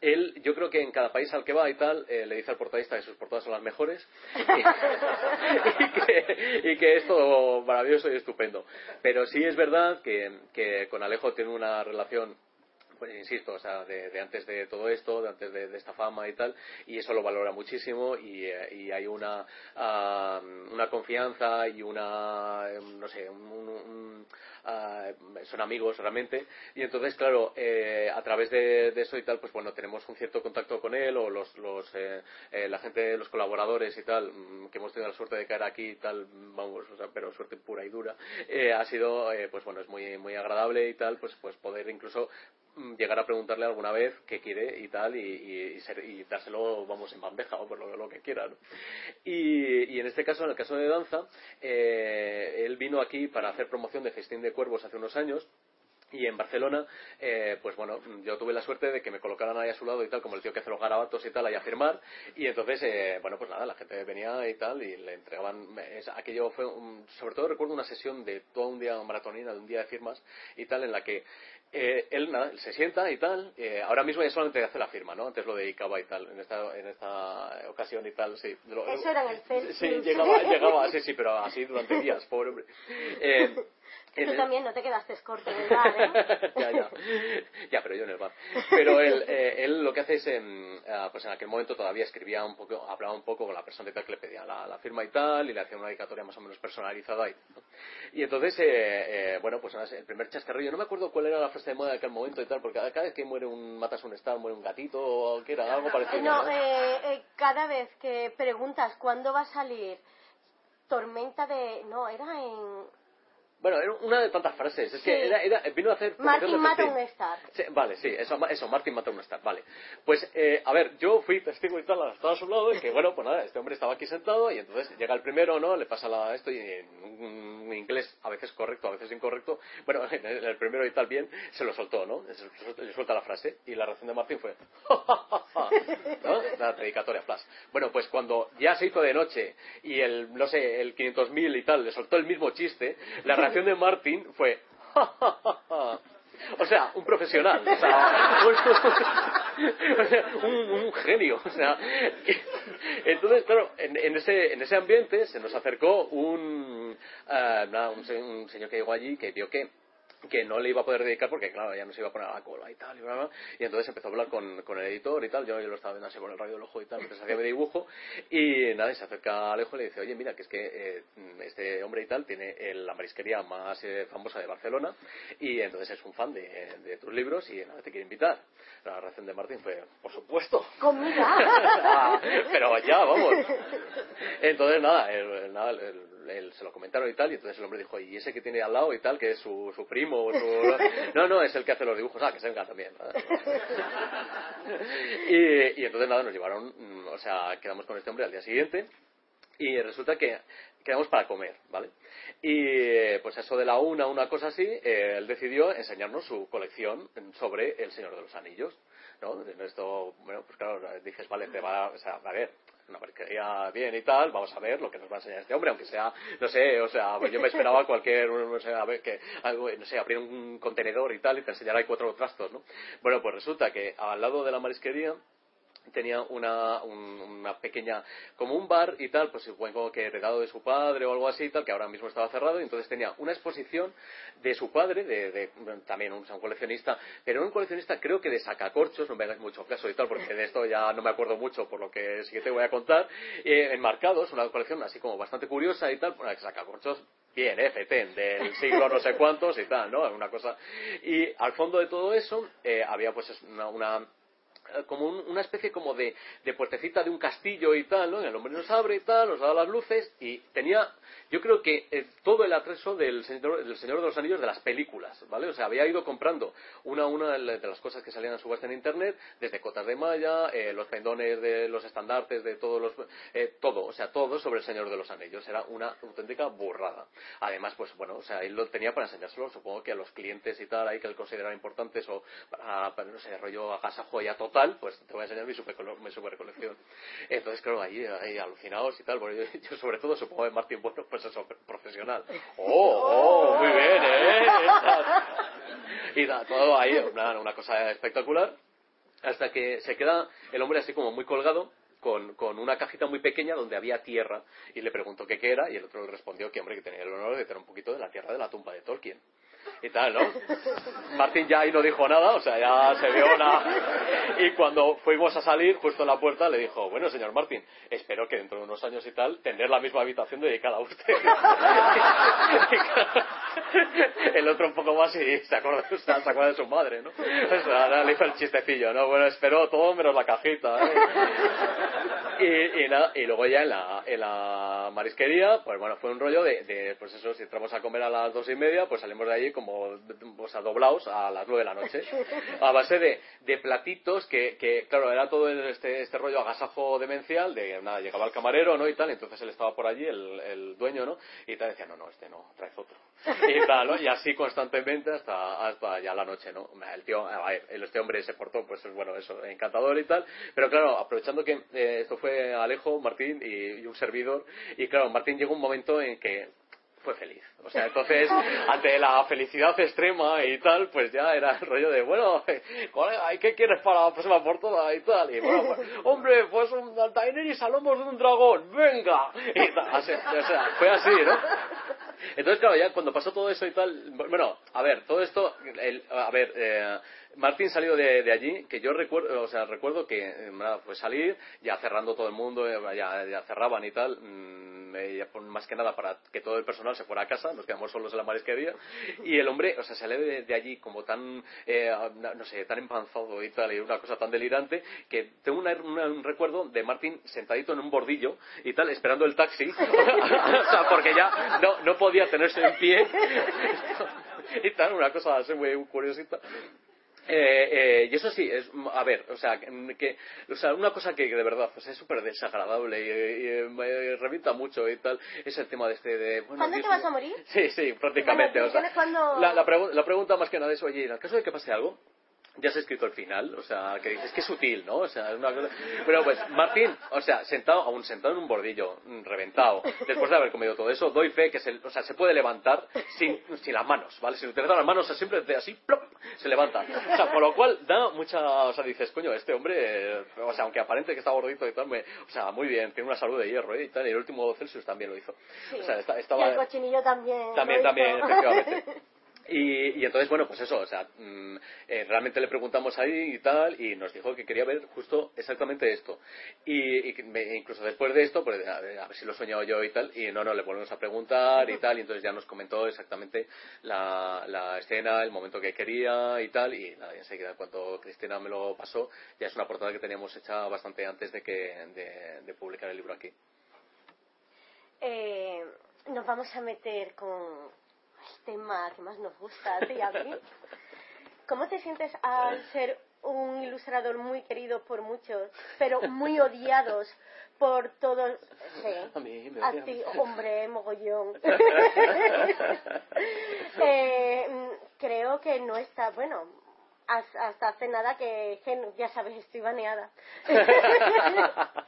él, yo creo que en cada país al que va y tal, eh, le dice al portadista que sus portadas son las mejores y, que, y es todo maravilloso y estupendo. Pero sí es verdad que, que con Alejo tiene una relación pues insisto, o sea, de, antes de todo esto, de antes de, esta fama y tal, y eso lo valora muchísimo y, eh, y hay una, ah, una confianza y una, eh, no sé, un, un- ah, son amigos realmente, y entonces, claro, eh, a través de, de eso y tal, pues bueno, tenemos un cierto contacto con él o los, los, eh, eh, la gente, los colaboradores y tal, mm, que hemos tenido la suerte de caer aquí y tal, vamos, o sea, pero suerte pura y dura, ha sido, pues bueno, es muy, muy agradable y tal, pues, pues poder incluso llegar a preguntarle alguna vez qué quiere y tal y, y, ser- y dárselo vamos en bandeja o por lo, que quiera ¿no? y, y en este caso en el caso de danza eh, él vino aquí para hacer promoción de Festín de Cuervos hace unos años y en Barcelona, eh, pues bueno, yo tuve la suerte de que me colocaran ahí a su lado y tal, como el tío que hace los garabatos y tal, ahí a firmar. Y entonces, eh, bueno, pues nada, la gente venía y tal, y le entregaban. es- aquello fue, un- sobre todo recuerdo una sesión de todo un día maratonina, de un día de firmas y tal, en la que eh, él nada, se sienta y tal. eh, ahora mismo ya solamente hace la firma, ¿no? Antes lo dedicaba y tal, en esta, en esta ocasión y tal, sí. Lo- Eso era el. Sí, llegaba, llegaba, sí, sí, pero así durante días, pobre hombre. [laughs] En Tú el- también no te quedaste corto en el bar, ¿eh? [laughs] ya, ya. Ya, pero yo en el bar. Pero él, eh, él lo que hace es, em, ah, pues en aquel momento todavía escribía un poco, hablaba un poco con la persona y tal que le pedía la, la firma y tal, y le hacía una dedicatoria más o menos personalizada y, ¿no? y entonces, eh, eh, bueno, pues el primer chascarrillo, no me acuerdo cuál era la frase de moda de aquel momento y tal, porque cada cada vez que muere un, matas un star, muere un gatito, o que era algo parecido. No, ¿no? eh, eh, cada vez que preguntas cuándo va a salir Tormenta de... No, era en... Bueno, era una de tantas frases, es Sí. que era, era- vino a hacer... Martin mata un star. Sí, vale, sí, eso, eso, Martin mata un star, vale. Pues, eh, a ver, yo fui testigo y tal, estaba a su lado, y que bueno, pues nada, este hombre estaba aquí sentado, y entonces llega el primero, ¿no? Le pasa la, esto, y en un, inglés a veces correcto, a veces incorrecto, bueno, [laughs] en el, primero y tal bien, se lo soltó, ¿no? Le suelta la frase, y la reacción de Martin fue, [laughs] ¿no? La dedicatoria flash. Bueno, pues cuando ya se hizo de noche, y el, no sé, el 500.000 y tal, le soltó el mismo chiste, la reacción de Martin fue, o sea, un profesional, o sea, un, [laughs] un- un genio, o sea, entonces, claro, en, ese, en ese ambiente se nos acercó un, nada, un, un señor que llegó allí que vio que que no le iba a poder dedicar porque claro ya no se iba a poner a la cola y tal y bla, bla, y entonces empezó a hablar con, con el editor y tal. Yo, yo lo estaba viendo así por el radio del ojo y tal mientras hacía mi dibujo. Y nada y se acerca a Alejo y le dice oye mira que es que eh, este hombre y tal tiene el- la marisquería más eh, famosa de Barcelona y entonces es un fan de, de tus libros y nada te quiere invitar la reacción de Martín fue por supuesto Comida. [laughs] pero ya vamos. Entonces nada, el- el- nada, el- el- se lo comentaron y tal, y entonces el hombre dijo, ¿y ese que tiene al lado y tal, que es su, su primo? o su... [laughs] No, no, es el que hace los dibujos, ah, que se venga también. [laughs] y, y entonces nada, nos llevaron, mm, o sea, quedamos con este hombre al día siguiente, y resulta que quedamos para comer, ¿vale? Y pues eso de la una, una cosa así, eh, él decidió enseñarnos su colección sobre El Señor de los Anillos, ¿no? Esto, bueno, pues claro, dices, vale, te va, o sea, a ver, una marquería bien y tal, vamos a ver lo que nos va a enseñar este hombre, aunque sea, no sé, o sea, pues yo me esperaba cualquier, no sé, a ver, que, algo, no sé, abrir un contenedor y tal y te enseñara ahí cuatro trastos, ¿no? Bueno, pues resulta que al lado de la marisquería tenía una, un- una pequeña, como un bar y tal, pues supongo que heredado de su padre o algo así y tal, que ahora mismo estaba cerrado, y entonces tenía una exposición de su padre, de, de- también un, coleccionista, pero un coleccionista creo que de sacacorchos, no me hagáis mucho caso y tal, porque de esto ya no me acuerdo mucho por lo que sí que te voy a contar, eh, enmarcados, una colección así como bastante curiosa y tal, bueno, sacacorchos bien, ¿eh? Del siglo no sé cuántos y tal, ¿no? Una cosa. Y al fondo de todo eso eh, había pues una, una como un- una especie como de, de puertecita de un castillo y tal, ¿no? El hombre nos abre y tal, nos da las luces y tenía, yo creo que eh, todo el atrezo del señor, del Señor de los Anillos de las películas, ¿vale? O sea, había ido comprando una a una de las cosas que salían a subasta en internet, desde cotas de malla, eh, los pendones de los estandartes, de todos los, eh, todo, o sea, todo sobre el Señor de los Anillos. Era una auténtica burrada. Además, pues bueno, o sea, él lo tenía para enseñárselo, supongo que a los clientes y tal, ahí que él consideraba importantes o para, para, no sé, rollo agasajo ya total, pues te voy a enseñar mi super, mi super colección. Entonces, claro, ahí, ahí alucinados y tal, porque yo, yo sobre todo supongo que Martín, bueno, pues eso, profesional. [laughs] ¡Oh, oh! Muy bien, ¿eh? Y da, todo ahí, una, una cosa espectacular, hasta que se queda el hombre así como muy colgado, con, con una cajita muy pequeña donde había tierra y le preguntó qué qué era y el otro le respondió que hombre que tenía el honor de tener un poquito de la tierra de la tumba de Tolkien y tal, ¿no? Martín ya ahí no dijo nada, o sea, ya se vio una... Y cuando fuimos a salir, justo en la puerta, le dijo, bueno, señor Martín, espero que dentro de unos años y tal, tener la misma habitación dedicada a usted. [laughs] [laughs] el otro un poco más y se acordó [laughs] de su madre, ¿no? O sea, le hizo el chistecillo, ¿no? Bueno, espero todo menos la cajita, ¿eh? Y, nada, y luego ya en la, en la marisquería, pues bueno, fue un rollo de, de, pues eso, si entramos a comer a las dos y media, pues salimos de allí como, o sea, doblados a las nueve de la noche, a base de, de platitos que, que, claro, era todo este, este rollo agasajo demencial, de nada, llegaba el camarero, ¿no? Y tal, entonces él estaba por allí, el, el dueño, ¿no? Y tal, decía, no, no, este no, traes otro. Y tal. Y así constantemente hasta, hasta ya la noche, ¿no? El tío, este hombre se portó, pues bueno, eso, encantador y tal, pero claro, aprovechando que eh, esto fue Alejo, Martín y un servidor, y claro, Martín llegó un momento en que fue feliz. O sea, [laughs] entonces, ante la felicidad extrema y tal, pues ya era el rollo de, bueno, [laughs] colega, ¿y qué quieres para la próxima portada y tal? Y bueno, pues, [laughs] hombre, pues un Altair y salomos de un dragón, venga. Y tal, así, o sea, fue así, ¿no? Entonces, claro, ya cuando pasó todo eso y tal, bueno, a ver, todo esto, el, a ver, eh, Martín salió de, de, allí, que yo recuerdo, o sea, recuerdo que eh, nada, fue salir, ya cerrando todo el mundo, eh, ya, ya cerraban y tal, mmm, ya, más que nada para que todo el personal se fuera a casa, nos quedamos solos en la marisquería, y el hombre, o sea, sale de, de allí como tan, eh, no sé, tan empanzado y tal, y una cosa tan delirante, que tengo una, una, un recuerdo de Martín sentadito en un bordillo y tal, esperando el taxi, [laughs] porque ya no, no podía tenerse en pie, [laughs] y tal, una cosa así muy curiosita. Eh, eh, y eso sí, es, a ver, o sea, que, o sea, una cosa que, de verdad pues es súper desagradable y, y, me revienta mucho y tal, es el tema de este de... Bueno, ¿Cuándo te vas a morir? Sí, sí, prácticamente. Bueno, o sea, cuando... la, la, pregu la, pregunta más que nada es, oye, en el caso de que pase algo, ya se ha escrito el final, o sea, que dices que es sutil, ¿no? O sea, es una cosa... Pero pues, Martín, o sea, sentado, aún sentado en un bordillo, reventado, después de haber comido todo eso, doy fe que se, o sea, se puede levantar sin, sin las manos, ¿vale? Si utilizan las manos, o sea, siempre así, plop, se levanta. O sea, por lo cual da mucha, o sea, dices, coño, este hombre, eh, o sea, aunque aparente que está gordito y tal, me, o sea, muy bien, tiene una salud de hierro ¿eh? y tal, y el último Celsius también lo hizo. Sí. O sea, está, estaba... Y el cochinillo también. También, también, efectivamente. [laughs] Y, y, entonces, bueno, pues eso, o sea, mmm, eh, realmente le preguntamos ahí y tal, y nos dijo que quería ver justo exactamente esto. Y, y me, incluso después de esto, pues a ver, si lo he soñado yo y tal, y no, no, le volvemos a preguntar y tal, y entonces ya nos comentó exactamente la, escena, el momento que quería y tal, y nada, enseguida, cuando Cristina me lo pasó, ya es una portada que teníamos hecha bastante antes de, que, de, de publicar el libro aquí. Eh, nos vamos a meter con tema que más nos gusta a ti y a mí. ¿Cómo te sientes al ser un ilustrador muy querido por muchos, pero muy odiados por todos? Sí, a mí, me a ti, hombre, mogollón. [laughs] eh, creo que no está, bueno, hasta hace nada que, que, ya sabes, estoy baneada. [laughs]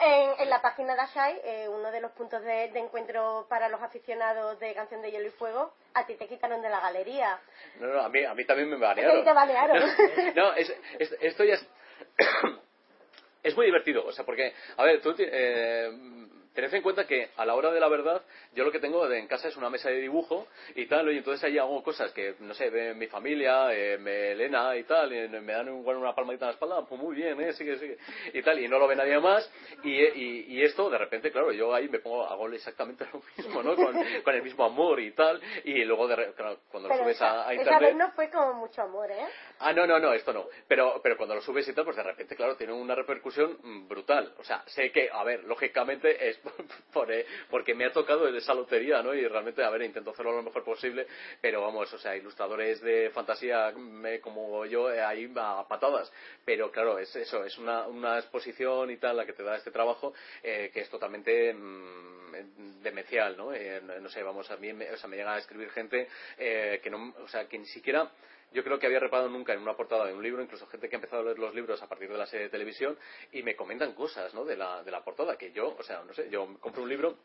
En, en, la página de Ashai, eh, uno de los puntos de, de, encuentro para los aficionados de Canción de Hielo y Fuego, a ti te quitaron de la galería. No, no, a mí, a mí también me banearon. Te banearon. [laughs] no, es, es, esto ya es... [coughs] es muy divertido, o sea, porque, a ver, tú... Eh, tened en cuenta que a la hora de la verdad, yo lo que tengo en casa es una mesa de dibujo y tal, y entonces ahí hago cosas que, no sé, ve mi familia, eh, me Elena y tal, y me dan un, una palmadita en la espalda, pues muy bien, eh, sigue, sigue, y tal, y no lo ve nadie más, y, y, y esto, de repente, claro, yo ahí me pongo, hago exactamente lo mismo, ¿no? Con, con el mismo amor y tal, y luego, de, claro, cuando Pero lo subes esa, a, a esa internet... vez no fue como mucho amor, ¿eh? Ah, no, no, no, esto no. Pero, pero cuando lo subes y tal, pues de repente, claro, tiene una repercusión mm, brutal. O sea, sé que, a ver, lógicamente es [laughs] por, eh, porque me ha tocado esa lotería, ¿no? Y realmente, a ver, intento hacerlo lo mejor posible, pero vamos, o sea, ilustradores de fantasía me, como yo, eh, ahí a patadas. Pero claro, es eso, es una, una exposición y tal la que te da este trabajo eh, que es totalmente mm, demencial, ¿no? Eh, no sé, vamos, a mí me, o sea, me llega a escribir gente eh, que no, o sea, que ni siquiera yo creo que había reparado nunca en una portada de un libro, incluso gente que ha empezado a leer los libros a partir de la serie de televisión y me comentan cosas, ¿no? De la, de la portada que yo, o sea, no sé, yo compro un libro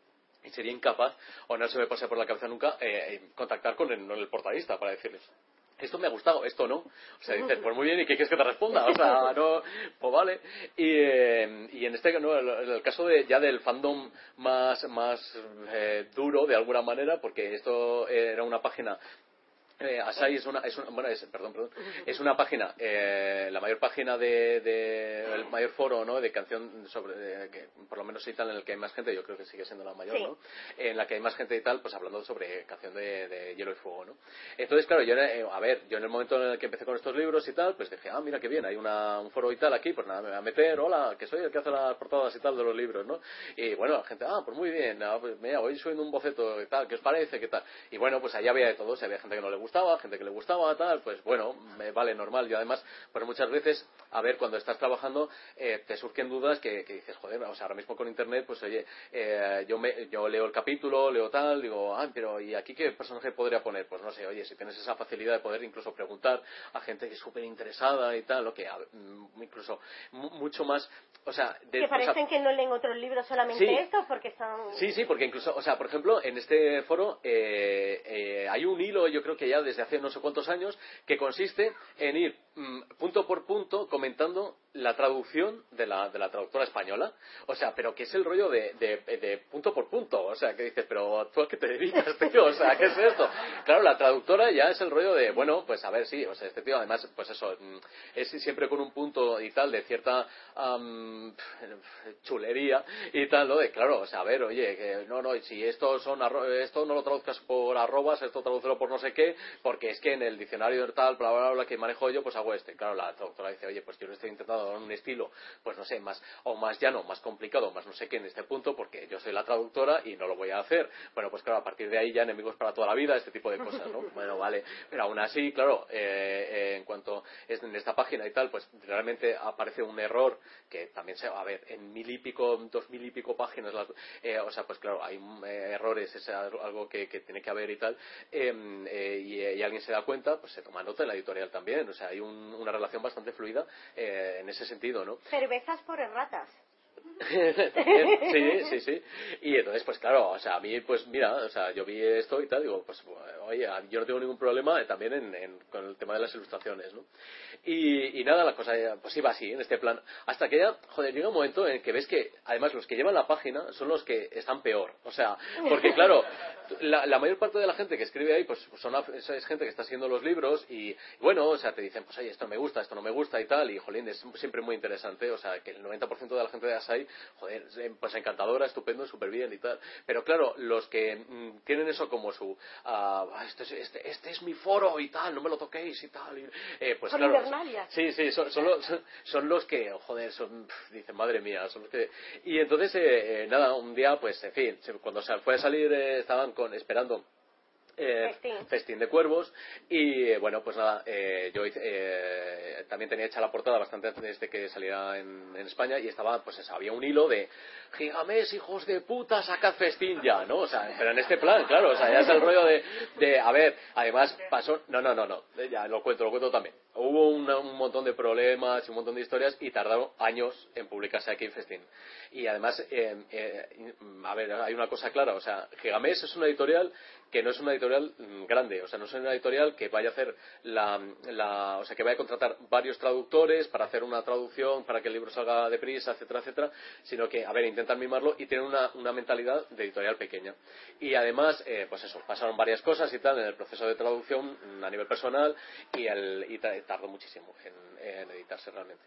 y sería incapaz, o no se me pase por la cabeza nunca, contactar con el, el portadista para decirles, esto me ha gustado, esto no. O sea, dices, pues muy bien, ¿y qué quieres que te responda? O sea, [laughs] no, pues vale. Y, eh, y en este, no, el caso de, ya del fandom más, más eh, duro, de alguna manera, porque esto era una página eh, Asai es una, es una bueno, es, perdón, perdón, es una página, eh, la mayor página de, de, el mayor foro, ¿no? De canción sobre, eh, que por lo menos y tal en el que hay más gente, yo creo que sigue siendo la mayor, Sí. ¿no? En la que hay más gente y tal, pues hablando sobre canción de, de hielo y fuego, ¿no? Entonces, claro, yo, eh, a ver, yo en el momento en el que empecé con estos libros y tal, pues dije, ah, mira qué bien, hay una, un foro y tal aquí, pues nada, me voy a meter, hola, que soy el que hace las portadas y tal de los libros, ¿no? Y bueno, la gente, ah, pues muy bien, ah, pues mira, voy subiendo un boceto y tal, ¿qué os parece? ¿Qué tal? Y bueno, pues allá había de todo, si había gente que no le gustaba, gente que le gustaba, tal, pues bueno, me vale normal. Y además, pues muchas veces, a ver, cuando estás trabajando, eh, te surgen dudas que, que dices, joder, o sea, ahora mismo con internet, pues oye, eh, yo, me, yo leo el capítulo, leo tal, digo, ah, pero ¿y aquí qué personaje podría poner? Pues no sé, oye, si tienes esa facilidad de poder incluso preguntar a gente que es súper interesada y tal, lo que mm, incluso mu- mucho más, o sea, de- que o sea, parecen que no leen otros libros solamente Sí. estos porque son... Sí, sí, porque incluso, o sea, por ejemplo, en este foro eh, eh, hay un hilo, yo creo que ya desde hace no sé cuántos años, que consiste en ir mm, punto por punto comentando la traducción de la, de la traductora española. O sea, pero que es el rollo de, de, punto por punto. O sea, que dices, pero ¿tú a qué te dedicas, [laughs] tío? O sea, ¿qué es esto? Claro, la traductora ya es el rollo de, bueno, pues a ver, sí, o sea, este tío además, pues eso, mm, es siempre con un punto y tal de cierta am, chulería y tal, ¿no? De, claro, o sea, a ver, oye, que no, no, si esto son arro- esto no lo traduzcas por arrobas, esto tradúcelo por no sé qué, porque es que en el diccionario tal, bla, bla, bla, que manejo yo, pues hago. Claro, la traductora dice, oye, pues yo le estoy intentando dar un estilo, pues no sé, más, o más llano, más complicado, más no sé qué en este punto, porque yo soy la traductora y no lo voy a hacer. Bueno, pues claro, a partir de ahí ya enemigos para toda la vida, este tipo de cosas, ¿no? [laughs] Bueno, vale, pero aún así, claro, eh, eh, en cuanto es en esta página y tal, pues realmente aparece un error que también se, a ver, en mil y pico, dos mil y pico páginas, las- eh, o sea, pues claro, hay eh, errores, es algo que, que tiene que haber y tal, eh, y, y alguien se da cuenta, pues se toma nota en la editorial también, o sea, hay un- una relación bastante fluida eh, en ese sentido, ¿no? Cervezas por erratas. Sí, sí, sí. Y entonces, pues claro, o sea, a mí, pues mira, o sea, yo vi esto y tal, digo, pues oye, yo no tengo ningún problema también en, con el tema de las ilustraciones, ¿no? Y, y nada, la cosa pues iba así, en este plan. Hasta que ya, joder, llega un momento en que ves que, además, los que llevan la página son los que están peor. O sea, porque claro, la, la mayor parte de la gente que escribe ahí, pues son, af- es, es gente que está haciendo los libros y, bueno, o sea, te dicen, pues oye, esto me gusta, esto no me gusta y tal, y jolín, es siempre muy interesante, o sea, que el 90% de la gente de Asai, joder, eh, pues encantadora, estupendo, súper bien y tal. Pero claro, los que mm, tienen eso como su, ah, este, es- este, este es mi foro y tal, no me lo toquéis y tal, y, eh, pues claro. Sí, sí, son, son, los, son- son los que, joder, son, dicen, madre mía, son los que... Y entonces, eh, eh, nada, un día, pues, en fin, cuando se fue a salir, eh, estaban con, esperando eh, Festín. festín de cuervos. Y eh, bueno pues nada eh, yo eh, también tenía hecha la portada bastante antes de que saliera en, en España y estaba pues eso, había un hilo de gigamés hijos de puta sacad festín ya no o sea pero en este plan claro o sea ya es el rollo de, de a ver además pasó no no no no ya lo cuento lo cuento también hubo una- un montón de problemas y un montón de historias y tardaron años en publicarse aquí en festín y además eh, eh, a ver hay una cosa clara o sea Gigamés es una editorial que no es una editorial mm, grande, o sea, no es una editorial que vaya a hacer la, la- o sea, que vaya a contratar varios traductores para hacer una traducción, para que el libro salga deprisa, etcétera, etcétera, sino que, a ver, intentan mimarlo y tienen una, una mentalidad de editorial pequeña. Y además, eh, pues eso, pasaron varias cosas y tal en el proceso de traducción mm, a nivel personal y, el, y tardó muchísimo en, en editarse realmente.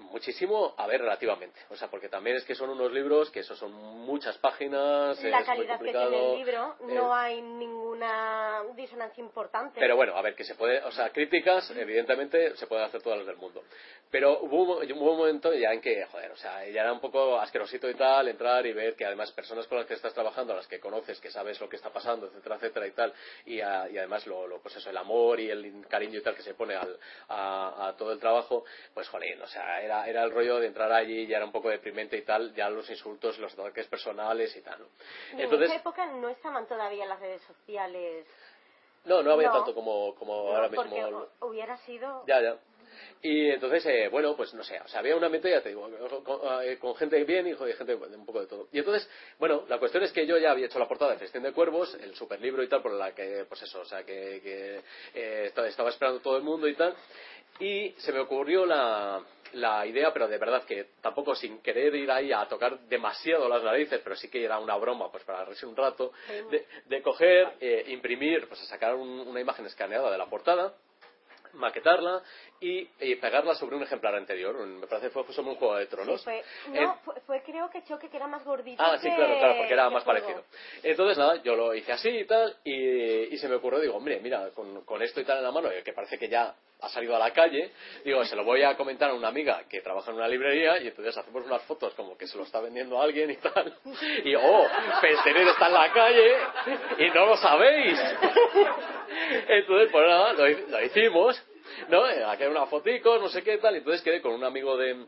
Muchísimo, a ver, relativamente. O sea, porque también es que son unos libros que eso son muchas páginas. La es muy calidad que complicado. tiene el libro, no Eh, hay ninguna disonancia importante. Pero bueno, a ver, que se puede, o sea, críticas, evidentemente, se pueden hacer todas las del mundo. Pero hubo, hubo un momento ya en que, joder, o sea, ya era un poco asquerosito y tal, entrar y ver que además personas con las que estás trabajando, a las que conoces, que sabes lo que está pasando, etcétera, etcétera y tal, y, a- y además lo, lo, pues eso, el amor y el cariño y tal que se pone al, a, a todo el trabajo, pues joder, o sea, era, era el rollo de entrar allí, ya era un poco deprimente y tal, ya los insultos, los ataques personales y tal. ¿no? Y en esa época no estaban todavía las redes sociales. no, no había No. tanto como, como No, ahora mismo. porque hubiera sido... Ya, ya. Y entonces, eh, bueno, pues no sé, o sea, había una mente, ya te digo, con, eh, con gente bien y gente un poco de todo. Y entonces, bueno, la cuestión es que yo ya había hecho la portada de Festín de Cuervos, el superlibro y tal, por la que, pues eso, o sea, que, que, eh, estaba, estaba esperando todo el mundo y tal. Y se me ocurrió la, la idea, pero de verdad que tampoco sin querer ir ahí a tocar demasiado las narices, pero sí que era una broma, pues para reírse un rato, de, de coger, eh, imprimir, pues a sacar un- una imagen escaneada de la portada, maquetarla y, y pegarla sobre un ejemplar anterior. Un- Me parece que fue sobre un juego de tronos. Sí, fue, Eh, no, fue, fue creo que Choque, que era más gordito Ah, sí, claro, claro, porque era más parecido. Entonces, nada, yo lo hice así y tal, y, y se me ocurrió, digo, hombre, mira, con, con esto y tal en la mano, que parece que ya ha salido a la calle, digo, se lo voy a comentar a una amiga que trabaja en una librería, y entonces hacemos unas fotos como que se lo está vendiendo a alguien y tal, y, oh, Pestener está en la calle, y no lo sabéis. [laughs] Entonces, pues nada, lo, lo hicimos, ¿no? Eh, Aquí hay una fotico, no sé qué tal, entonces quedé con un amigo de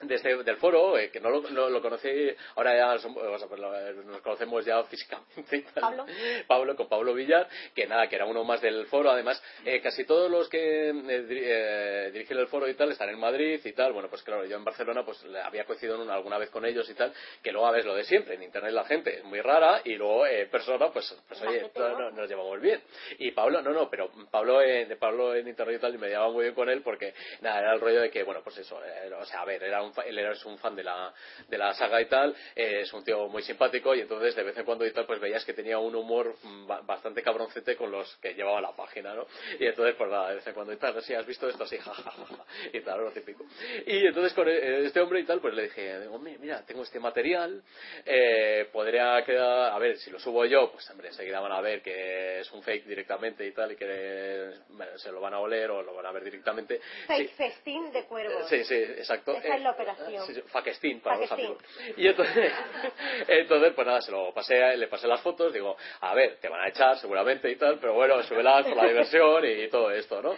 de este- del foro, eh, que no lo, no lo conocí, ahora ya o sea, pues lo- eh, nos conocemos ya [laughs] físicamente. y tal. Pablo. Pablo, con Pablo Villar, que nada, que era uno más del foro. Además, eh, casi todos los que eh, diri- eh, dirigen el foro y tal están en Madrid y tal. Bueno, pues claro, yo en Barcelona pues había coincidido en una- alguna vez con ellos y tal, que luego ves lo de siempre. En internet la gente es muy rara y luego eh, en persona, pues, pues oye, no- no- nos llevamos bien. Y Pablo, no, no, pero Pablo, eh, de Pablo en internet y tal, y me llevaba muy bien con él porque, nada, era el rollo de que, bueno, pues eso, eh, o sea, a ver, era un, él era un fan de la, de la saga y tal, eh, es un tío muy simpático y entonces de vez en cuando y tal, pues veías que tenía un humor mm, ba- bastante cabroncete con los que llevaba la página, ¿no? Y entonces, pues nada, de vez en cuando y tal, si has visto esto así, [laughs] jajaja, y tal, lo típico. Y entonces con eh, este hombre y tal, pues le dije, digo, "Hombre, mira, tengo este material, eh, podría quedar, a ver, si lo subo yo, pues hombre, enseguida van a ver que es un fake directamente y tal, y que bueno, se lo van a oler o lo van a ver directamente. Fake Sí. festín de cuervos. Sí, sí, exacto. Esa es Eh, operación. sí, Faquestín para los Faquestín. amigos. Y entonces, [laughs] entonces, pues nada, se lo pasé, le pasé las fotos, digo, a ver, te van a echar seguramente y tal, pero bueno, súbelas por la diversión y todo esto, ¿no?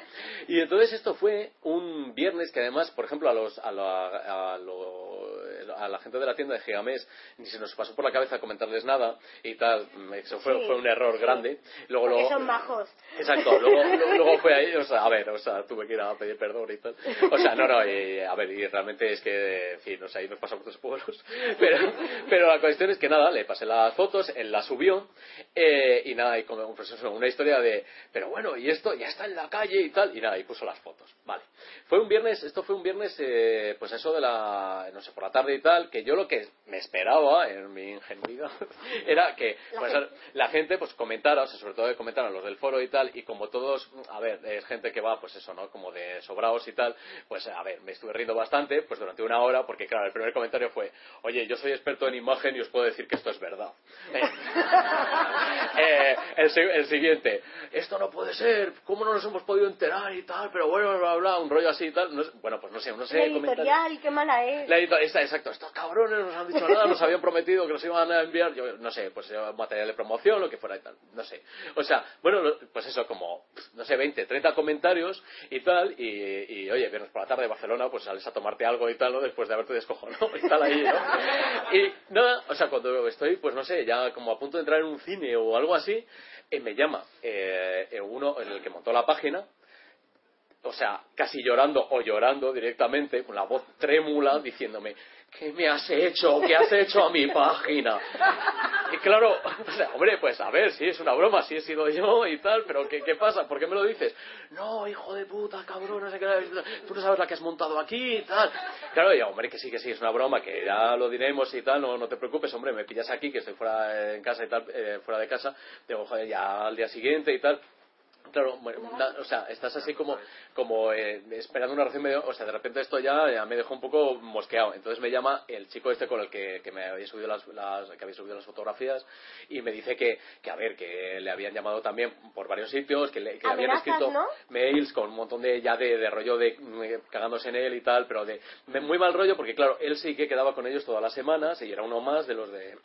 Y entonces esto fue un viernes que además, por ejemplo, a los a la, a lo- a la gente de la tienda de Gigamés ni se nos pasó por la cabeza comentarles nada y tal, eso fue, Sí, fue un error sí. grande. Luego, Porque luego, son majos. Exacto, [laughs] luego, luego- fue ahí, o sea, a ver, o sea, tuve que ir a pedir perdón y tal. O sea, no, no, y, a ver, y realmente es que, en fin, o sea, ahí nos pasamos dos pueblos. [laughs] Pero, pero la cuestión es que nada, le pasé las fotos, él las subió, eh, y nada, y como pues eso, una historia de, pero bueno, y esto ya está en la calle y tal, y nada, y puso las fotos. Vale. Fue un viernes, esto fue un viernes, eh, pues eso de la, no sé, por la tarde y tal, que yo lo que me esperaba, en mi ingenuidad, [laughs] era que, La pues, gente. la gente pues comentara, o sea, sobre todo que comentaran los del foro y tal, y como todos, a ver, es gente que va, pues eso, ¿no? Como de sobraos y tal, pues a ver, me estuve riendo bastante, pues durante una hora, porque claro, el primer comentario fue, oye, yo soy experto en imagen y os puedo decir que esto es verdad. Eh, [laughs] eh, el, si- el siguiente, esto no puede ser, ¿cómo no nos hemos podido enterar y tal? Pero bueno, bla, bla, bla, un rollo así y tal. No bueno, pues no sé, no sé. La editorial, qué mala es. La edito- está, exacto, estos cabrones no nos han dicho nada, nos habían prometido que nos iban a enviar, yo no sé, pues eh, material de promoción, lo que fuera y tal, no sé. O sea, bueno, pues eso, como, no sé, 20, 30 comentarios y tal, y, y, oye, viernes por la tarde de Barcelona, pues sales a tomarte algo y tal, ¿no? Después de haberte descojonado y tal ahí, ¿no? Y nada, o sea, cuando estoy, pues no sé, ya como a punto de entrar en un cine o algo así, eh, me llama eh, eh, uno, el que montó la página, o sea, casi llorando o llorando directamente, con la voz trémula, diciéndome, ¿qué me has hecho? ¿Qué has hecho a mi página? Y claro, hombre, pues a ver, si es una broma, si he sido yo y tal, pero ¿qué, qué pasa? ¿Por qué me lo dices? No, hijo de puta, cabrón, no sé qué, tú no sabes la que has montado aquí y tal. Claro, y hombre, que sí, que sí, es una broma, que ya lo diremos y tal, no, no te preocupes, hombre, me pillas aquí, que estoy fuera en casa y tal, eh, fuera de casa, digo, joder, ya al día siguiente y tal, Claro, bueno, na- o sea, estás así como, como eh, esperando una reacción medio, o sea, de repente esto ya, ya me dejó un poco mosqueado. Entonces me llama el chico este con el que, que me había subido las, las- que había subido las fotografías y me dice que, que a ver, que le habían llamado también por varios sitios, que le, que le habían escrito ¿no? mails con un montón de ya de, de rollo de mm, cagándose en él y tal, pero de, de muy mal rollo porque claro, él sí que quedaba con ellos todas las semanas y era uno más de los de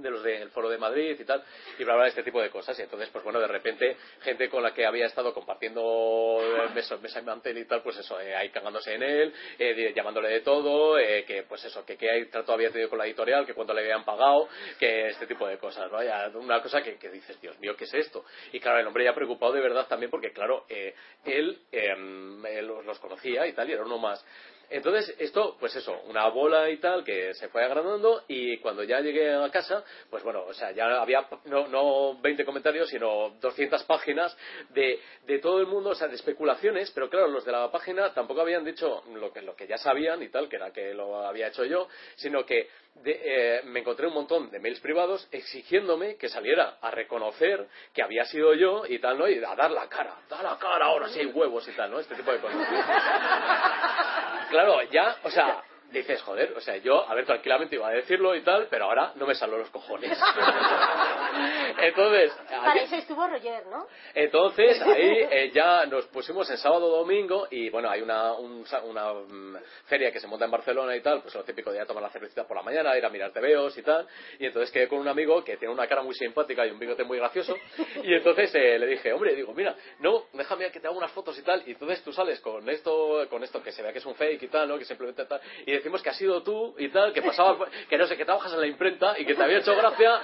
de los del Foro de Madrid y tal, y bla, bla, este tipo de cosas. Y entonces, pues bueno, de repente, gente con la que había estado compartiendo mesa, mesa y mantel y tal, pues eso, eh, ahí cagándose en él, eh, de- llamándole de todo, eh, que pues eso, que qué trato había tenido con la editorial, que cuánto le habían pagado, que este tipo de cosas, ¿no? Ya, una cosa que, que dices, Dios mío, ¿qué es esto? Y claro, el hombre ya preocupado de verdad también, porque claro, eh, él, em, él los los conocía y tal, y era uno más. Entonces, esto, pues eso, una bola y tal que se fue agrandando y cuando ya llegué a casa, pues bueno, o sea, ya había no, no 20 comentarios, sino 200 páginas de, de todo el mundo, o sea, de especulaciones, pero claro, los de la página tampoco habían dicho lo que, lo que ya sabían y tal, que era que lo había hecho yo, sino que de- eh, me encontré un montón de mails privados exigiéndome que saliera a reconocer que había sido yo y tal, ¿no? Y a dar la cara, da la cara, ahora sí hay huevos y tal, ¿no? Este tipo de cosas. [laughs] Claro, ya, o sea, dices, joder, o sea, yo, a ver, tranquilamente iba a decirlo y tal, pero ahora no me salen los cojones. [laughs] Entonces, Para ayer- eso estuvo Roger, ¿no? entonces [laughs] ahí eh, ya nos pusimos en sábado domingo y bueno hay una, un una mm, feria que se monta en Barcelona y tal pues lo típico de ir a tomar la cervecita por la mañana ir a mirar tebeos y tal y entonces quedé con un amigo que tiene una cara muy simpática y un bigote muy gracioso [laughs] y entonces eh, le dije hombre digo mira no déjame que te haga unas fotos y tal y entonces tú sales con esto con esto que se vea que es un fake y tal no que simplemente tal y decimos que has sido tú y tal que pasaba que no sé que trabajas en la imprenta y que te había hecho gracia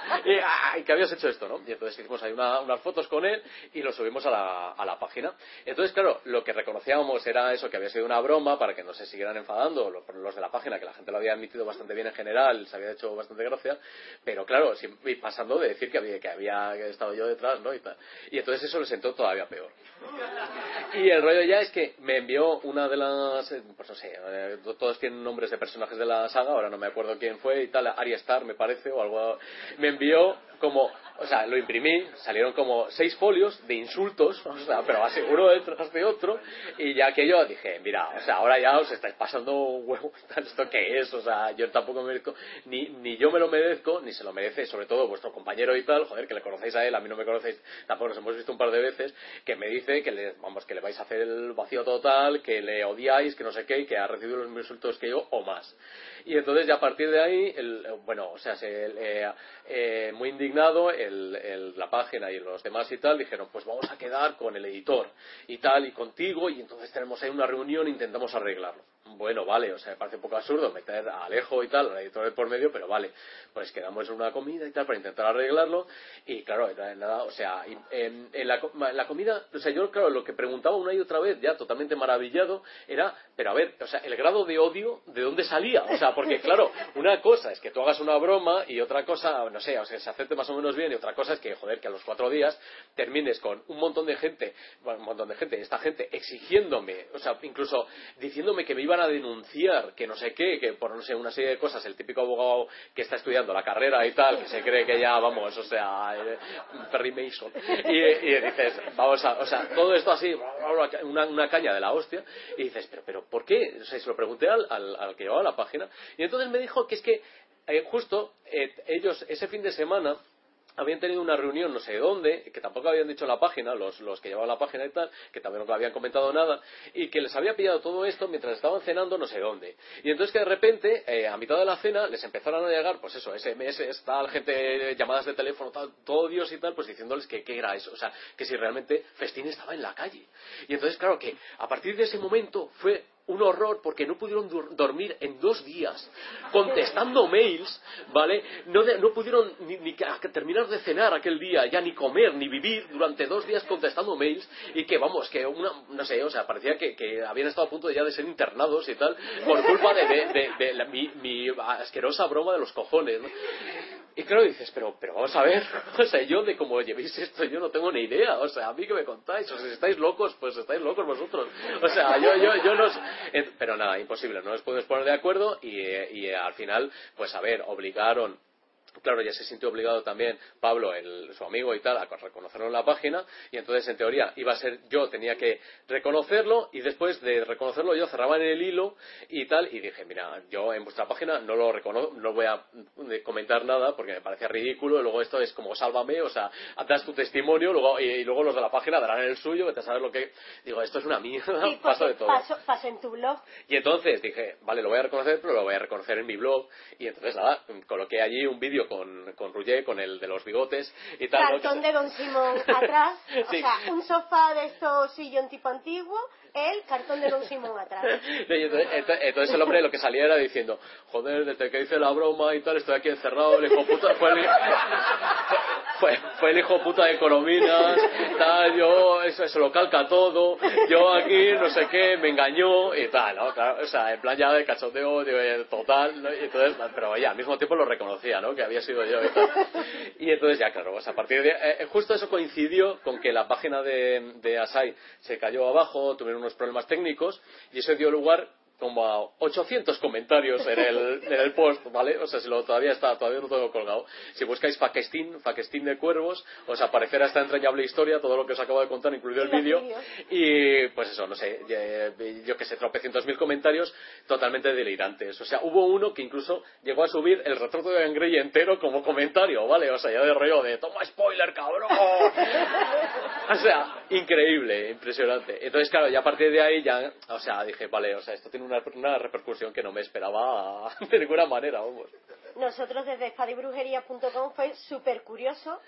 y, que habías hecho esto no y entonces hicimos ahí una- unas fotos con él y lo subimos a la, a la página. Entonces claro lo que reconocíamos era eso que había sido una broma para que no se siguieran enfadando los, los de la página que la gente lo había admitido bastante bien en general se había hecho bastante gracia pero claro sim- y pasando de decir que había que había estado yo detrás no y tal. Y entonces eso le sentó todavía peor. Y el rollo ya es que me envió una de las, eh, pues no sé, eh, todos tienen nombres de personajes de la saga, ahora no me acuerdo quién fue y tal, Arya Star me parece o algo, me envió como, o sea, lo imprimí, salieron como seis folios de insultos, o sea, pero así uno detrás de otro, y ya que yo dije, mira, o sea, ahora ya os estáis pasando un huevo, [laughs] ¿esto qué es? O sea, yo tampoco me merezco, ni, ni yo me lo merezco, ni se lo merece, sobre todo vuestro compañero y tal, joder, que le conocéis a él, a mí no me conocéis, tampoco nos hemos visto un par de veces, que me dice que le, vamos, que le vais a hacer el vacío total, que le odiáis, que no sé qué, que ha recibido los mismos insultos que yo o más. Y entonces ya a partir de ahí, el, bueno, o sea, se, eh, eh, muy indignado, el, el- la página y los demás y tal, dijeron, pues vamos a quedar con el editor y tal, y contigo, y entonces tenemos ahí una reunión e intentamos arreglarlo. Bueno, vale, o sea, me parece un poco absurdo meter a Alejo y tal, al editor de por medio, pero vale, pues quedamos en una comida y tal para intentar arreglarlo, y claro, era nada, o sea, en, en la, en la comida, o sea, yo, claro, lo que preguntaba una y otra vez, ya totalmente maravillado, era, pero a ver, o sea, el grado de odio, ¿de dónde salía? O sea, porque claro, una cosa es que tú hagas una broma y otra cosa, no sé, o sea, se acepte más o menos bien y otra cosa es que, joder, que a los cuatro días termines con un montón de gente, un montón de gente, esta gente exigiéndome, o sea, incluso diciéndome que me iban a denunciar, que no sé qué, que por no sé, una serie de cosas, el típico abogado que está estudiando la carrera y tal, que se cree que ya, vamos, o sea, eh, Perry Mason. Y, dices, vamos a, o sea, todo esto así, una, una caña de la hostia, y dices, pero, pero, ¿por qué? O sea, se lo pregunté al, al, al que llevaba la página, y entonces me dijo que es que eh, justo eh, ellos ese fin de semana habían tenido una reunión no sé dónde, que tampoco habían dicho la página, los, los que llevaban la página y tal, que también no habían comentado nada, y que les había pillado todo esto mientras estaban cenando no sé dónde. Y entonces que de repente, eh, a mitad de la cena, les empezaron a llegar, pues eso, SMS, tal, gente, llamadas de teléfono, tal, todo Dios y tal, pues diciéndoles que qué era eso, o sea, que si realmente Festín estaba en la calle. Y entonces, claro, que a partir de ese momento fue un horror porque no pudieron dormir en dos días contestando mails, ¿vale? No, de- no pudieron ni, ni terminar de cenar aquel día, ya ni comer, ni vivir durante dos días contestando mails y que, vamos, que una, no sé, o sea, parecía que, habían estado a punto ya de ser internados y tal por culpa de, de- de- de la- mi, mi asquerosa broma de los cojones, ¿no? Y claro, dices, pero, pero vamos a ver, [laughs] o sea, yo de cómo llevéis esto, yo no tengo ni idea, o sea, a mí que me contáis, o sea, si estáis locos, pues estáis locos vosotros, o sea, yo, yo, yo no, pero nada, imposible, no nos podemos poner de acuerdo y, eh, y, al final, pues a ver, obligaron claro, ya se sintió obligado también Pablo, el, su amigo y tal, a reconocerlo en la página, y entonces en teoría iba a ser yo, tenía que reconocerlo, y después de reconocerlo yo cerraba en el hilo y tal, y dije, mira, yo en vuestra página no lo reconozco, no voy a comentar nada porque me parece ridículo, y luego esto es como sálvame, o sea, das tu testimonio, luego, y, luego los de la página darán el suyo, que a saber lo que... Digo, esto es una mierda, Sí, [laughs] paso de todo. paso, paso en tu blog. Y entonces dije, vale, lo voy a reconocer, pero lo voy a reconocer en mi blog. Y entonces nada, coloqué allí un vídeo con, con Roger, con el de los bigotes y tal. ¿no? Cartón de Don Simón [laughs] atrás. O Sí. sea, un sofá de estos sillón tipo antiguo, el cartón de Don Simón atrás. [laughs] Entonces, ento- entonces el hombre lo que salía era diciendo, joder, desde que hice la broma y tal, estoy aquí encerrado, el hijo puta, fue el, [laughs] fue, hijo puta de Corominas, tal, yo, eso se lo calca todo, yo aquí, no sé qué, me engañó y tal, ¿no? O sea, en plan ya de cachoteo digo, eh, total, ¿no? Y entonces, pero ya, al mismo tiempo lo reconocía, ¿no? Que había sido yo y tal. Y entonces ya, claro, pues a partir de... eh, eh, justo eso coincidió con que la página de, de Asai se cayó abajo, tuvieron unos problemas técnicos y eso dio lugar como a 800 comentarios en el, en el post, ¿vale? O sea, si lo todavía está, todavía no tengo colgado. Si buscáis Faquestín, Faquestín de Cuervos, os aparecerá esta entrañable historia, todo lo que os acabo de contar, incluido el vídeo. Y pues eso, no sé, yo que sé, tropecientos mil comentarios totalmente delirantes. O sea, hubo uno que incluso llegó a subir el retrato de Grey entero como comentario, ¿vale? O sea, ya de rollo de toma spoiler, cabrón. [laughs] o sea, increíble, impresionante. Entonces, claro, ya a partir de ahí ya, o sea, dije, vale, o sea, esto tiene una, repercusión que no me esperaba [laughs] de ninguna manera, vamos. Nosotros desde espadibrujería.com fue súper curioso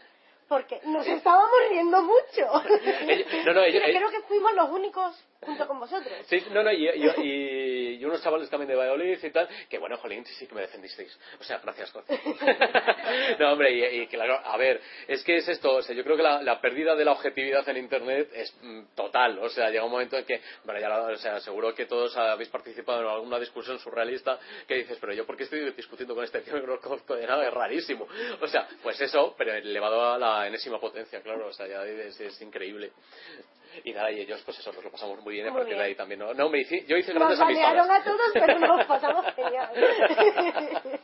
porque nos estábamos riendo mucho. [laughs] No, no, ellos- Creo que fuimos los únicos junto con vosotros. Sí, no, no, y, y- y- unos chavales también de Valladolid y tal, que bueno, jolín, sí que me defendisteis. O sea, gracias, [laughs] no, hombre, y, y claro, a ver, es que es esto, o sea, yo creo que la, la pérdida de la objetividad en Internet es mm, total. O sea, llega un momento en que, bueno, ya, lo- o sea, seguro que todos habéis participado en alguna discusión surrealista que dices, pero yo, ¿por qué estoy discutiendo con este tío que no conozco de nada? Es rarísimo. O sea, pues eso, pero elevado a la enésima potencia, claro, o sea, ya es, es increíble. Y nada, y ellos, pues eso, nos lo pasamos muy bien y a Muy partir de bien. ahí también. No, no me hice, yo hice Nos grandes amistades. balearon a todos, pero nos pasamos genial. [laughs]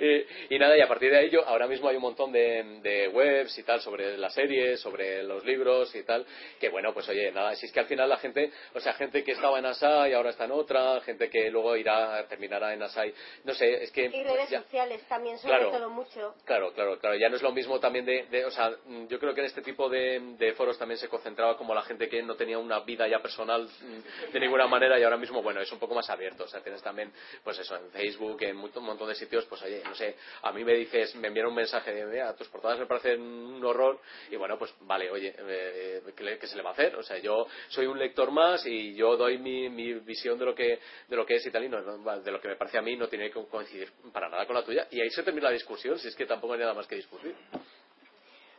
y, y nada, y a partir de ahí yo, ahora mismo hay un montón de, de webs y tal sobre las series, sobre los libros y tal, que bueno, pues oye, nada, si es que al final la gente, o sea, gente que estaba en Asai y ahora está en otra, gente que luego irá, terminará en Asai, no sé, es que... Y redes ya- sociales también, sobre Claro. todo mucho. Claro, claro, claro. Ya no es lo mismo también de, de- o sea, yo creo que en este tipo de, de foros también se concentraba como la gente que no tenía una vida ya personal mm, de ninguna manera y ahora mismo, bueno, es un poco más abierto. O sea, tienes también, pues eso, en Facebook, en un montón de sitios, pues oye, no sé, a mí me dices, me envían un mensaje de, mira, tus portadas me parecen un horror y bueno, pues vale, oye, eh, ¿qué, se le va a hacer? O sea, yo soy un lector más y yo doy mi, mi visión de lo que de lo que es y tal y no- no, de lo que me parece a mí no tiene que coincidir para nada con la tuya y ahí se termina la discusión, si es que tampoco hay nada más que discutir.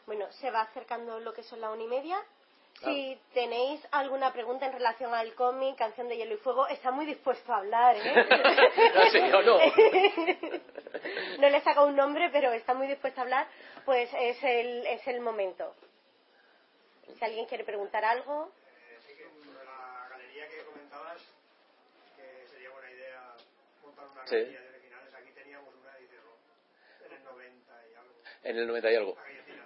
Bueno, se va acercando lo que son la una y media. Si tenéis alguna pregunta en relación al cómic, Canción de Hielo y Fuego, está muy dispuesto a hablar, ¿eh? [laughs] No yo no. [laughs] no le saca un nombre, pero está muy dispuesto a hablar, pues es el, es el momento. Si alguien quiere preguntar algo, Sí que la galería que comentabas, que sería buena idea montar una Sí. galería de originales. Aquí teníamos una, dice, en el 90 y algo. En el 90 y algo.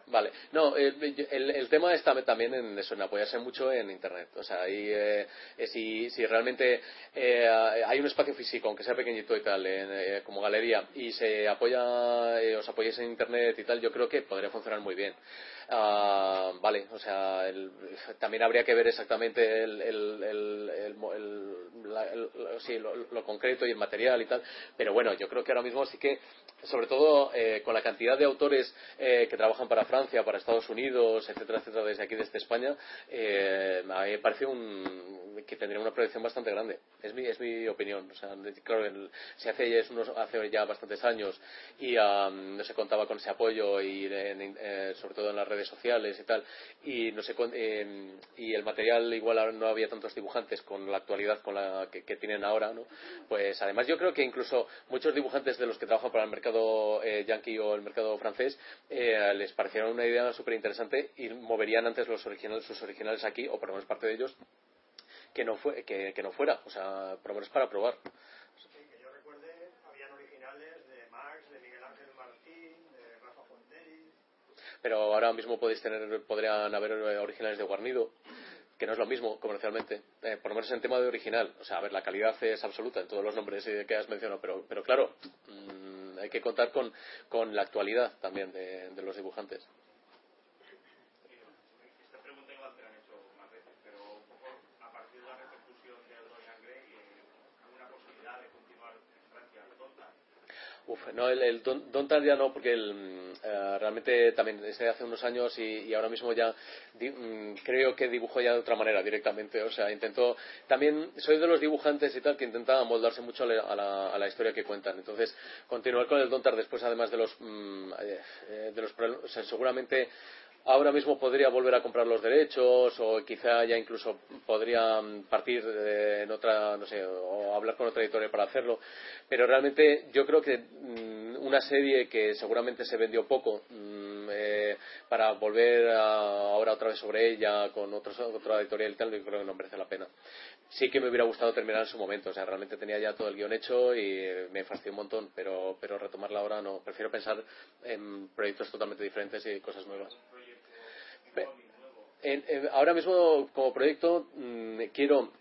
Vale. No, el, el- el tema está también en eso, en apoyarse mucho en Internet. O sea, ahí, eh, eh, si, si realmente eh, hay un espacio físico, aunque sea pequeñito y tal, eh, como galería, y se apoya, eh, os apoyáis en Internet y tal, yo creo que podría funcionar muy bien. Ah, vale, o sea, el- también habría que ver exactamente el, el- la- sí, lo, lo concreto y el material y tal, pero bueno, yo creo que ahora mismo sí que, sobre todo eh, con la cantidad de autores eh, que trabajan para Francia, para Estados Unidos, etcétera, etcétera, desde aquí, desde España, eh, a mí me parece un, que tendría una proyección bastante grande. Es mi, es mi opinión. O sea, claro, el- se hace, ya unos, hace ya bastantes años y ah, no se contaba con ese apoyo y en- eh, sobre todo en las redes sociales y tal y no sé eh, y el material igual no había tantos dibujantes con la actualidad con la que, que tienen ahora no pues además yo creo que incluso muchos dibujantes de los que trabajan para el mercado eh, yankee o el mercado francés eh, les parecieron una idea súper interesante y moverían antes los originales sus originales aquí o por lo menos parte de ellos que no fue que, que no fuera. O sea por lo menos para probar Sí, que yo recuerde, habían originales de Max, de Miguel Ángel Martí, pero ahora mismo podéis tener, podrían haber eh, originales de Guarnido, que no es lo mismo comercialmente, eh, por lo menos en tema de original. O sea, a ver, la calidad es absoluta en todos los nombres que has mencionado, pero, pero claro, mm, hay que contar con, con la actualidad también de los dibujantes. Esta pregunta igual te la han hecho más veces, pero un poco a partir de la repercusión de Dorian Gray, eh, ¿alguna posibilidad de continuar en Francia tonta? Uf, no, el, el Don, Don ya no, porque el, eh, realmente también es de hace unos años y, ahora mismo ya di- mm, creo que dibujo ya de otra manera directamente. O sea, intento. También soy de los dibujantes y tal que intentan moldarse mucho a la, a la- historia que cuentan. Entonces, continuar con el Don después, además de los. mm, eh, de los o sea, seguramente ahora mismo podría volver a comprar los derechos o quizá ya incluso podría mm, partir de- en otra, no sé, o hablar con otra editorial para hacerlo. Pero realmente yo creo que mm, una serie que seguramente se vendió poco mm, eh, para volver a- ahora otra vez sobre ella con otros, otra editorial y tal, yo creo que no merece la pena. Sí que me hubiera gustado terminar en su momento, o sea, realmente tenía ya todo el guion hecho y eh, me fastidió un montón, pero, pero retomarla ahora no. Prefiero pensar en proyectos totalmente diferentes y cosas nuevas. En- ahora mismo, como proyecto, mm, quiero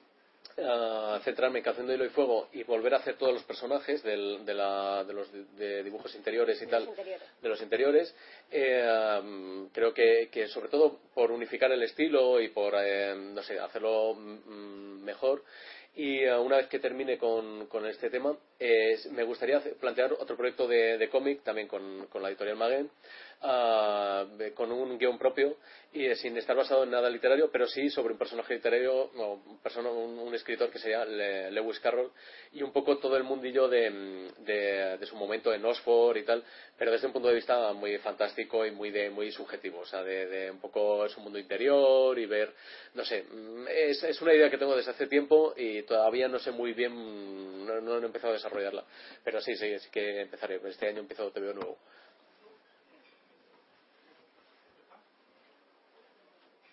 ah, centrarme en Canción de Hilo y Fuego y volver a hacer todos los personajes del- de, la- de los de dibujos interiores y tal, interiores. de los interiores. Eh, mm, creo que, que sobre todo por unificar el estilo y por, eh, no sé, hacerlo mm, mejor. Y eh, una vez que termine con, con este tema, me gustaría plantear otro proyecto de, cómic, también con, con la editorial Maguen, ah, con un guion propio y eh, sin estar basado en nada literario, pero sí sobre un personaje literario, un, persona- un, escritor que sería Le- Lewis Carroll y un poco todo el mundillo de, de- de su momento en Oxford y tal, pero desde un punto de vista muy fantástico y muy de, muy subjetivo, o sea, de, un poco su mundo interior y ver, no sé, mm, es, es una idea que tengo desde hace tiempo y todavía no sé muy bien, no, no he empezado a desarrollarla, pero sí, sí, sí que empezaré, este año empiezo TVO nuevo.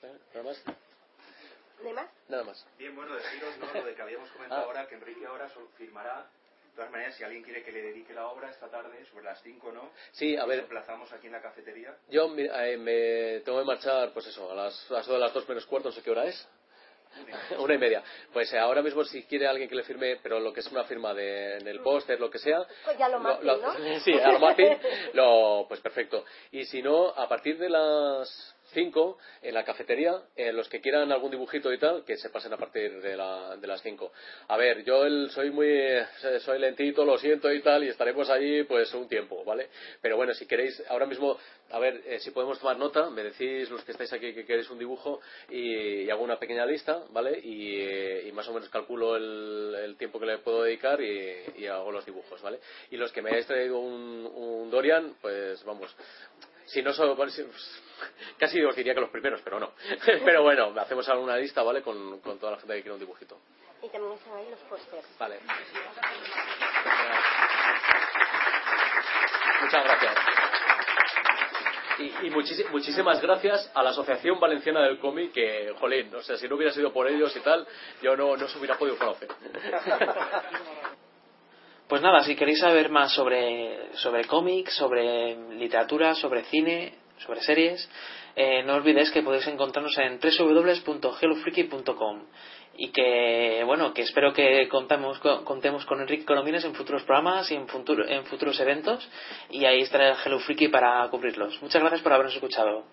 ¿Eh? ¿Nada más? ¿No hay más? Nada más. Bien, bueno, deciros ¿no? lo de que habíamos comentado [laughs] Ah. ahora, que Enrique ahora firmará. De todas maneras, si alguien quiere que le dedique la obra esta tarde, sobre las 5, ¿no? Sí, a Nos ver. emplazamos aquí en la cafetería. Yo mi- eh, me tengo que marchar, pues eso, a las, a eso de las dos menos cuarto, no sé qué hora es. [laughs] Una y media. Pues eh, ahora mismo si quiere alguien que le firme, pero lo que es una firma de, en el póster, lo que sea. Pues ya lo Martín, lo- ¿no? [laughs] Sí, a lo Martín, lo, pues perfecto. Y si no, a partir de las 5 en la cafetería, eh, los que quieran algún dibujito y tal, que se pasen a partir de, la- de las 5. A ver, yo el- soy muy eh, soy lentito, lo siento y tal, y estaremos allí pues un tiempo, ¿vale? Pero bueno, si queréis, ahora mismo, a ver, eh, si podemos tomar nota, me decís los que estáis aquí que queréis un dibujo y, y hago una pequeña lista, ¿vale? Y, eh, y más o menos calculo el, el tiempo que le puedo dedicar y, y hago los dibujos, ¿vale? Y los que me hayáis traído un, un Dorian, pues vamos, si no si- [laughs] casi os diría que los primeros, pero no. [laughs] pero bueno, hacemos alguna lista, ¿vale? Con, con toda la gente que quiere un dibujito. Y también están ahí los pósters. Vale. Muchas gracias. Y, y muchis- muchísimas gracias a la Asociación Valenciana del Cómic, que, jolín, o sea, si no hubiera sido por ellos y tal, yo no, no se hubiera podido conocer. [laughs] Pues nada, si queréis saber más sobre, sobre cómics, sobre literatura, sobre cine, sobre series, eh, no olvidéis que podéis encontrarnos en www.hellofreaky.com y que, bueno, que espero que contamos, con- contemos con Enrique Colomines en futuros programas y en, futuro- en futuros eventos y ahí estará el Hello Freaky para cubrirlos. Muchas gracias por habernos escuchado.